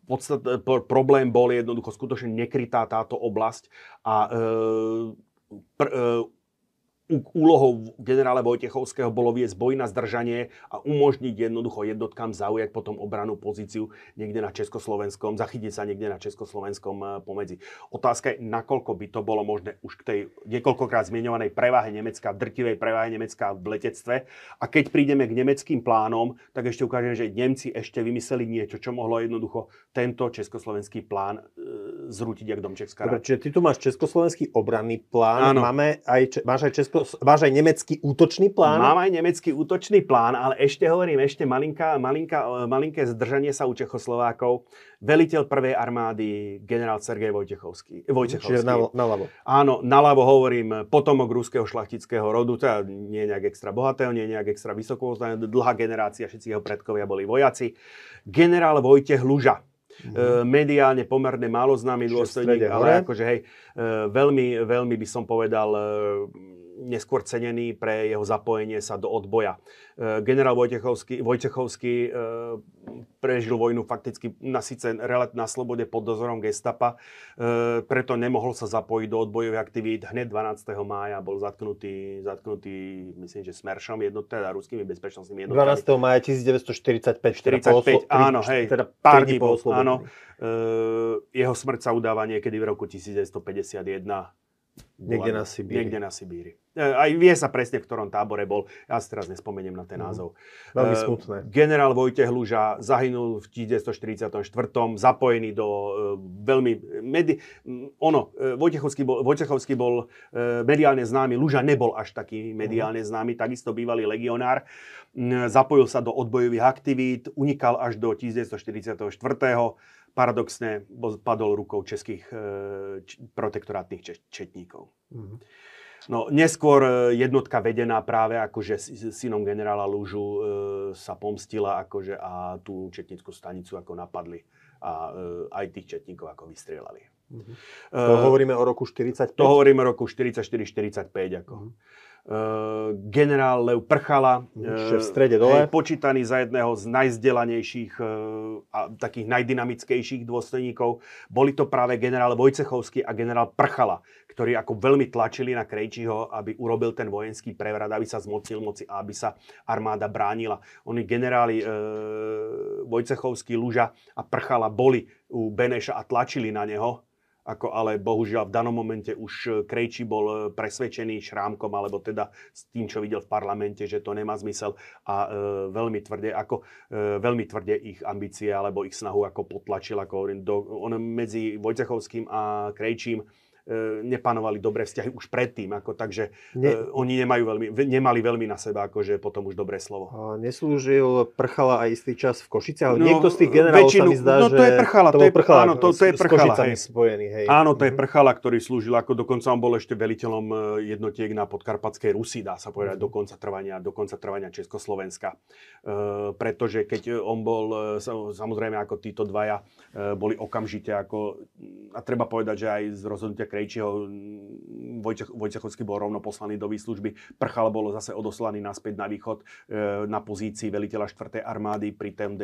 podstat, problém bol jednoducho skutočne nekrytá táto oblasť a e, pr, úlohou generála Vojtechovského bolo viesť boj na zdržanie a umožniť jednoducho jednotkám zaujať potom obranú pozíciu niekde na Československom, zachytiť sa niekde na Československom eh, pomedzi. Otázka je, nakoľko by to bolo možné už k tej niekoľkokrát zmienovanej prevahe Nemecka, drtivej prevahe Nemecka v letectve. A keď prídeme k nemeckým plánom, tak ešte ukážem, že Nemci ešte vymysleli niečo, čo mohlo jednoducho tento československý plán e, zrútiť jak dom Česká. Dobre, čiže ty tu máš československý obranný plán, Áno. Máme aj, máš aj Česko, máš aj nemecký útočný plán? Mám aj nemecký útočný plán, ale ešte hovorím, ešte malinká, malinká, malinké zdržanie sa u Čechoslovákov. Veliteľ prvej armády, generál Sergej Vojtechovský. Vojtechovský. Čiže na, naľavo. Áno, naľavo hovorím, potomok ruského šlachtického rodu, teda nie nejak extra bohatého, nie nejak extra vysoko, dlhá generácia, všetci jeho predkovia boli vojaci. Generál Vojtech Luža, Mm-hmm. mediálne pomerne málo známy dôstojník, ale akože hej, e, veľmi, veľmi by som povedal e, neskôr cenený pre jeho zapojenie sa do odboja. E, generál Vojtechovský, Vojtechovský e, prežil vojnu fakticky na síce na slobode pod dozorom gestapa, e, preto nemohol sa zapojiť do odbojových aktivít. Hneď 12. mája bol zatknutý, zatknutý myslím, že Smeršom, jednot, teda ruskými bezpečnostnými jednotkami. 12. mája 1945. 45, teda oslo- áno, hej, teda pár dní po, áno. jeho smrť sa udáva niekedy v roku 1951 Niekde na Sibíri. Niekde na Sibíri. E, aj vie sa presne, v ktorom tábore bol. Ja si teraz nespomeniem na ten mm. názov. Veľmi e, smutné. Generál Vojtech Hluža zahynul v 1944. zapojený do uh, veľmi... Medi, ono, Vojtechovský bol, Vojtechovský bol mediálne známy, Luža nebol až taký mediálne mm. známy, takisto bývalý legionár. Zapojil sa do odbojových aktivít, unikal až do 1944 paradoxne padol rukou českých e, protektorátnych čet, četníkov. Mm-hmm. No, neskôr e, jednotka vedená práve akože synom generála Lúžu e, sa pomstila akože a tú četnickú stanicu ako napadli a e, aj tých četníkov ako vystrelali. Mm-hmm. To uh, hovoríme o roku 45? To hovoríme o roku 44-45 ako. Mm-hmm. Uh, generál Lev Prchala, uh, v strede dole. Hej, počítaný za jedného z najzdelanejších uh, a takých najdynamickejších dôstojníkov. Boli to práve generál Vojcechovský a generál Prchala, ktorí ako veľmi tlačili na Krejčího, aby urobil ten vojenský prevrat, aby sa zmocil moci a aby sa armáda bránila. Oni generáli uh, Vojcechovský, Luža a Prchala boli u Beneša a tlačili na neho, ako ale bohužiaľ v danom momente už e, Krejči bol e, presvedčený šrámkom, alebo teda s tým, čo videl v parlamente, že to nemá zmysel a e, veľmi tvrde, ako, e, veľmi tvrde ich ambície alebo ich snahu ako potlačil, ako do, on medzi Vojcechovským a Krejčím nepanovali dobré vzťahy už predtým, ako, takže ne... e, oni nemajú veľmi, nemali veľmi na seba akože potom už dobré slovo. A neslúžil Prchala aj istý čas v Košice, ale no, niekto z tých generálov väčšinu, sa mi zdá, no, to je Prchala, to, to je Prchala, áno, to, to je Prchala, hej. spojený, hej. Áno, to je mhm. Prchala, ktorý slúžil, ako dokonca on bol ešte veliteľom e, jednotiek na podkarpatskej Rusi, dá sa povedať, mm. do konca trvania, do konca trvania Československa. E, pretože keď on bol, e, samozrejme ako títo dvaja, e, boli okamžite ako, a treba povedať, že aj z rozhodnutia Krejčího Vojtech, Vojtechovský bol rovno poslaný do výslužby. Prchal bol zase odoslaný naspäť na východ e, na pozícii veliteľa 4. armády. Pri tom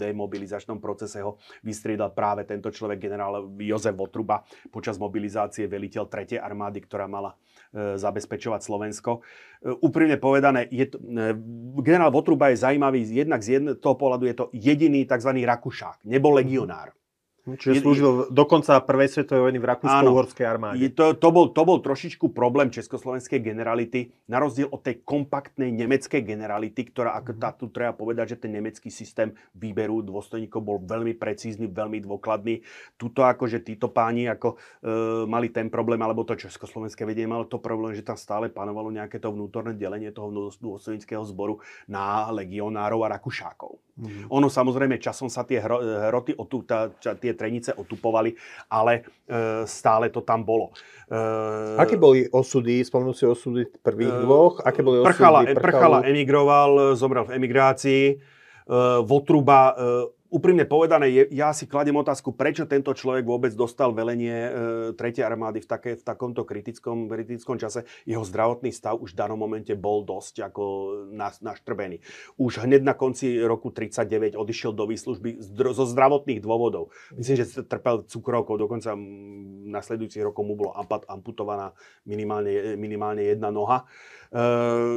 demobilizačnom procese ho vystriedal práve tento človek, generál Jozef Votruba, počas mobilizácie veliteľ 3. armády, ktorá mala e, zabezpečovať Slovensko. E, úprimne povedané, je to, generál Votruba je zaujímavý jednak z jedného pohľadu, je to jediný tzv. Rakušák, nebol legionár. Čiže slúžil dokonca prvej svetovej vojny v Rakúsko-Uhorskej armáde. Je to, to, bol, to bol trošičku problém československej generality, na rozdiel od tej kompaktnej nemeckej generality, ktorá, ako tá, tu treba povedať, že ten nemecký systém výberu dôstojníkov bol veľmi precízny, veľmi dôkladný. Tuto akože títo páni ako e, mali ten problém, alebo to československé vedenie malo to problém, že tam stále panovalo nejaké to vnútorné delenie toho dôstojníckého zboru na legionárov a rakušákov. Mm-hmm. Ono samozrejme časom sa tie hroty, otu, tá, tie trenice otupovali, ale e, stále to tam bolo. E, Aké boli osudy, spomenul si osudy prvých e, dvoch? Aké boli osudy? Prchala, Prchala emigroval, zomrel v emigrácii. E, Votruba e, úprimne povedané, ja si kladem otázku, prečo tento človek vôbec dostal velenie e, 3. armády v, také, v takomto kritickom, kritickom čase. Jeho zdravotný stav už v danom momente bol dosť ako naštrbený. Už hneď na konci roku 39 odišiel do výslužby zo zdravotných dôvodov. Myslím, že trpel cukrovkou, dokonca nasledujúcich rokov mu bolo amputovaná minimálne, minimálne jedna noha. Uh,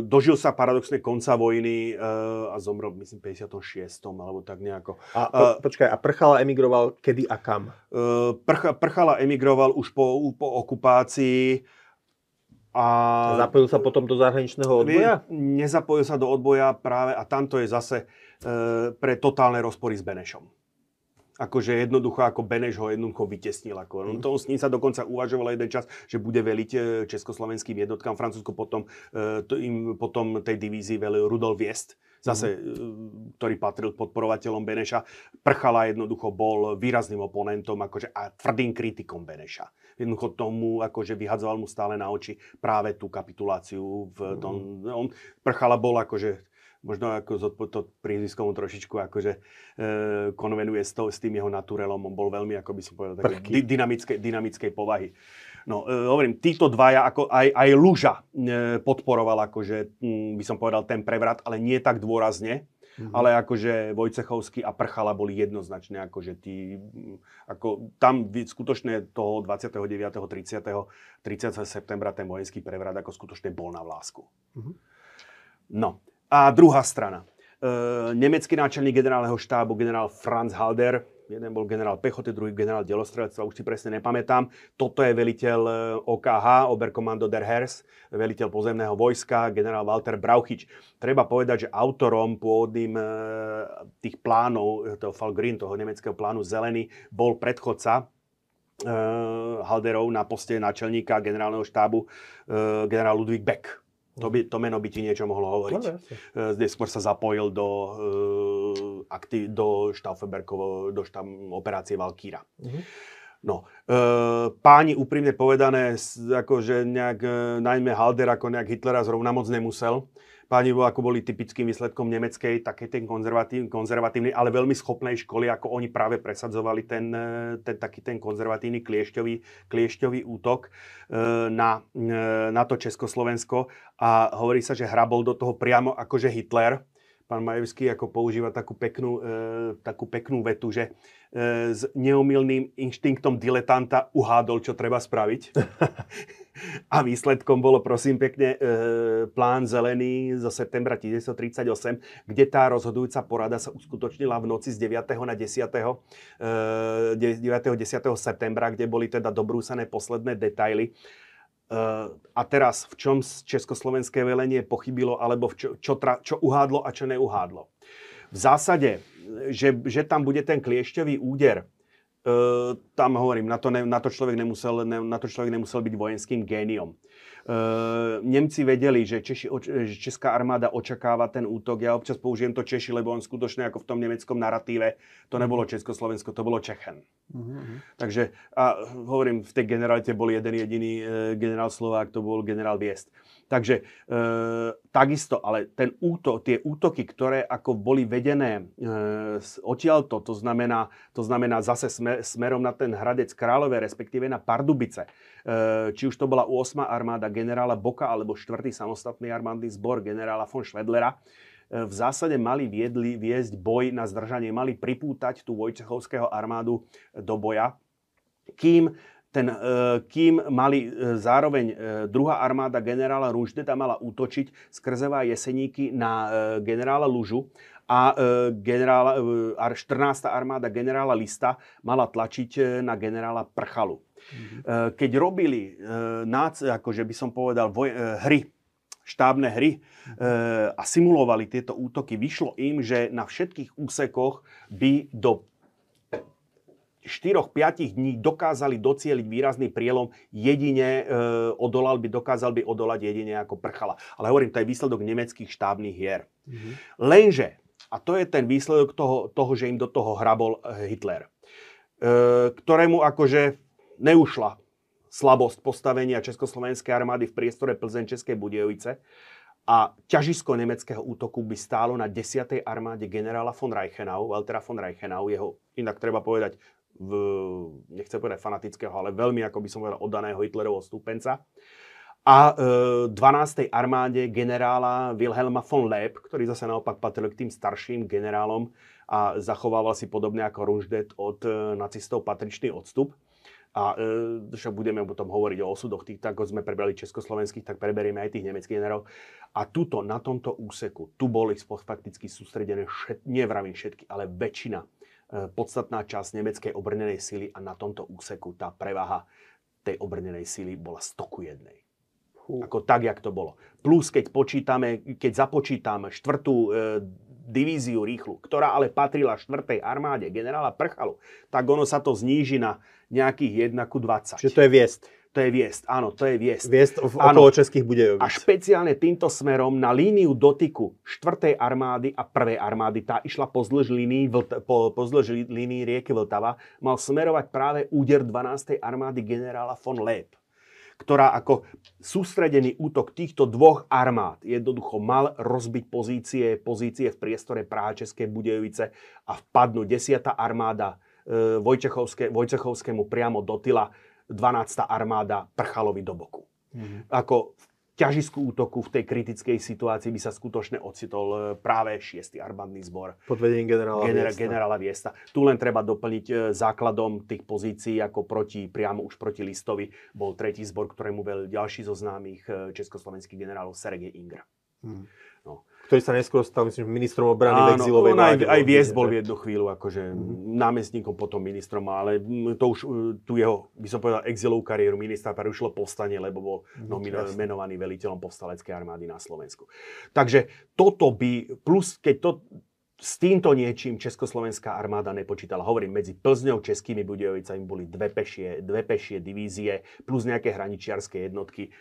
dožil sa paradoxne konca vojny uh, a zomrel, myslím, v 56. alebo tak nejako. A po, uh, počkaj, a Prchala emigroval kedy a kam? Prch, Prchala emigroval už po, po okupácii. A zapojil sa potom do zahraničného odboja? Nezapojil sa do odboja práve a tamto je zase uh, pre totálne rozpory s Benešom akože jednoducho ako Beneš ho jednoducho vytesnil. Ako. Mm. To s ním sa dokonca uvažoval jeden čas, že bude veliť e, československým jednotkám. Francúzsko potom, e, to im potom tej divízii velil Rudolf Viest, zase, mm. ktorý patril podporovateľom Beneša. Prchala jednoducho bol výrazným oponentom akože, a tvrdým kritikom Beneša. Jednoducho tomu akože vyhadzoval mu stále na oči práve tú kapituláciu v tom. Mm. On, Prchala bol akože možno ako to prízviskom trošičku akože e, konvenuje s, to, s tým jeho naturelom. On bol veľmi, ako by som povedal, také dy, dynamickej, dynamickej povahy. No, e, hovorím, títo dvaja, ako aj, aj Luža e, podporoval, akože, m, by som povedal, ten prevrat, ale nie tak dôrazne. Mm-hmm. Ale akože Vojcechovský a Prchala boli jednoznačne, akože tí, ako tam skutočne toho 29. 30. 30. septembra ten vojenský prevrat ako skutočne bol na vlásku. Mm-hmm. No, a druhá strana. E, nemecký náčelník generálneho štábu, generál Franz Halder, jeden bol generál pechoty, druhý generál delostrelectva, už si presne nepamätám. Toto je veliteľ OKH, Oberkommando der Hers, veliteľ pozemného vojska, generál Walter Brauchič. Treba povedať, že autorom pôvodným e, tých plánov, toho Falgrin, toho nemeckého plánu Zelený, bol predchodca e, Halderov na poste náčelníka generálneho štábu, e, generál Ludwig Beck to, by, to meno by ti niečo mohlo hovoriť. No, Neskôr sa zapojil do, uh, aktiv, do do štam, operácie Valkýra. Uh-huh. No, e, páni úprimne povedané, akože nejak, e, najmä Halder ako nejak Hitlera zrovna moc nemusel páni ako boli typickým výsledkom nemeckej, také ten konzervatív, konzervatívny, ale veľmi schopnej školy, ako oni práve presadzovali ten, e, ten taký ten konzervatívny kliešťový, kliešťový útok e, na, e, na to Československo. A hovorí sa, že hrabol do toho priamo akože Hitler, pán Majevský ako používa takú peknú, e, takú peknú vetu, že e, s neumilným inštinktom diletanta uhádol, čo treba spraviť. A výsledkom bolo, prosím pekne, e, plán zelený zo septembra 1938, kde tá rozhodujúca porada sa uskutočnila v noci z 9. na 10. E, 9. 10. septembra, kde boli teda dobrúsané posledné detaily. Uh, a teraz, v čom československé velenie pochybilo, alebo čo, čo, tra, čo uhádlo a čo neuhádlo. V zásade, že, že tam bude ten kliešťový úder, Uh, tam hovorím, na to, ne, na to, človek nemusel, ne, na to človek nemusel byť vojenským géniom. Uh, Nemci vedeli, že, Češi, že česká armáda očakáva ten útok. Ja občas použijem to Češi, lebo on skutočne ako v tom nemeckom narratíve, to nebolo Československo, to bolo Čechen. Uh-huh. Takže a hovorím, v tej generalite bol jeden jediný uh, generál Slovák, to bol generál Biest. Takže e, takisto, ale ten útok, tie útoky, ktoré ako boli vedené e, odtiaľto, to znamená, to znamená zase smer, smerom na ten hradec Kráľové, respektíve na Pardubice, e, či už to bola 8. armáda generála Boka alebo 4. samostatný armádny zbor generála von Schwedlera, e, v zásade mali viedli, viesť boj na zdržanie, mali pripútať tú Vojcechovského armádu do boja, kým ten, e, kým mali e, zároveň e, druhá armáda generála Ruždeta mala útočiť z Krzevá Jeseníky na generála Lužu a generála, 14. armáda generála Lista mala tlačiť na generála Prchalu. Mm-hmm. Keď robili akože by som povedal, voj, hry, štábne hry a simulovali tieto útoky, vyšlo im, že na všetkých úsekoch by do 4-5 dní dokázali docieliť výrazný prielom, jedine e, odolal by, dokázal by odolať jedine ako prchala. Ale hovorím, to je výsledok nemeckých štábnych hier. Mm-hmm. Lenže, a to je ten výsledok toho, toho, že im do toho hrabol e, Hitler, e, ktorému akože neušla slabosť postavenia Československej armády v priestore Plzeň Českej Budejovice a ťažisko nemeckého útoku by stálo na 10. armáde generála von Reichenau, Waltera von Reichenau, jeho, inak treba povedať, v, nechcem povedať fanatického, ale veľmi, ako by som povedal, oddaného Hitlerovho stúpenca. A e, 12. armáde generála Wilhelma von Leeb, ktorý zase naopak patril k tým starším generálom a zachovával si podobne ako Rundstedt od e, nacistov patričný odstup. A e, však budeme potom hovoriť o osudoch tých, tak ako sme prebrali československých, tak preberieme aj tých nemeckých generálov. A tuto, na tomto úseku, tu boli fakticky sústredené, všet, nevravím všetky, ale väčšina podstatná časť nemeckej obrnenej sily a na tomto úseku tá prevaha tej obrnenej sily bola stoku jednej. Hú. Ako tak, jak to bolo. Plus, keď počítame, keď započítame štvrtú e, divíziu rýchlu, ktorá ale patrila štvrtej armáde generála Prchalu, tak ono sa to zníži na nejakých 1 ku 20. Čiže to je viest. To je Viest, áno, to je Viest. Viest v okolo Českých Budejovic. A špeciálne týmto smerom na líniu dotyku 4. armády a 1. armády, tá išla pozdĺž línii, po, pozdĺž línii rieky Vltava, mal smerovať práve úder 12. armády generála von Leeb ktorá ako sústredený útok týchto dvoch armád jednoducho mal rozbiť pozície, pozície v priestore Praha České Budejovice a vpadnúť 10. armáda e, Vojtechovské, Vojtechovskému priamo do tyla 12. armáda Prchalovi do boku. Mm-hmm. Ako v ťažisku útoku v tej kritickej situácii by sa skutočne ocitol e, práve 6. armádny zbor. Pod vedením generála, Gener- Viesta. generála Viesta. Tu len treba doplniť e, základom tých pozícií, ako proti, priamo už proti Listovi, bol tretí zbor, ktorému vel ďalší zo známych e, československých generálov Sergej Ingra. Mm. No ktorý sa neskôr stal, myslím, ministrom obrany Áno, v exilovej vláde. Aj, aj Viest bol v jednu chvíľu akože mm-hmm. námestníkom, potom ministrom, ale to už e, tu jeho, by som povedal, exilovú kariéru ministra prerušilo povstanie, lebo bol mm, nomino- menovaný veliteľom povstaleckej armády na Slovensku. Takže toto by, plus keď to, s týmto niečím Československá armáda nepočítala. Hovorím, medzi Plzňou, Českými Budejovicami boli dve pešie, dve pešie divízie plus nejaké hraničiarske jednotky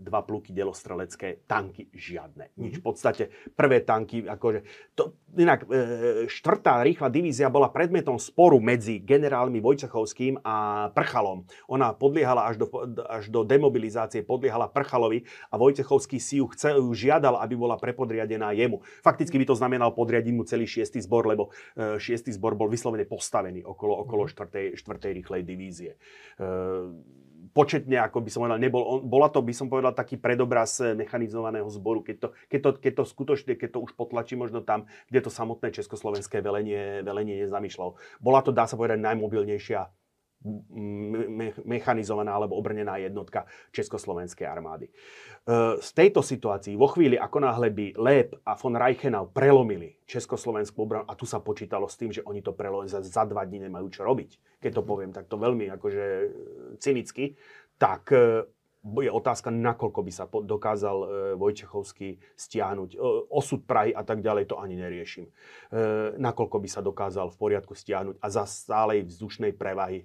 dva pluky delostrelecké, tanky žiadne. Nič. Mhm. V podstate prvé tanky, akože... To, inak e, štvrtá rýchla divízia bola predmetom sporu medzi generálmi Vojcechovským a Prchalom. Ona podliehala až do, až do demobilizácie, podliehala Prchalovi a Vojcechovský si ju, chcel, ju žiadal, aby bola prepodriadená jemu. Fakticky by to znamenalo podriadiť mu celý šiestý zbor, lebo e, šiestý zbor bol vyslovene postavený okolo, okolo mhm. štvrtej, štvrtej rýchlej divízie. E, početne, ako by som povedal, nebol, on, bola to, by som povedal, taký predobraz eh, mechanizovaného zboru, keď to, keď to, keď to skutočne, keď to už potlačí možno tam, kde to samotné československé velenie, velenie nezamýšľalo. Bola to, dá sa povedať, najmobilnejšia me- mechanizovaná alebo obrnená jednotka Československej armády. E, z tejto situácii, vo chvíli, ako náhle by Leb a von Reichenau prelomili Československú obranu, a tu sa počítalo s tým, že oni to prelomili za, dva dní nemajú čo robiť, keď to poviem takto veľmi akože cynicky, tak e, je otázka, nakoľko by sa dokázal e, Vojčechovský stiahnuť. Osud Prahy a tak ďalej, to ani neriešim. Nakoľko by sa dokázal v poriadku stiahnuť a za stálej vzdušnej prevahy e,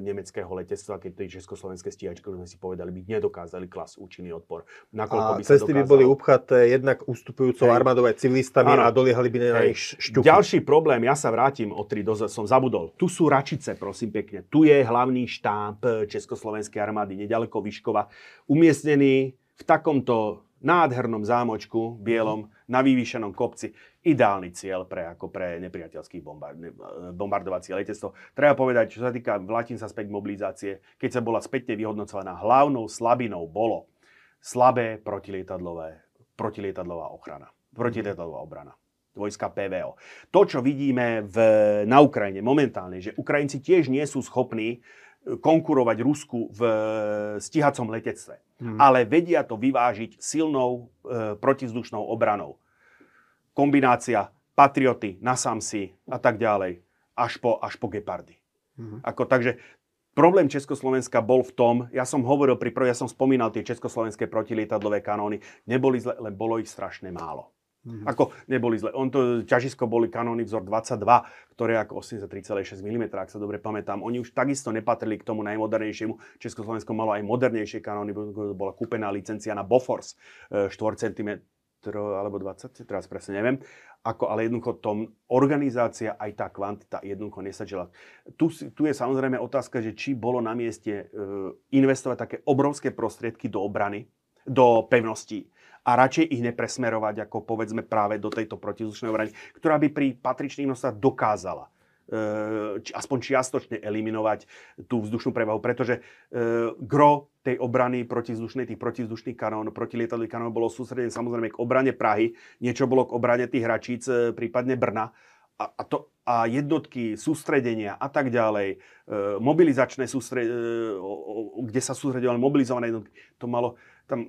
nemeckého letectva, keď tej československé stíhačky, sme si povedali, by nedokázali klas účinný odpor. Nakoľko a by cesty dokázal... by boli upchaté jednak ustupujúcou hey. armádou aj civilistami ano. a doliehali by na nich šťuchy. Ďalší problém, ja sa vrátim o tri doze, som zabudol. Tu sú Račice, prosím pekne. Tu je hlavný štáb Československej armády, nedaleko Vyškova, umiestnený v takomto nádhernom zámočku, bielom, na vyvýšenom kopci. Ideálny cieľ pre, ako pre nepriateľský bombard, bombardovacie letectvo. Treba povedať, čo sa týka, vrátim sa späť mobilizácie, keď sa bola späťne vyhodnocovaná, hlavnou slabinou bolo slabé protilietadlové, protilietadlová ochrana, protilietadlová obrana vojska PVO. To, čo vidíme v, na Ukrajine momentálne, že Ukrajinci tiež nie sú schopní konkurovať Rusku v stíhacom letectve. Hmm. Ale vedia to vyvážiť silnou e, protizdušnou obranou. Kombinácia patrioty, nasamsi a tak ďalej, až po, až po gepardy. Hmm. Ako, takže problém Československa bol v tom, ja som hovoril pri ja som spomínal tie československé protilietadlové kanóny, neboli zle, len bolo ich strašne málo. Mm-hmm. Ako neboli zle. On to, ťažisko boli kanóny vzor 22, ktoré ako 83,6 mm, ak sa dobre pamätám. Oni už takisto nepatrili k tomu najmodernejšiemu. Československo malo aj modernejšie kanóny, bola kúpená licencia na Bofors 4 cm alebo 20, teraz presne neviem. Ako, ale jednoducho tom organizácia aj tá kvantita jednoducho nesačila. Tu, tu je samozrejme otázka, že či bolo na mieste e, investovať také obrovské prostriedky do obrany, do pevností a radšej ich nepresmerovať ako povedzme práve do tejto protizdušnej obrany, ktorá by pri patričných nosách dokázala e, či aspoň čiastočne eliminovať tú vzdušnú prevahu, pretože e, gro tej obrany protizdušnej, tých protizdušných kanón, protilietadlových kanón bolo sústredené samozrejme k obrane Prahy, niečo bolo k obrane tých hračíc, e, prípadne Brna. A, a, to, a jednotky sústredenia a tak ďalej, e, mobilizačné sústredenie, e, kde sa sústredovali mobilizované jednotky, to malo tam e,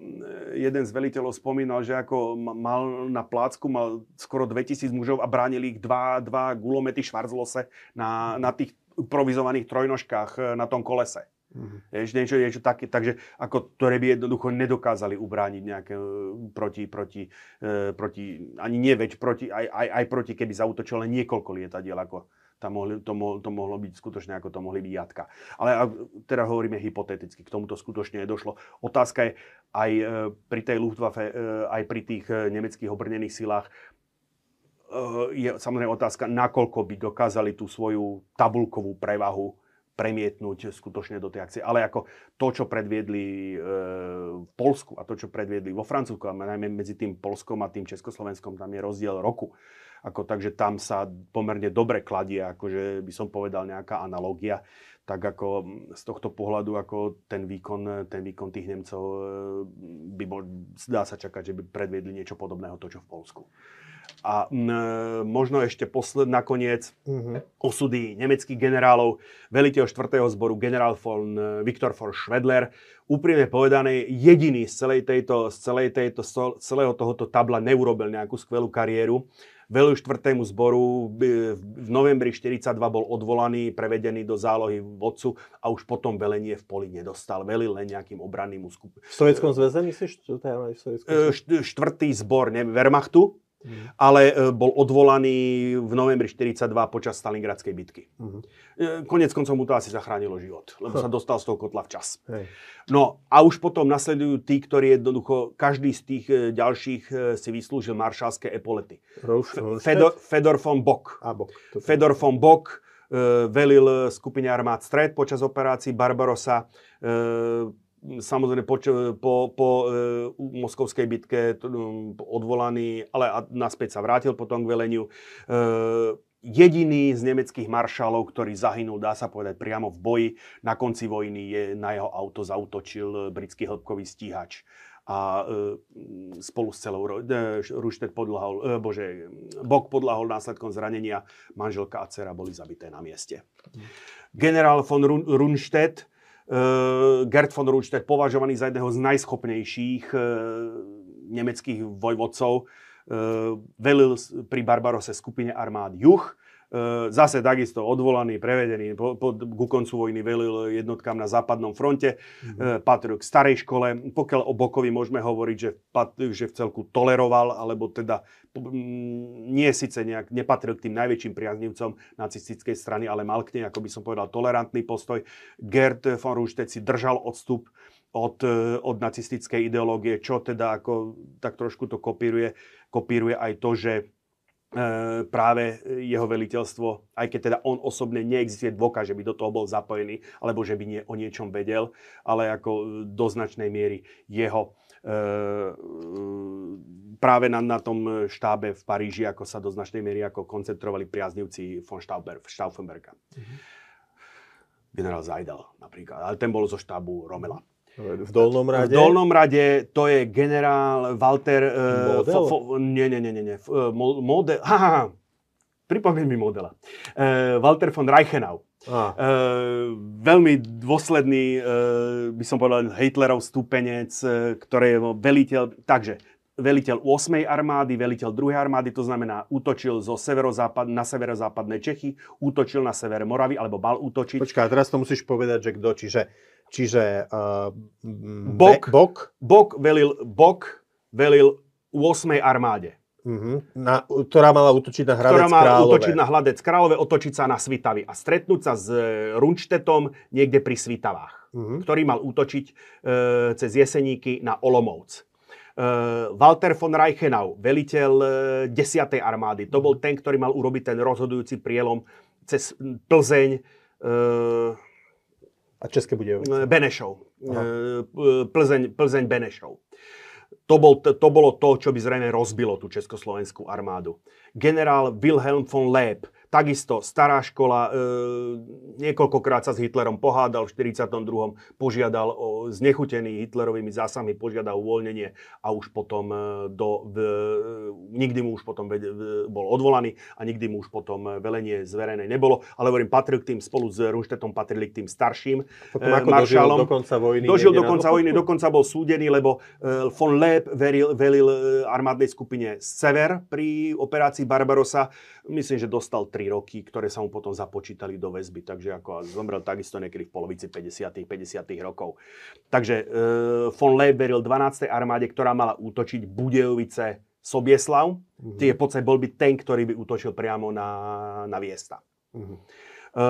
jeden z veliteľov spomínal, že ako mal na plácku mal skoro 2000 mužov a bránili ich dva, dva gulomety Schwarzlose na, na tých provizovaných trojnožkách e, na tom kolese. Mm-hmm. Jež, niečo, niečo také, takže ako, ktoré by jednoducho nedokázali ubrániť nejaké e, proti, proti, e, proti ani nie veď, proti, aj, aj, aj proti, keby zautočilo len niekoľko lietadiel, ako, tam mohli, to, mo, to mohlo byť skutočne, ako to mohli byť jatka. Ale teda hovoríme hypoteticky, k tomuto skutočne nedošlo. Otázka je aj e, pri tej Luftwaffe, e, aj pri tých e, nemeckých obrnených silách, je samozrejme otázka, nakoľko by dokázali tú svoju tabulkovú prevahu premietnúť skutočne do tej akcie. Ale ako to, čo predviedli v Polsku a to, čo predviedli vo Francúzsku, a najmä medzi tým Polskom a tým Československom, tam je rozdiel roku. Ako, takže tam sa pomerne dobre kladie, akože by som povedal nejaká analogia. Tak ako z tohto pohľadu ako ten výkon, ten výkon tých Nemcov e, by bol, dá sa čakať, že by predviedli niečo podobného to, čo v Polsku. A m, možno ešte posled, nakoniec uh-huh. osudy nemeckých generálov, veliteľ 4. zboru generál von Viktor von Schwedler, úprimne povedané, jediný z celej tejto, z celej tejto, z celého tohoto tabla neurobil nejakú skvelú kariéru velil štvrtému zboru, v novembri 42 bol odvolaný, prevedený do zálohy vodcu a už potom velenie v poli nedostal. Velil len nejakým obranným úskup. V Sovjetskom zväze myslíš? E, štvrtý zbor ne, Wehrmachtu, Mm. ale e, bol odvolaný v novembri 42 počas Stalingradskej bitky. Mm. Konec koncov mu to asi zachránilo život, lebo sa dostal z toho kotla včas. Hej. No a už potom nasledujú tí, ktorí jednoducho, každý z tých e, ďalších si vyslúžil maršalské epolety. Fedor, Fedor von Bock. A, Bock. Fedor von Bock velil skupine armád Stred počas operácií Barbarossa samozrejme po, po, po e, moskovskej bitke t, um, odvolaný, ale naspäť sa vrátil potom k veleniu. E, jediný z nemeckých maršalov, ktorý zahynul, dá sa povedať, priamo v boji na konci vojny, je na jeho auto zautočil britský hĺbkový stíhač a e, spolu s celou e, Ruštet podlahol, e, bože, Bok podlahol následkom zranenia, manželka a dcera boli zabité na mieste. Generál von Runstedt Uh, Gerd von Rundstedt považovaný za jedného z najschopnejších uh, nemeckých vojvodcov. Uh, velil pri Barbarose skupine armád Juch zase takisto odvolaný, prevedený, po, po, ku koncu vojny velil jednotkám na západnom fronte, mm-hmm. patril k starej škole. Pokiaľ o Bokovi môžeme hovoriť, že, pat, že v celku toleroval, alebo teda nie síce nejak, nepatril k tým najväčším priaznivcom nacistickej strany, ale mal k nej, ako by som povedal, tolerantný postoj. Gerd von Rundstedt si držal odstup od, e, od nacistickej ideológie, čo teda ako tak trošku to kopíruje, kopíruje aj to, že E, práve jeho veliteľstvo, aj keď teda on osobne neexistuje dôkaz, že by do toho bol zapojený, alebo že by nie, o niečom vedel, ale ako do značnej miery jeho e, práve na, na tom štábe v Paríži, ako sa do značnej miery ako koncentrovali priaznivci von Stauber, Stauffenberga. Mm-hmm. Generál Zajdel napríklad, ale ten bol zo štábu Romela. V dolnom rade? V dolnom rade to je generál Walter... Uh, Fo, fo, nie, nie, nie, nie. Uh, model... Ha, ha, ha. Pripomeň mi modela. Uh, Walter von Reichenau. Uh, veľmi dôsledný, uh, by som povedal, Hitlerov stupenec, uh, ktorý je veliteľ, takže veliteľ 8. armády, veliteľ 2. armády, to znamená útočil zo severozápad, na severozápadné Čechy, útočil na sever Moravy, alebo mal útočiť. Počkaj, teraz to musíš povedať, že kto, čiže, čiže uh, Bok, Bok, Bok velil, Bok velil 8. armáde. Uh-huh. Na, ktorá mala útočiť na Hradec Ktorá mala Králové. útočiť na Hradec Králové, otočiť sa na Svitavy a stretnúť sa s e, Runštetom niekde pri Svitavách, uh-huh. ktorý mal útočiť e, cez Jeseníky na Olomovc. E, Walter von Reichenau, veliteľ e, 10. armády, to bol ten, ktorý mal urobiť ten rozhodujúci prielom cez Plzeň, e, a České Budějovice. Benešov. E, Plzeň, Plzeň Benešov. To, bol, to bolo to, čo by zrejme rozbilo tú československú armádu. Generál Wilhelm von Leeb, Takisto stará škola, e, niekoľkokrát sa s Hitlerom pohádal, v 42. požiadal o znechutený Hitlerovými zásahmi, požiadal uvoľnenie a už potom e, do, v, nikdy mu už potom bol odvolaný a nikdy mu už potom velenie zverené nebolo. Ale hovorím, patril k tým, spolu s Runštetom patrili k tým starším potom, ako maršálom. Dožil do konca vojny. Dožil do konca vojny, dokonca bol súdený, lebo e, von Leeb velil, velil e, armádnej skupine Sever pri operácii Barbarossa. Myslím, že dostal 3 roky, ktoré sa mu potom započítali do väzby. Takže ako zomrel takisto niekedy v polovici 50. 50. rokov. Takže e, von Leeb veril 12. armáde, ktorá mala útočiť Budejovice Sobieslav. Mm-hmm. Tie podstate bol by ten, ktorý by útočil priamo na, na Viesta. Mm-hmm. E,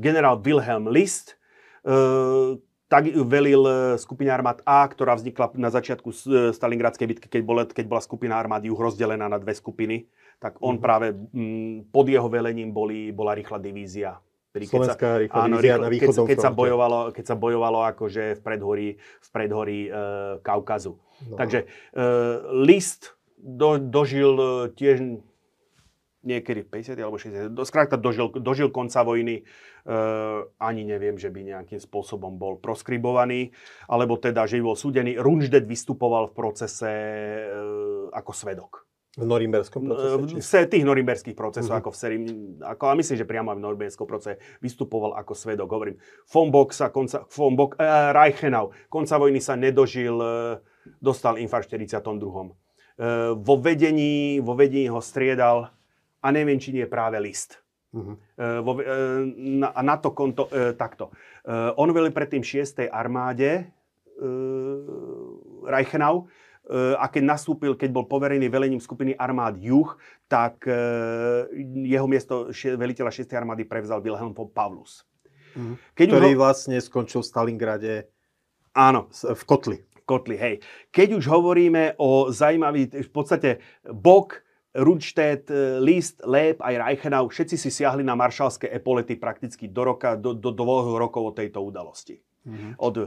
generál Wilhelm List e, tak velil e, skupina armád A, ktorá vznikla na začiatku e, Stalingradskej bitky, keď bola, keď bola skupina armád juh rozdelená na dve skupiny tak on mm-hmm. práve m, pod jeho velením boli, bola rýchla divízia. Slovenská rýchla áno, rýchlo, na východnom keď, keď, sa bojovalo, keď sa bojovalo akože v predhorí, v predhorí e, Kaukazu. No. Takže e, list do, dožil e, tiež niekedy v 50 alebo 60, do, skrátka dožil, dožil konca vojny, e, ani neviem, že by nejakým spôsobom bol proskribovaný, alebo teda, že by bol súdený. Runždet vystupoval v procese e, ako svedok. V norimberskom procese? V tých norimberských procesoch, uh-huh. ako v sérii, ako, a myslím, že priamo aj v norimberskom procese vystupoval ako svedok. Hovorím, von Bock sa, konca, von Bock, uh, Reichenau, konca vojny sa nedožil, uh, dostal infarkt v 42. Uh, vo, vedení, vo vedení ho striedal, a neviem, či nie práve list. Uh-huh. Uh, vo, uh, na, na to konto, uh, takto. Uh, on veľmi predtým 6. armáde, uh, Reichenau, a keď nastúpil, keď bol poverený velením skupiny armád Juh, tak eh, jeho miesto veliteľa 6. armády prevzal Wilhelm von Pavlus. Mm. Keď ktorý ho... vlastne skončil v Stalingrade Áno. v Kotli. Kotli, hej. Keď už hovoríme o zaujímavý, v podstate Bok, eh, List, Lép aj Reichenau, všetci si siahli na maršalské epolety prakticky do roka, do, do dvoch rokov od tejto udalosti. Mm-hmm. Od, e,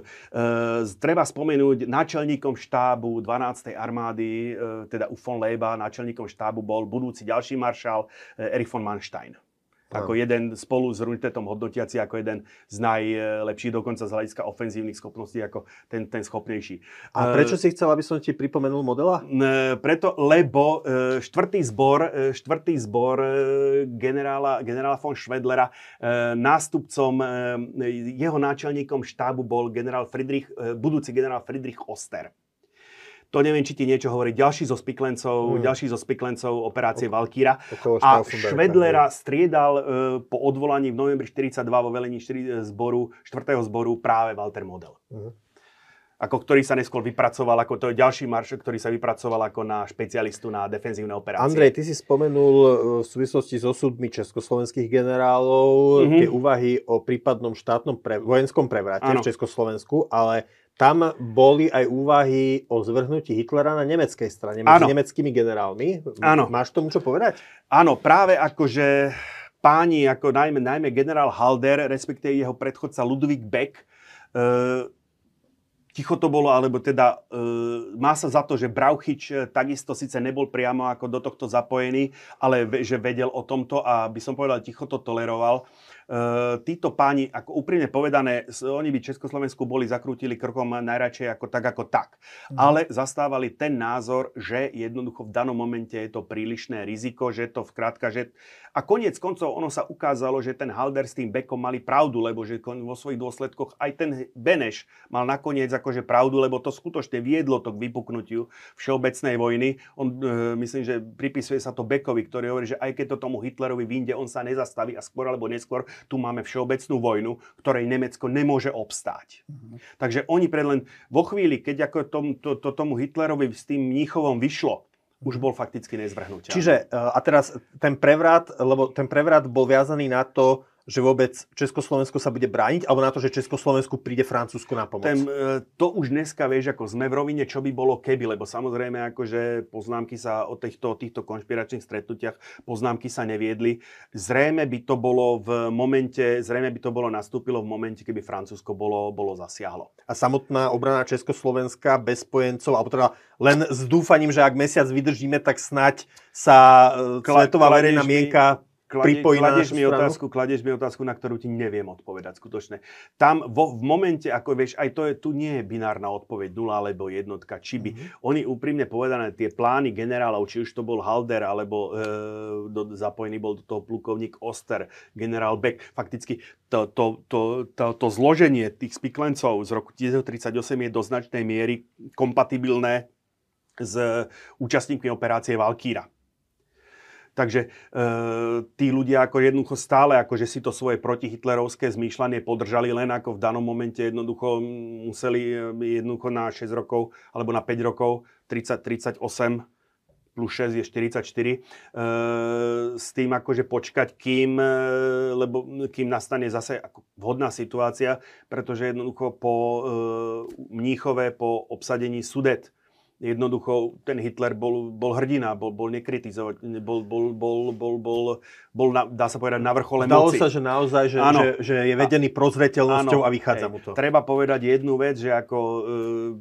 treba spomenúť náčelníkom štábu 12. armády, e, teda u von Leba, náčelníkom štábu bol budúci ďalší maršál e, Erich von Manstein. Ako jeden spolu s Runtetom hodnotiaci ako jeden z najlepších, dokonca z hľadiska ofenzívnych schopností, ako ten, ten schopnejší. A prečo si chcel, aby som ti pripomenul modela? Preto, lebo e, štvrtý zbor, e, štvrtý zbor e, generála, generála von Schwedlera, nástupcom, jeho náčelníkom štábu bol generál Friedrich, budúci generál Friedrich Oster. To neviem, či ti niečo hovorí. Ďalší zo spiklencov, hmm. ďalší zo spiklencov operácie ok, Valkýra. A Švedlera striedal uh, po odvolaní v novembri 42 vo velení 4 zboru, 4. zboru práve Walter Model. Hmm ako ktorý sa neskôr vypracoval, ako to je ďalší marš, ktorý sa vypracoval ako na špecialistu na defenzívne operácie. Andrej, ty si spomenul e, v súvislosti s osudmi československých generálov mm-hmm. tie úvahy o prípadnom štátnom pre, vojenskom prevrate ano. v Československu, ale tam boli aj úvahy o zvrhnutí Hitlera na nemeckej strane, medzi ano. nemeckými generálmi. Áno. Máš tomu čo povedať? Áno, práve akože páni, ako najmä, najmä generál Halder, respektíve jeho predchodca Ludwig Beck, e, ticho to bolo, alebo teda e, má sa za to, že Brauchyč takisto síce nebol priamo ako do tohto zapojený, ale že vedel o tomto a by som povedal, ticho to toleroval. Uh, títo páni, ako úprimne povedané, oni by Československu boli zakrútili krkom najradšej ako tak, ako tak. Mm. Ale zastávali ten názor, že jednoducho v danom momente je to prílišné riziko, že to vkrátka, že a koniec koncov ono sa ukázalo, že ten Halder s tým Bekom mali pravdu, lebo že vo svojich dôsledkoch aj ten Beneš mal nakoniec akože pravdu, lebo to skutočne viedlo to k vypuknutiu všeobecnej vojny. On, e, myslím, že pripisuje sa to Bekovi, ktorý hovorí, že aj keď to tomu Hitlerovi vyjde, on sa nezastaví a skôr alebo neskôr tu máme všeobecnú vojnu, ktorej Nemecko nemôže obstáť. Mm-hmm. Takže oni predlen vo chvíli, keď ako tom, to, to, tomu Hitlerovi s tým Mníchovom vyšlo, už bol fakticky nezvrhnutelný. Čiže, e, a teraz ten prevrat, lebo ten prevrat bol viazaný na to, že vôbec Československo sa bude brániť, alebo na to, že Československu príde Francúzsko na pomoc? Ten, e, to už dneska vieš, ako sme v rovine, čo by bolo keby, lebo samozrejme, akože poznámky sa o týchto, týchto konšpiračných stretnutiach, poznámky sa neviedli. Zrejme by to bolo v momente, zrejme by to bolo nastúpilo v momente, keby Francúzsko bolo, bolo zasiahlo. A samotná obrana Československa bez spojencov, alebo teda len s dúfaním, že ak mesiac vydržíme, tak snať sa e, svetová verejná mienka pripojí kladeš mi, otázku, kladeš mi otázku, na ktorú ti neviem odpovedať skutočne. Tam vo, v momente, ako vieš, aj to je, tu nie je binárna odpoveď, nula alebo jednotka, či by. Mm-hmm. Oni úprimne povedané, tie plány generálov, či už to bol Halder, alebo e, do, zapojený bol do toho plukovník Oster, generál Beck, fakticky to, to, to, to, to zloženie tých spiklencov z roku 1938 je do značnej miery kompatibilné s účastníkmi operácie Valkýra. Takže e, tí ľudia ako jednoducho stále akože si to svoje protihitlerovské zmýšľanie podržali len ako v danom momente jednoducho museli e, jednoducho na 6 rokov alebo na 5 rokov 30, 38 plus 6 je 44, e, s tým akože počkať, kým, e, lebo, kým nastane zase ako vhodná situácia, pretože jednoducho po e, Mníchove, po obsadení Sudet, jednoducho ten Hitler bol, bol hrdina, bol, bol nekritizovať, bol, bol, bol, bol, bol, bol na, dá sa povedať, na vrchole Dalo moci. sa, že naozaj, že, že, že je vedený prozreteľnosťou a vychádza hej, mu to. Treba povedať jednu vec, že ako e,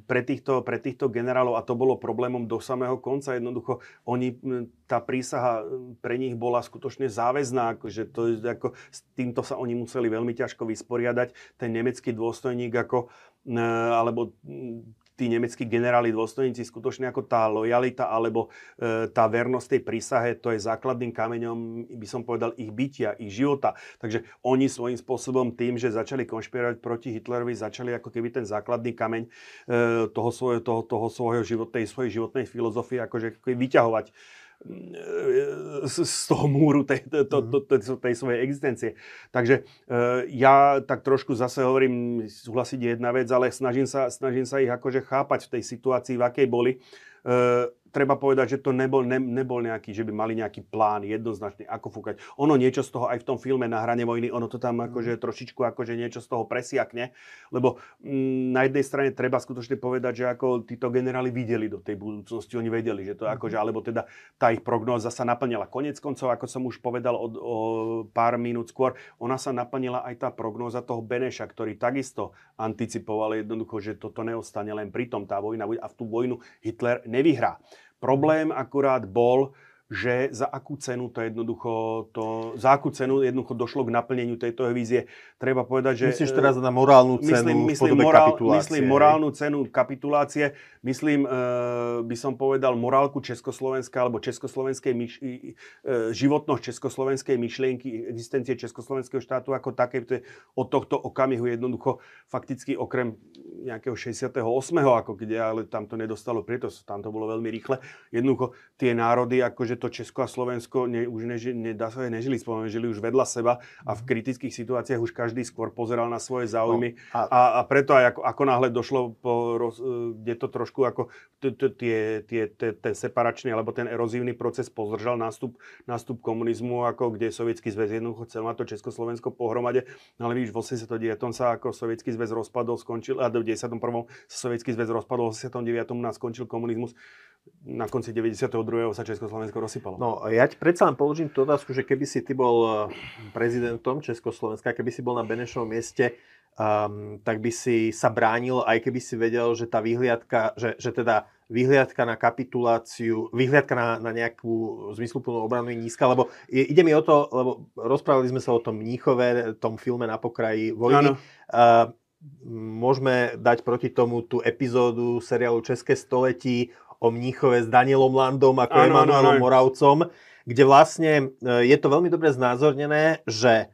pre, týchto, pre týchto generálov, a to bolo problémom do samého konca, jednoducho oni, tá prísaha pre nich bola skutočne záväzná, akože to, ako, s týmto sa oni museli veľmi ťažko vysporiadať. Ten nemecký dôstojník ako alebo tí nemeckí generáli dôstojníci skutočne ako tá lojalita alebo e, tá vernosť tej prísahe, to je základným kameňom, by som povedal, ich bytia, ich života. Takže oni svojím spôsobom tým, že začali konšpirovať proti Hitlerovi, začali ako keby ten základný kameň e, toho, svojho, toho, toho svojho životnej, svojej životnej filozofie akože vyťahovať z toho múru tej, to, to, to, mhm. tej svojej existencie. Takže e, ja tak trošku zase hovorím, súhlasiť jedna vec, ale snažím sa, snažím sa ich akože chápať v tej situácii, v akej boli. Treba povedať, že to nebol, ne, nebol nejaký, že by mali nejaký plán jednoznačný, ako fúkať. Ono niečo z toho aj v tom filme Na hrane vojny, ono to tam akože mhm. trošičku akože niečo z toho presiakne, lebo m, mm, na jednej strane treba skutočne povedať, že ako títo generáli videli do tej budúcnosti, oni vedeli, že to mhm. akože, alebo teda tá ich prognóza sa naplnila. Konec koncov, ako som už povedal o, o pár minút skôr, ona sa naplnila aj tá prognóza toho Beneša, ktorý takisto anticipoval jednoducho, že toto neostane len pri tom, tá vojna a v tú vojnu Hitler nevyhrá. Problém akurát bol, že za akú cenu to jednoducho, to, za akú cenu jednoducho došlo k naplneniu tejto vízie. Treba povedať, že... Myslíš teraz na morálnu cenu myslím, myslím, morál, kapitulácie? Myslím morálnu cenu kapitulácie, myslím, e, by som povedal, morálku Československa alebo československej myš, e, životnosť československej myšlienky, existencie československého štátu ako také. Od tohto okamihu jednoducho fakticky okrem nejakého 68. ako kde, ale tam to nedostalo prieto, tam to bolo veľmi rýchle. Jednoducho tie národy akože že to Česko a Slovensko ne, už neži, ne, dá sa nežili spolu, žili už vedľa seba a v mhm. kritických situáciách už každý skôr pozeral na svoje záujmy. No, a... A, a preto aj ako, ako náhle došlo, po, roz, kde to trošku ako tie, tie, ten separačný alebo ten erozívny proces pozdržal nástup, nástup komunizmu, ako kde Sovietský zväz jednoducho chcel na to Československo pohromade. No ale vidíš, v 89. sa ako Sovietský zväz rozpadol, skončil, a v 91. sa Sovietský zväz rozpadol, v 89. nás skončil komunizmus na konci 92. sa Československo rozsypalo. No, ja ti predsa len položím tú otázku, že keby si ty bol eh, prezidentom Československa, keby si bol na Benešovom mieste, um, tak by si sa bránil, aj keby si vedel, že tá vyhliadka, že, že teda vyhliadka na kapituláciu, vyhliadka na, na nejakú zmysluplnú obranu je nízka, lebo je, ide mi o to, lebo rozprávali sme sa o tom Mníchove, tom filme na pokraji vojny. Uh, môžeme dať proti tomu tú epizódu seriálu České století o Mníchove s Danielom Landom ako ano, Emanuelom Moravcom, kde vlastne e, je to veľmi dobre znázornené, že e,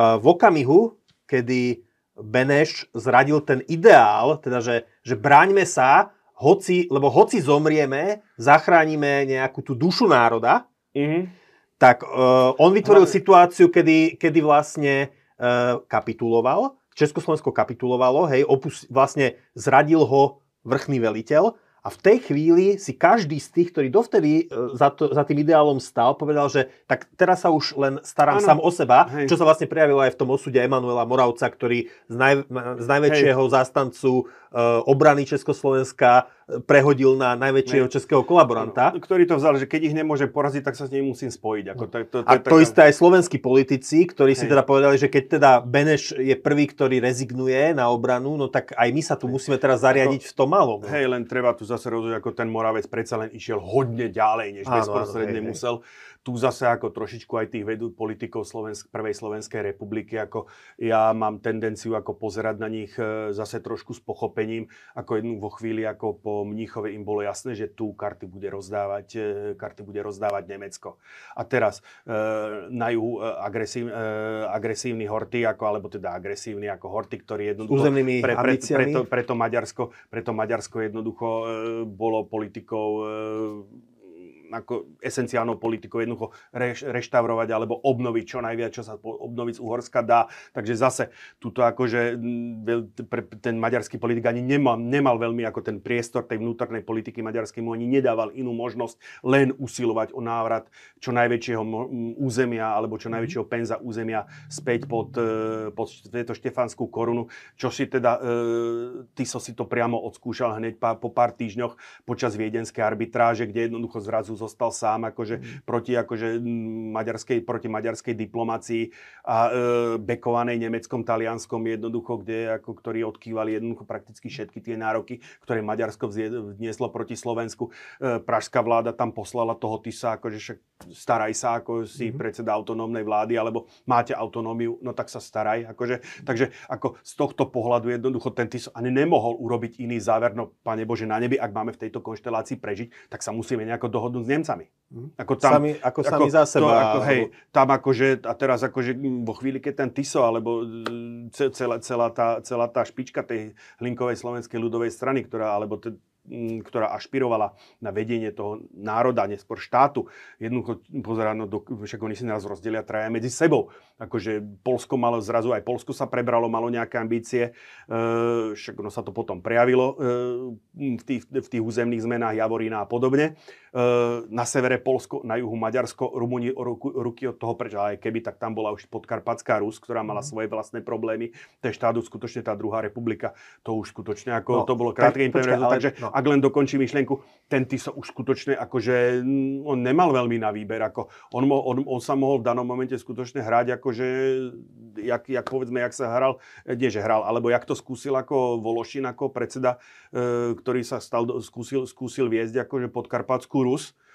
v okamihu, kedy Beneš zradil ten ideál, teda že, že bráňme sa, hoci, lebo hoci zomrieme, zachránime nejakú tú dušu národa, mm-hmm. tak uh, on vytvoril Ale... situáciu, kedy, kedy vlastne uh, kapituloval, Československo kapitulovalo, hej, opus, vlastne zradil ho vrchný veliteľ a v tej chvíli si každý z tých, ktorý dovtedy e, za, to, za tým ideálom stal, povedal, že tak teraz sa už len starám ano. sám o seba, Hej. čo sa vlastne prejavilo aj v tom osude Emanuela Moravca, ktorý z, naj, z najväčšieho Hej. zástancu uh, obrany Československa prehodil na najväčšieho ne. českého kolaboranta. Ktorý to vzal, že keď ich nemôže poraziť, tak sa s ním musím spojiť. Ako to, to, to, a to, to isté aj slovenskí politici, ktorí Hej. si teda povedali, že keď teda Beneš je prvý, ktorý rezignuje na obranu, no tak aj my sa tu musíme teraz zariadiť ako, v tom malom. No. Hej, len treba tu zase rozhodnúť, ako ten Moravec predsa len išiel hodne ďalej, než áno, bezprostredne áno, hej, musel. Hej tu zase ako trošičku aj tých vedú politikov Slovensk, Prvej Slovenskej republiky, ako ja mám tendenciu ako pozerať na nich e, zase trošku s pochopením, ako jednu vo chvíli ako po Mníchove im bolo jasné, že tu karty bude rozdávať, e, karty bude rozdávať Nemecko. A teraz e, na juhu agresív, agresívny horty, ako, alebo teda agresívny ako horty, ktorý jednoducho... územnými pre, pre, preto, preto, Maďarsko, preto Maďarsko jednoducho bolo politikou ako esenciálnou politikou jednoducho reš, reštaurovať alebo obnoviť čo najviac, čo sa obnoviť z Uhorska dá. Takže zase tuto akože ten maďarský politik ani nemal, nemal veľmi ako ten priestor tej vnútornej politiky maďarskej mu ani nedával inú možnosť len usilovať o návrat čo najväčšieho územia alebo čo mhm. najväčšieho penza územia späť pod, e, pod štefanskú korunu, čo si teda e, Tiso si to priamo odskúšal hneď po pár týždňoch počas viedenskej arbitráže, kde jednoducho zrazu zostal sám akože mm. proti, akože maďarskej, proti maďarskej diplomácii a e, bekovanej nemeckom, talianskom jednoducho, kde, ako, ktorí odkývali jednoducho prakticky všetky tie nároky, ktoré Maďarsko vnieslo proti Slovensku. E, pražská vláda tam poslala toho Tisa, akože však staraj sa, ako si mm. predseda autonómnej vlády, alebo máte autonómiu, no tak sa staraj. Akože, takže ako z tohto pohľadu jednoducho ten Tis ani nemohol urobiť iný záver, no pane Bože, na nebi, ak máme v tejto konštelácii prežiť, tak sa musíme nejako dohodnúť Nemcami. Mhm. Ako, tam, sami, ako, ako sami za seba. To, ako, hej, tam akože, a teraz akože vo chvíli, keď ten Tiso, alebo celá, celá, tá, celá tá špička tej hlinkovej slovenskej ľudovej strany, ktorá, alebo t- ktorá ašpirovala na vedenie toho národa, neskôr štátu. Jednoducho pozerá, no, do, však oni si nás rozdelia traja medzi sebou. Akože Polsko malo zrazu, aj Polsko sa prebralo, malo nejaké ambície, e, však ono sa to potom prejavilo e, v, tých, v tých územných zmenách Javorína a podobne. E, na severe Polsko, na juhu Maďarsko, Rumúni ruku, ruky od toho preč, aj keby, tak tam bola už podkarpatská Rus, ktorá mala mhm. svoje vlastné problémy. Ten štát skutočne tá druhá republika, to už skutočne ako, no, to bolo krátke ale, takže no ak len dokončím myšlienku, ten Tiso už skutočne akože mm, on nemal veľmi na výber. Ako on, mo, on, on, sa mohol v danom momente skutočne hrať akože, jak, jak povedzme, jak sa hral, nie že hral, alebo jak to skúsil ako Vološin, ako predseda, e, ktorý sa stal, skúsil, skúsil viesť akože podkarpatskú Rus Eh,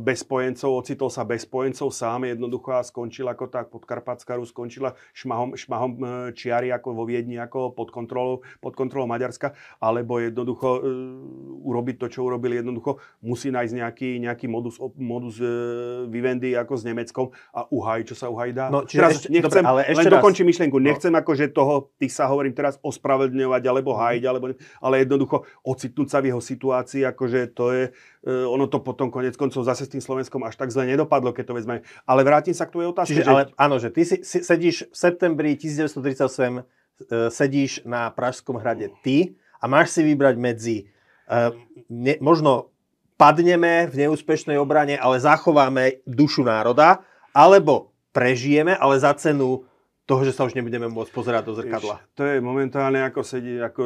bez spojencov, ocitol sa bez spojencov sám jednoducho a skončil ako tak podkarpatská Rus, skončila šmahom, šmahom eh, čiary ako vo Viedni, ako pod kontrolou, pod kontrolou Maďarska, alebo jednoducho uh, urobiť to, čo urobili jednoducho, musí nájsť nejaký, nejaký modus, modus uh, vivendi ako s Nemeckom a uhajiť, čo sa uhajiť dá. No, teraz ešte, nechcem, dobre, ale ešte len raz. dokončím myšlienku, no. nechcem akože toho, tých sa hovorím teraz ospravedlňovať alebo hájiť, alebo, ale jednoducho ocitnúť sa v jeho situácii, akože to je, uh, ono to potom konec koncov zase s tým Slovenskom až tak zle nedopadlo, keď to vezme. Ale vrátim sa k tvojej otázke. Čiže, že... ale, áno, že ty si, si, sedíš v septembri 1938, uh, e, sedíš na Pražskom hrade ty a máš si vybrať medzi uh, ne, možno padneme v neúspešnej obrane, ale zachováme dušu národa, alebo prežijeme, ale za cenu toho, že sa už nebudeme môcť pozerať do zrkadla. Víš, to je momentálne ako sedí, ako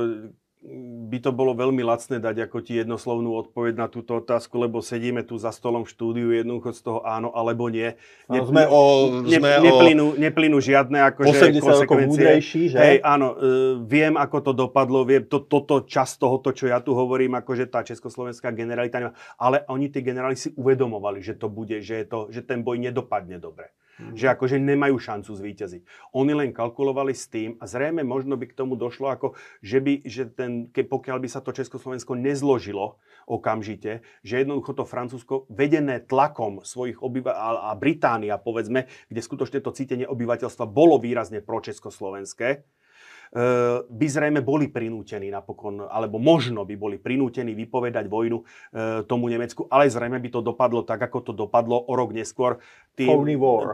by to bolo veľmi lacné dať ako ti jednoslovnú odpoveď na túto otázku, lebo sedíme tu za stolom v štúdiu, jednoducho z toho áno alebo nie. Ne, sme o, ne, sme neplynú, o... neplynú žiadne akože konsekvencie. že? Hej, áno, uh, viem, ako to dopadlo, viem, to, toto čas tohoto, čo ja tu hovorím, akože tá československá generalita nemá, ale oni tí generáli si uvedomovali, že to bude, že, je to, že ten boj nedopadne dobre. Mm. Že akože nemajú šancu zvíťaziť. Oni len kalkulovali s tým a zrejme možno by k tomu došlo, ako že by, že ten, ke, pokiaľ by sa to Československo nezložilo okamžite, že jednoducho to Francúzsko vedené tlakom svojich obyvateľov a Británia, povedzme, kde skutočne to cítenie obyvateľstva bolo výrazne pročeskoslovenské, Eh, by zrejme boli prinútení napokon, alebo možno by boli prinútení vypovedať vojnu eh, tomu Nemecku, ale zrejme by to dopadlo tak, ako to dopadlo o rok neskôr. Tým,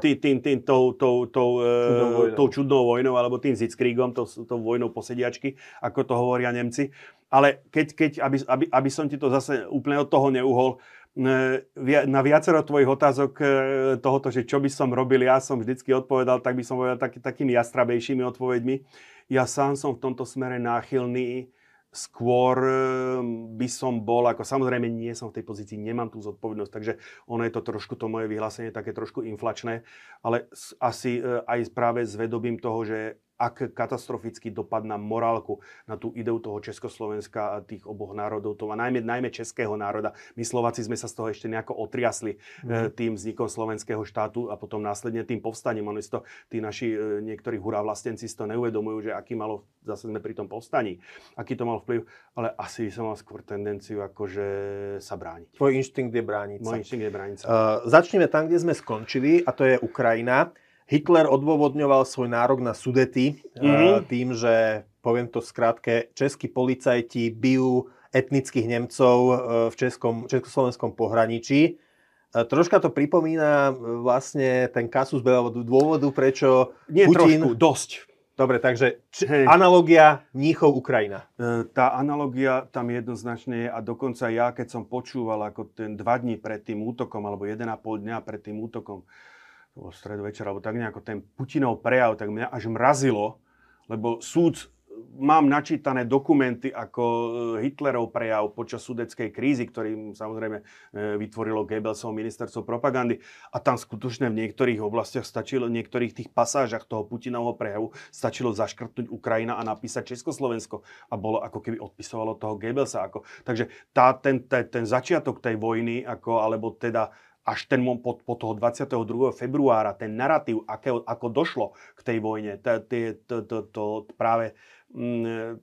tým, tým, tým tou, tou, tou, eh, tou čudnou vojnou, alebo tým Zitzkriegom, tou, tou vojnou posediačky, ako to hovoria Nemci. Ale keď, keď aby, aby, aby som ti to zase úplne od toho neuhol, na viacero tvojich otázok tohoto, že čo by som robil, ja som vždycky odpovedal, tak by som povedal tak, takými jastrabejšími odpoveďmi. Ja sám som v tomto smere náchylný. Skôr ehm, by som bol, ako samozrejme nie som v tej pozícii, nemám tú zodpovednosť, takže ono je to trošku, to moje vyhlásenie také trošku inflačné, ale asi e, aj práve s vedobím toho, že ak katastrofický dopad na morálku, na tú ideu toho Československa a tých oboch národov, to má najmä, najmä českého národa. My Slováci sme sa z toho ešte nejako otriasli mm. tým vznikom slovenského štátu a potom následne tým povstaním. Oni to, tí naši e, niektorí hurá vlastenci si to neuvedomujú, že aký malo, zase sme pri tom povstaní, aký to mal vplyv, ale asi som mal skôr tendenciu akože sa brániť. Tvoj inštinkt je brániť sa. Môj inštinkt je brániť sa. Uh, začneme tam, kde sme skončili a to je Ukrajina. Hitler odôvodňoval svoj nárok na sudety mm-hmm. tým, že, poviem to skrátke, českí policajti bijú etnických Nemcov e, v českom, československom pohraničí. E, troška to pripomína vlastne ten kasus Belavodu dôvodu, prečo Nie Putin... trošku, dosť. Dobre, takže č- analogia Mníchov Ukrajina. Tá analogia tam jednoznačne je a dokonca ja, keď som počúval ako ten dva dní pred tým útokom, alebo jeden a pol dňa pred tým útokom, to bol stredu večera, alebo tak nejako ten Putinov prejav, tak mňa až mrazilo, lebo súd, mám načítané dokumenty ako e, Hitlerov prejav počas sudeckej krízy, ktorým samozrejme e, vytvorilo Goebbelsov ministerstvo propagandy. A tam skutočne v niektorých oblastiach stačilo, v niektorých tých pasážach toho Putinovho prejavu stačilo zaškrtnúť Ukrajina a napísať Československo. A bolo ako keby odpisovalo toho Goebbelsa. Ako, takže tá, ten, ten, ten začiatok tej vojny, ako, alebo teda až ten po, po toho 22. februára, ten narratív, aké, ako došlo k tej vojne, to, práve mm,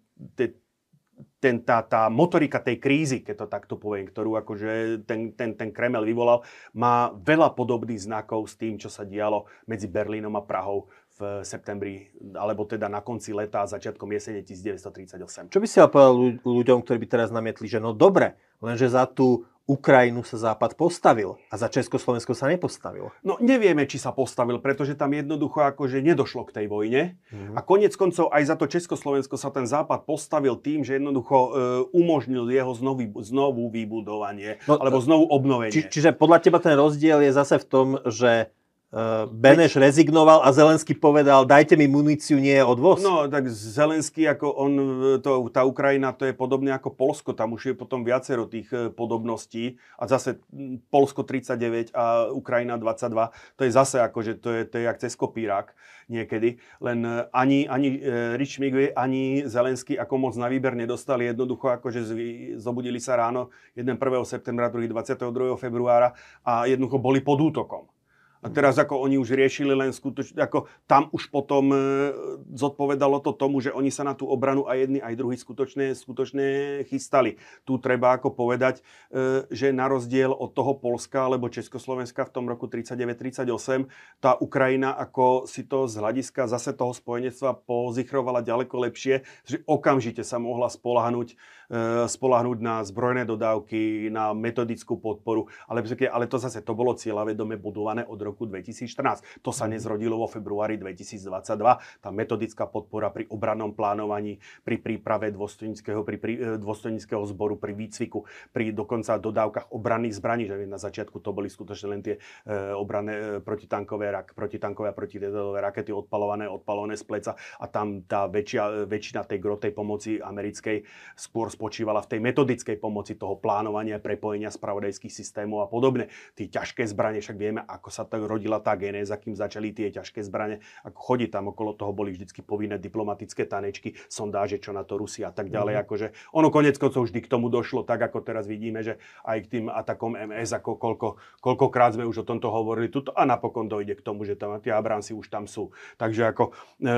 ten, tá, tá motorika tej krízy, keď to takto poviem, ktorú akože ten, ten, ten Kreml vyvolal, má veľa podobných znakov s tým, čo sa dialo medzi Berlínom a Prahou v septembri, alebo teda na konci leta a začiatkom jesene 1938. Čo by si povedal ľuďom, ktorí by teraz namietli, že no dobre, lenže za tú Ukrajinu sa Západ postavil a za Československo sa nepostavil. No nevieme, či sa postavil, pretože tam jednoducho akože nedošlo k tej vojne. Mm-hmm. A konec koncov aj za to Československo sa ten Západ postavil tým, že jednoducho e, umožnil jeho znovu, znovu vybudovanie no, alebo znovu obnovenie. Či, čiže podľa teba ten rozdiel je zase v tom, že Beneš rezignoval a Zelenský povedal, dajte mi muníciu, nie je odvoz. No, tak Zelenský, ako on, to, tá Ukrajina, to je podobne ako Polsko, tam už je potom viacero tých e, podobností a zase Polsko 39 a Ukrajina 22, to je zase ako, že to je, to je jak cez kopírák niekedy, len ani, ani Rich Miguel, ani Zelenský ako moc na výber nedostali, jednoducho akože zobudili sa ráno 1. 1. septembra, 2. 22. februára a jednoducho boli pod útokom. A teraz ako oni už riešili len skutočne, ako tam už potom e, zodpovedalo to tomu, že oni sa na tú obranu aj jedni, aj druhí skutočne, skutočne chystali. Tu treba ako povedať, e, že na rozdiel od toho Polska alebo Československa v tom roku 39-38, tá Ukrajina ako si to z hľadiska zase toho spojenectva pozichrovala ďaleko lepšie, že okamžite sa mohla spolahnúť spolahnúť na zbrojné dodávky, na metodickú podporu, ale, ale to zase to bolo cieľavedome budované od roku 2014. To sa mhm. nezrodilo vo februári 2022. Tá metodická podpora pri obrannom plánovaní, pri príprave dôstojnického, pri, pri, dôstojnického zboru, pri výcviku, pri dokonca dodávkach obranných zbraní, že na začiatku to boli skutočne len tie e, obranné e, protitankové, rak, protitankové a protidedové rakety odpalované, odpalované z pleca a tam tá väčšia, väčšina tej grotej pomoci americkej skôr spočívala v tej metodickej pomoci toho plánovania, prepojenia spravodajských systémov a podobne. Tí ťažké zbranie, však vieme, ako sa tak rodila tá genéza, kým začali tie ťažké zbranie, ako chodí tam okolo toho boli vždycky povinné diplomatické tanečky, sondáže, čo na to Rusia a tak ďalej. Mm-hmm. Akože ono konec koncov vždy k tomu došlo, tak ako teraz vidíme, že aj k tým atakom MS, ako koľko, koľkokrát sme už o tomto hovorili tuto a napokon dojde k tomu, že tam tie Abramsy už tam sú. Takže ako e,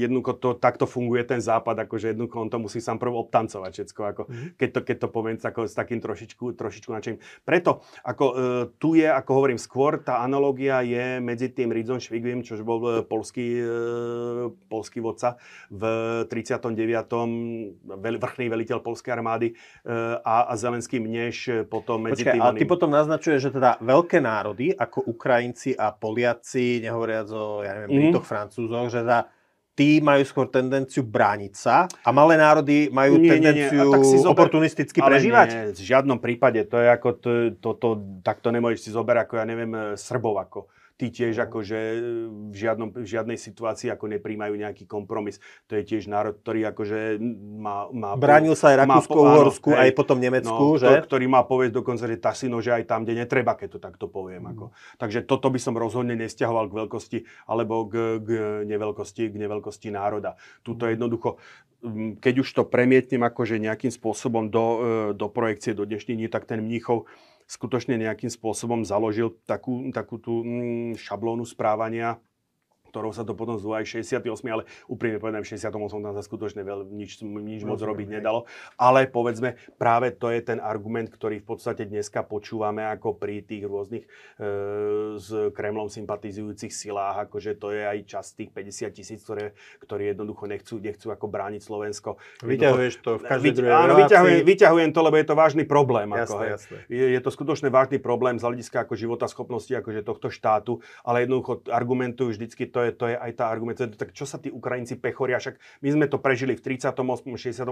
jednoducho to, takto funguje ten západ, akože jednoducho on to musí sám prv obtancovať všetko, ako, mm-hmm. keď, to, keď to poviem ako, s takým trošičku, trošičku načením. Preto ako, e, tu je, ako hovorím, skôr tá analogia je medzi tým Ridzom Švigvim, čo bol e, polský, e, polský vodca v 39. vrchný veliteľ polskej armády e, a, a Zelenským, než potom medzi Počkej, tým... ale ty potom naznačuje, že teda veľké národy, ako Ukrajinci a Poliaci, nehovoriac o, ja neviem, mm. Britoch, Francúzoch, že teda tí majú skôr tendenciu brániť sa a malé národy majú nie, tendenciu nie, nie. Tak si zober... oportunisticky ale prežívať? Nie, v žiadnom prípade. To je ako, to, to, to, takto nemôžeš si zoberať ako, ja neviem, Srbov ako tí tiež akože v, žiadnom, v žiadnej situácii ako nepríjmajú nejaký kompromis. To je tiež národ, ktorý akože má... má Bránil sa aj Rakúsko-Uhorsku, aj potom Nemecku, no, že? To, ktorý má povedť dokonca, že Tasino, že aj tam, kde netreba, keď to takto poviem. Mm. Ako. Takže toto by som rozhodne nestiahoval k veľkosti, alebo k, k neveľkosti, k neveľkosti národa. Tuto jednoducho, mm, keď už to premietnem akože nejakým spôsobom do, e, do projekcie, do dnešných dní, tak ten Mníchov skutočne nejakým spôsobom založil takú, takú tú mm, šablónu správania, ktorou sa to potom zvúva aj 68, ale úprimne povedané, v 68 tam sa skutočne veľ, nič, nič moc robiť nedalo. Ale povedzme, práve to je ten argument, ktorý v podstate dneska počúvame ako pri tých rôznych e, s Kremlom sympatizujúcich silách, akože to je aj čas tých 50 tisíc, ktoré, ktorí jednoducho nechcú, nechcú ako brániť Slovensko. Vyťahuješ to v každej druhej Áno, vyťahujem, vyťahujem to, lebo je to vážny problém. Jasné, ako, jasné. Je, je, to skutočne vážny problém z hľadiska ako života schopnosti akože tohto štátu, ale jednoducho argumentujú vždycky to je, to je aj tá argumentácia. Tak čo sa tí Ukrajinci pechoria, však my sme to prežili v 38., 68.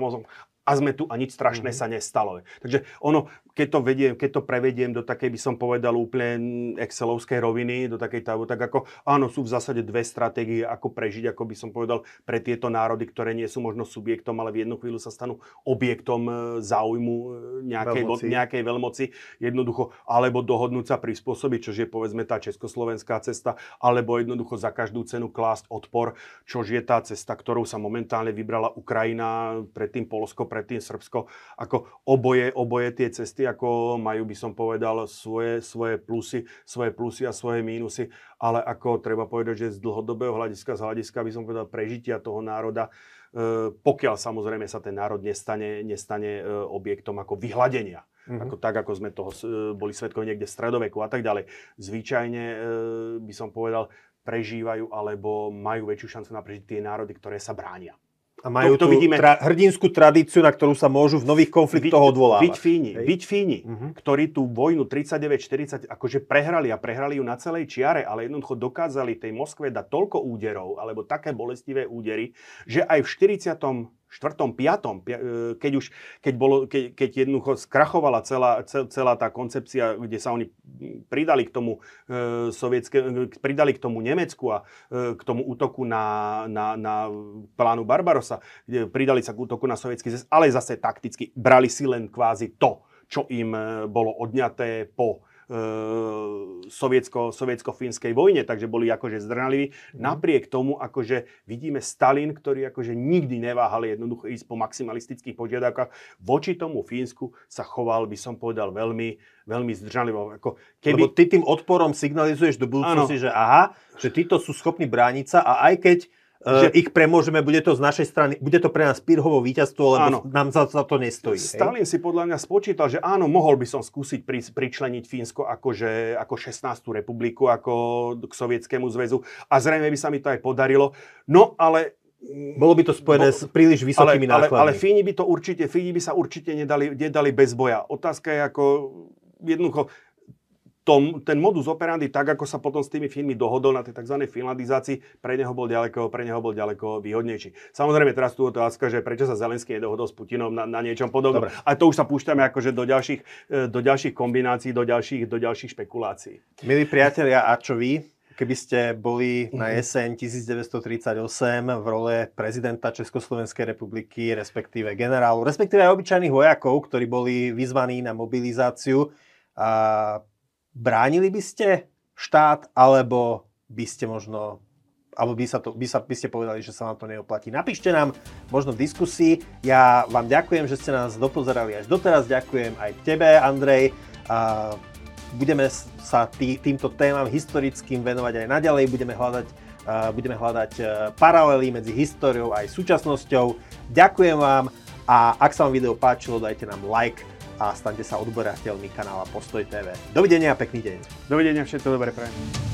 a sme tu a nič strašné mm-hmm. sa nestalo. Takže ono, keď to, vediem, keď to prevediem do takej, by som povedal, úplne excelovskej roviny, do takej tabu, tak ako áno, sú v zásade dve stratégie, ako prežiť, ako by som povedal, pre tieto národy, ktoré nie sú možno subjektom, ale v jednu chvíľu sa stanú objektom e, záujmu e, nejakej veľmoci. nejakej veľmoci. Jednoducho, alebo dohodnúť sa prispôsobiť, čo je povedzme tá československá cesta, alebo jednoducho za každú cenu klásť odpor, čo je tá cesta, ktorou sa momentálne vybrala Ukrajina, predtým Polsko, predtým Srbsko. Ako oboje, oboje tie cesty, ako majú, by som povedal, svoje, svoje plusy, svoje plusy a svoje mínusy, ale ako treba povedať, že z dlhodobého hľadiska, z hľadiska, by som povedal, prežitia toho národa, e, pokiaľ samozrejme sa ten národ nestane, nestane e, objektom ako vyhľadenia. Mm-hmm. Ako tak, ako sme toho e, boli svetkovi niekde v stredoveku a tak ďalej. Zvyčajne by som povedal, prežívajú alebo majú väčšiu šancu na prežiť tie národy, ktoré sa bránia. A majú to, to vidíme, tra- hrdinskú tradíciu, na ktorú sa môžu v nových konfliktoch odvolávať. Byť fíni, byť fíni uh-huh. ktorí tú vojnu 39-40 akože prehrali a prehrali ju na celej čiare, ale jednoducho dokázali tej Moskve dať toľko úderov, alebo také bolestivé údery, že aj v 40 štvrtom, piatom, e, keď už, keď, bolo, keď, keď jednoducho skrachovala celá, celá tá koncepcia, kde sa oni pridali k tomu e, pridali k tomu Nemecku a e, k tomu útoku na, na, na plánu Barbarosa, kde pridali sa k útoku na sovietský zväz, ale zase takticky brali si len kvázi to, čo im e, bolo odňaté po sovietsko, sovietsko-fínskej vojne, takže boli akože zdrnaliví. Mm. Napriek tomu akože vidíme Stalin, ktorý akože nikdy neváhal jednoducho ísť po maximalistických požiadavkách. Voči tomu Fínsku sa choval, by som povedal, veľmi, veľmi zdržanlivo. Ako keby... Lebo ty tým odporom signalizuješ do budúcnosti, že aha, že títo sú schopní brániť sa a aj keď že ich premôžeme, bude to z našej strany, bude to pre nás Pirhovo víťazstvo, lebo áno. nám za, za to nestojí. Stalin hej? si podľa mňa spočítal, že áno, mohol by som skúsiť pri, pričleniť Fínsko akože, ako 16. republiku, ako k Sovietskému zväzu a zrejme by sa mi to aj podarilo. No ale Bolo by to spojené Bo, s príliš vysokými ale, nákladmi. Ale, ale Fíni by to určite, Fíni by sa určite nedali, nedali bez boja. Otázka je ako jednoducho, tom, ten modus operandi, tak ako sa potom s tými filmmi dohodol na tej tzv. finlandizácii, pre neho bol ďaleko, pre neho bol ďaleko výhodnejší. Samozrejme, teraz tu otázka, že prečo sa Zelenský nedohodol s Putinom na, na niečom podobnom. Dobre. A to už sa púšťame akože do ďalších, e, do ďalších kombinácií, do ďalších, do ďalších špekulácií. Milí priatelia, a čo vy? Keby ste boli na jeseň 1938 v role prezidenta Československej republiky, respektíve generálu, respektíve aj obyčajných vojakov, ktorí boli vyzvaní na mobilizáciu, a bránili by ste štát, alebo by ste možno alebo by, sa to, by, sa, by ste povedali, že sa vám to neoplatí. Napíšte nám možno v diskusii. Ja vám ďakujem, že ste nás dopozerali až doteraz. Ďakujem aj tebe, Andrej. A budeme sa tý, týmto témam historickým venovať aj naďalej. Budeme hľadať, uh, budeme hľadať uh, paralely medzi históriou a aj súčasnosťou. Ďakujem vám a ak sa vám video páčilo, dajte nám like a staňte sa odberateľmi kanála Postoj TV. Dovidenia a pekný deň. Dovidenia, všetko dobré prajem.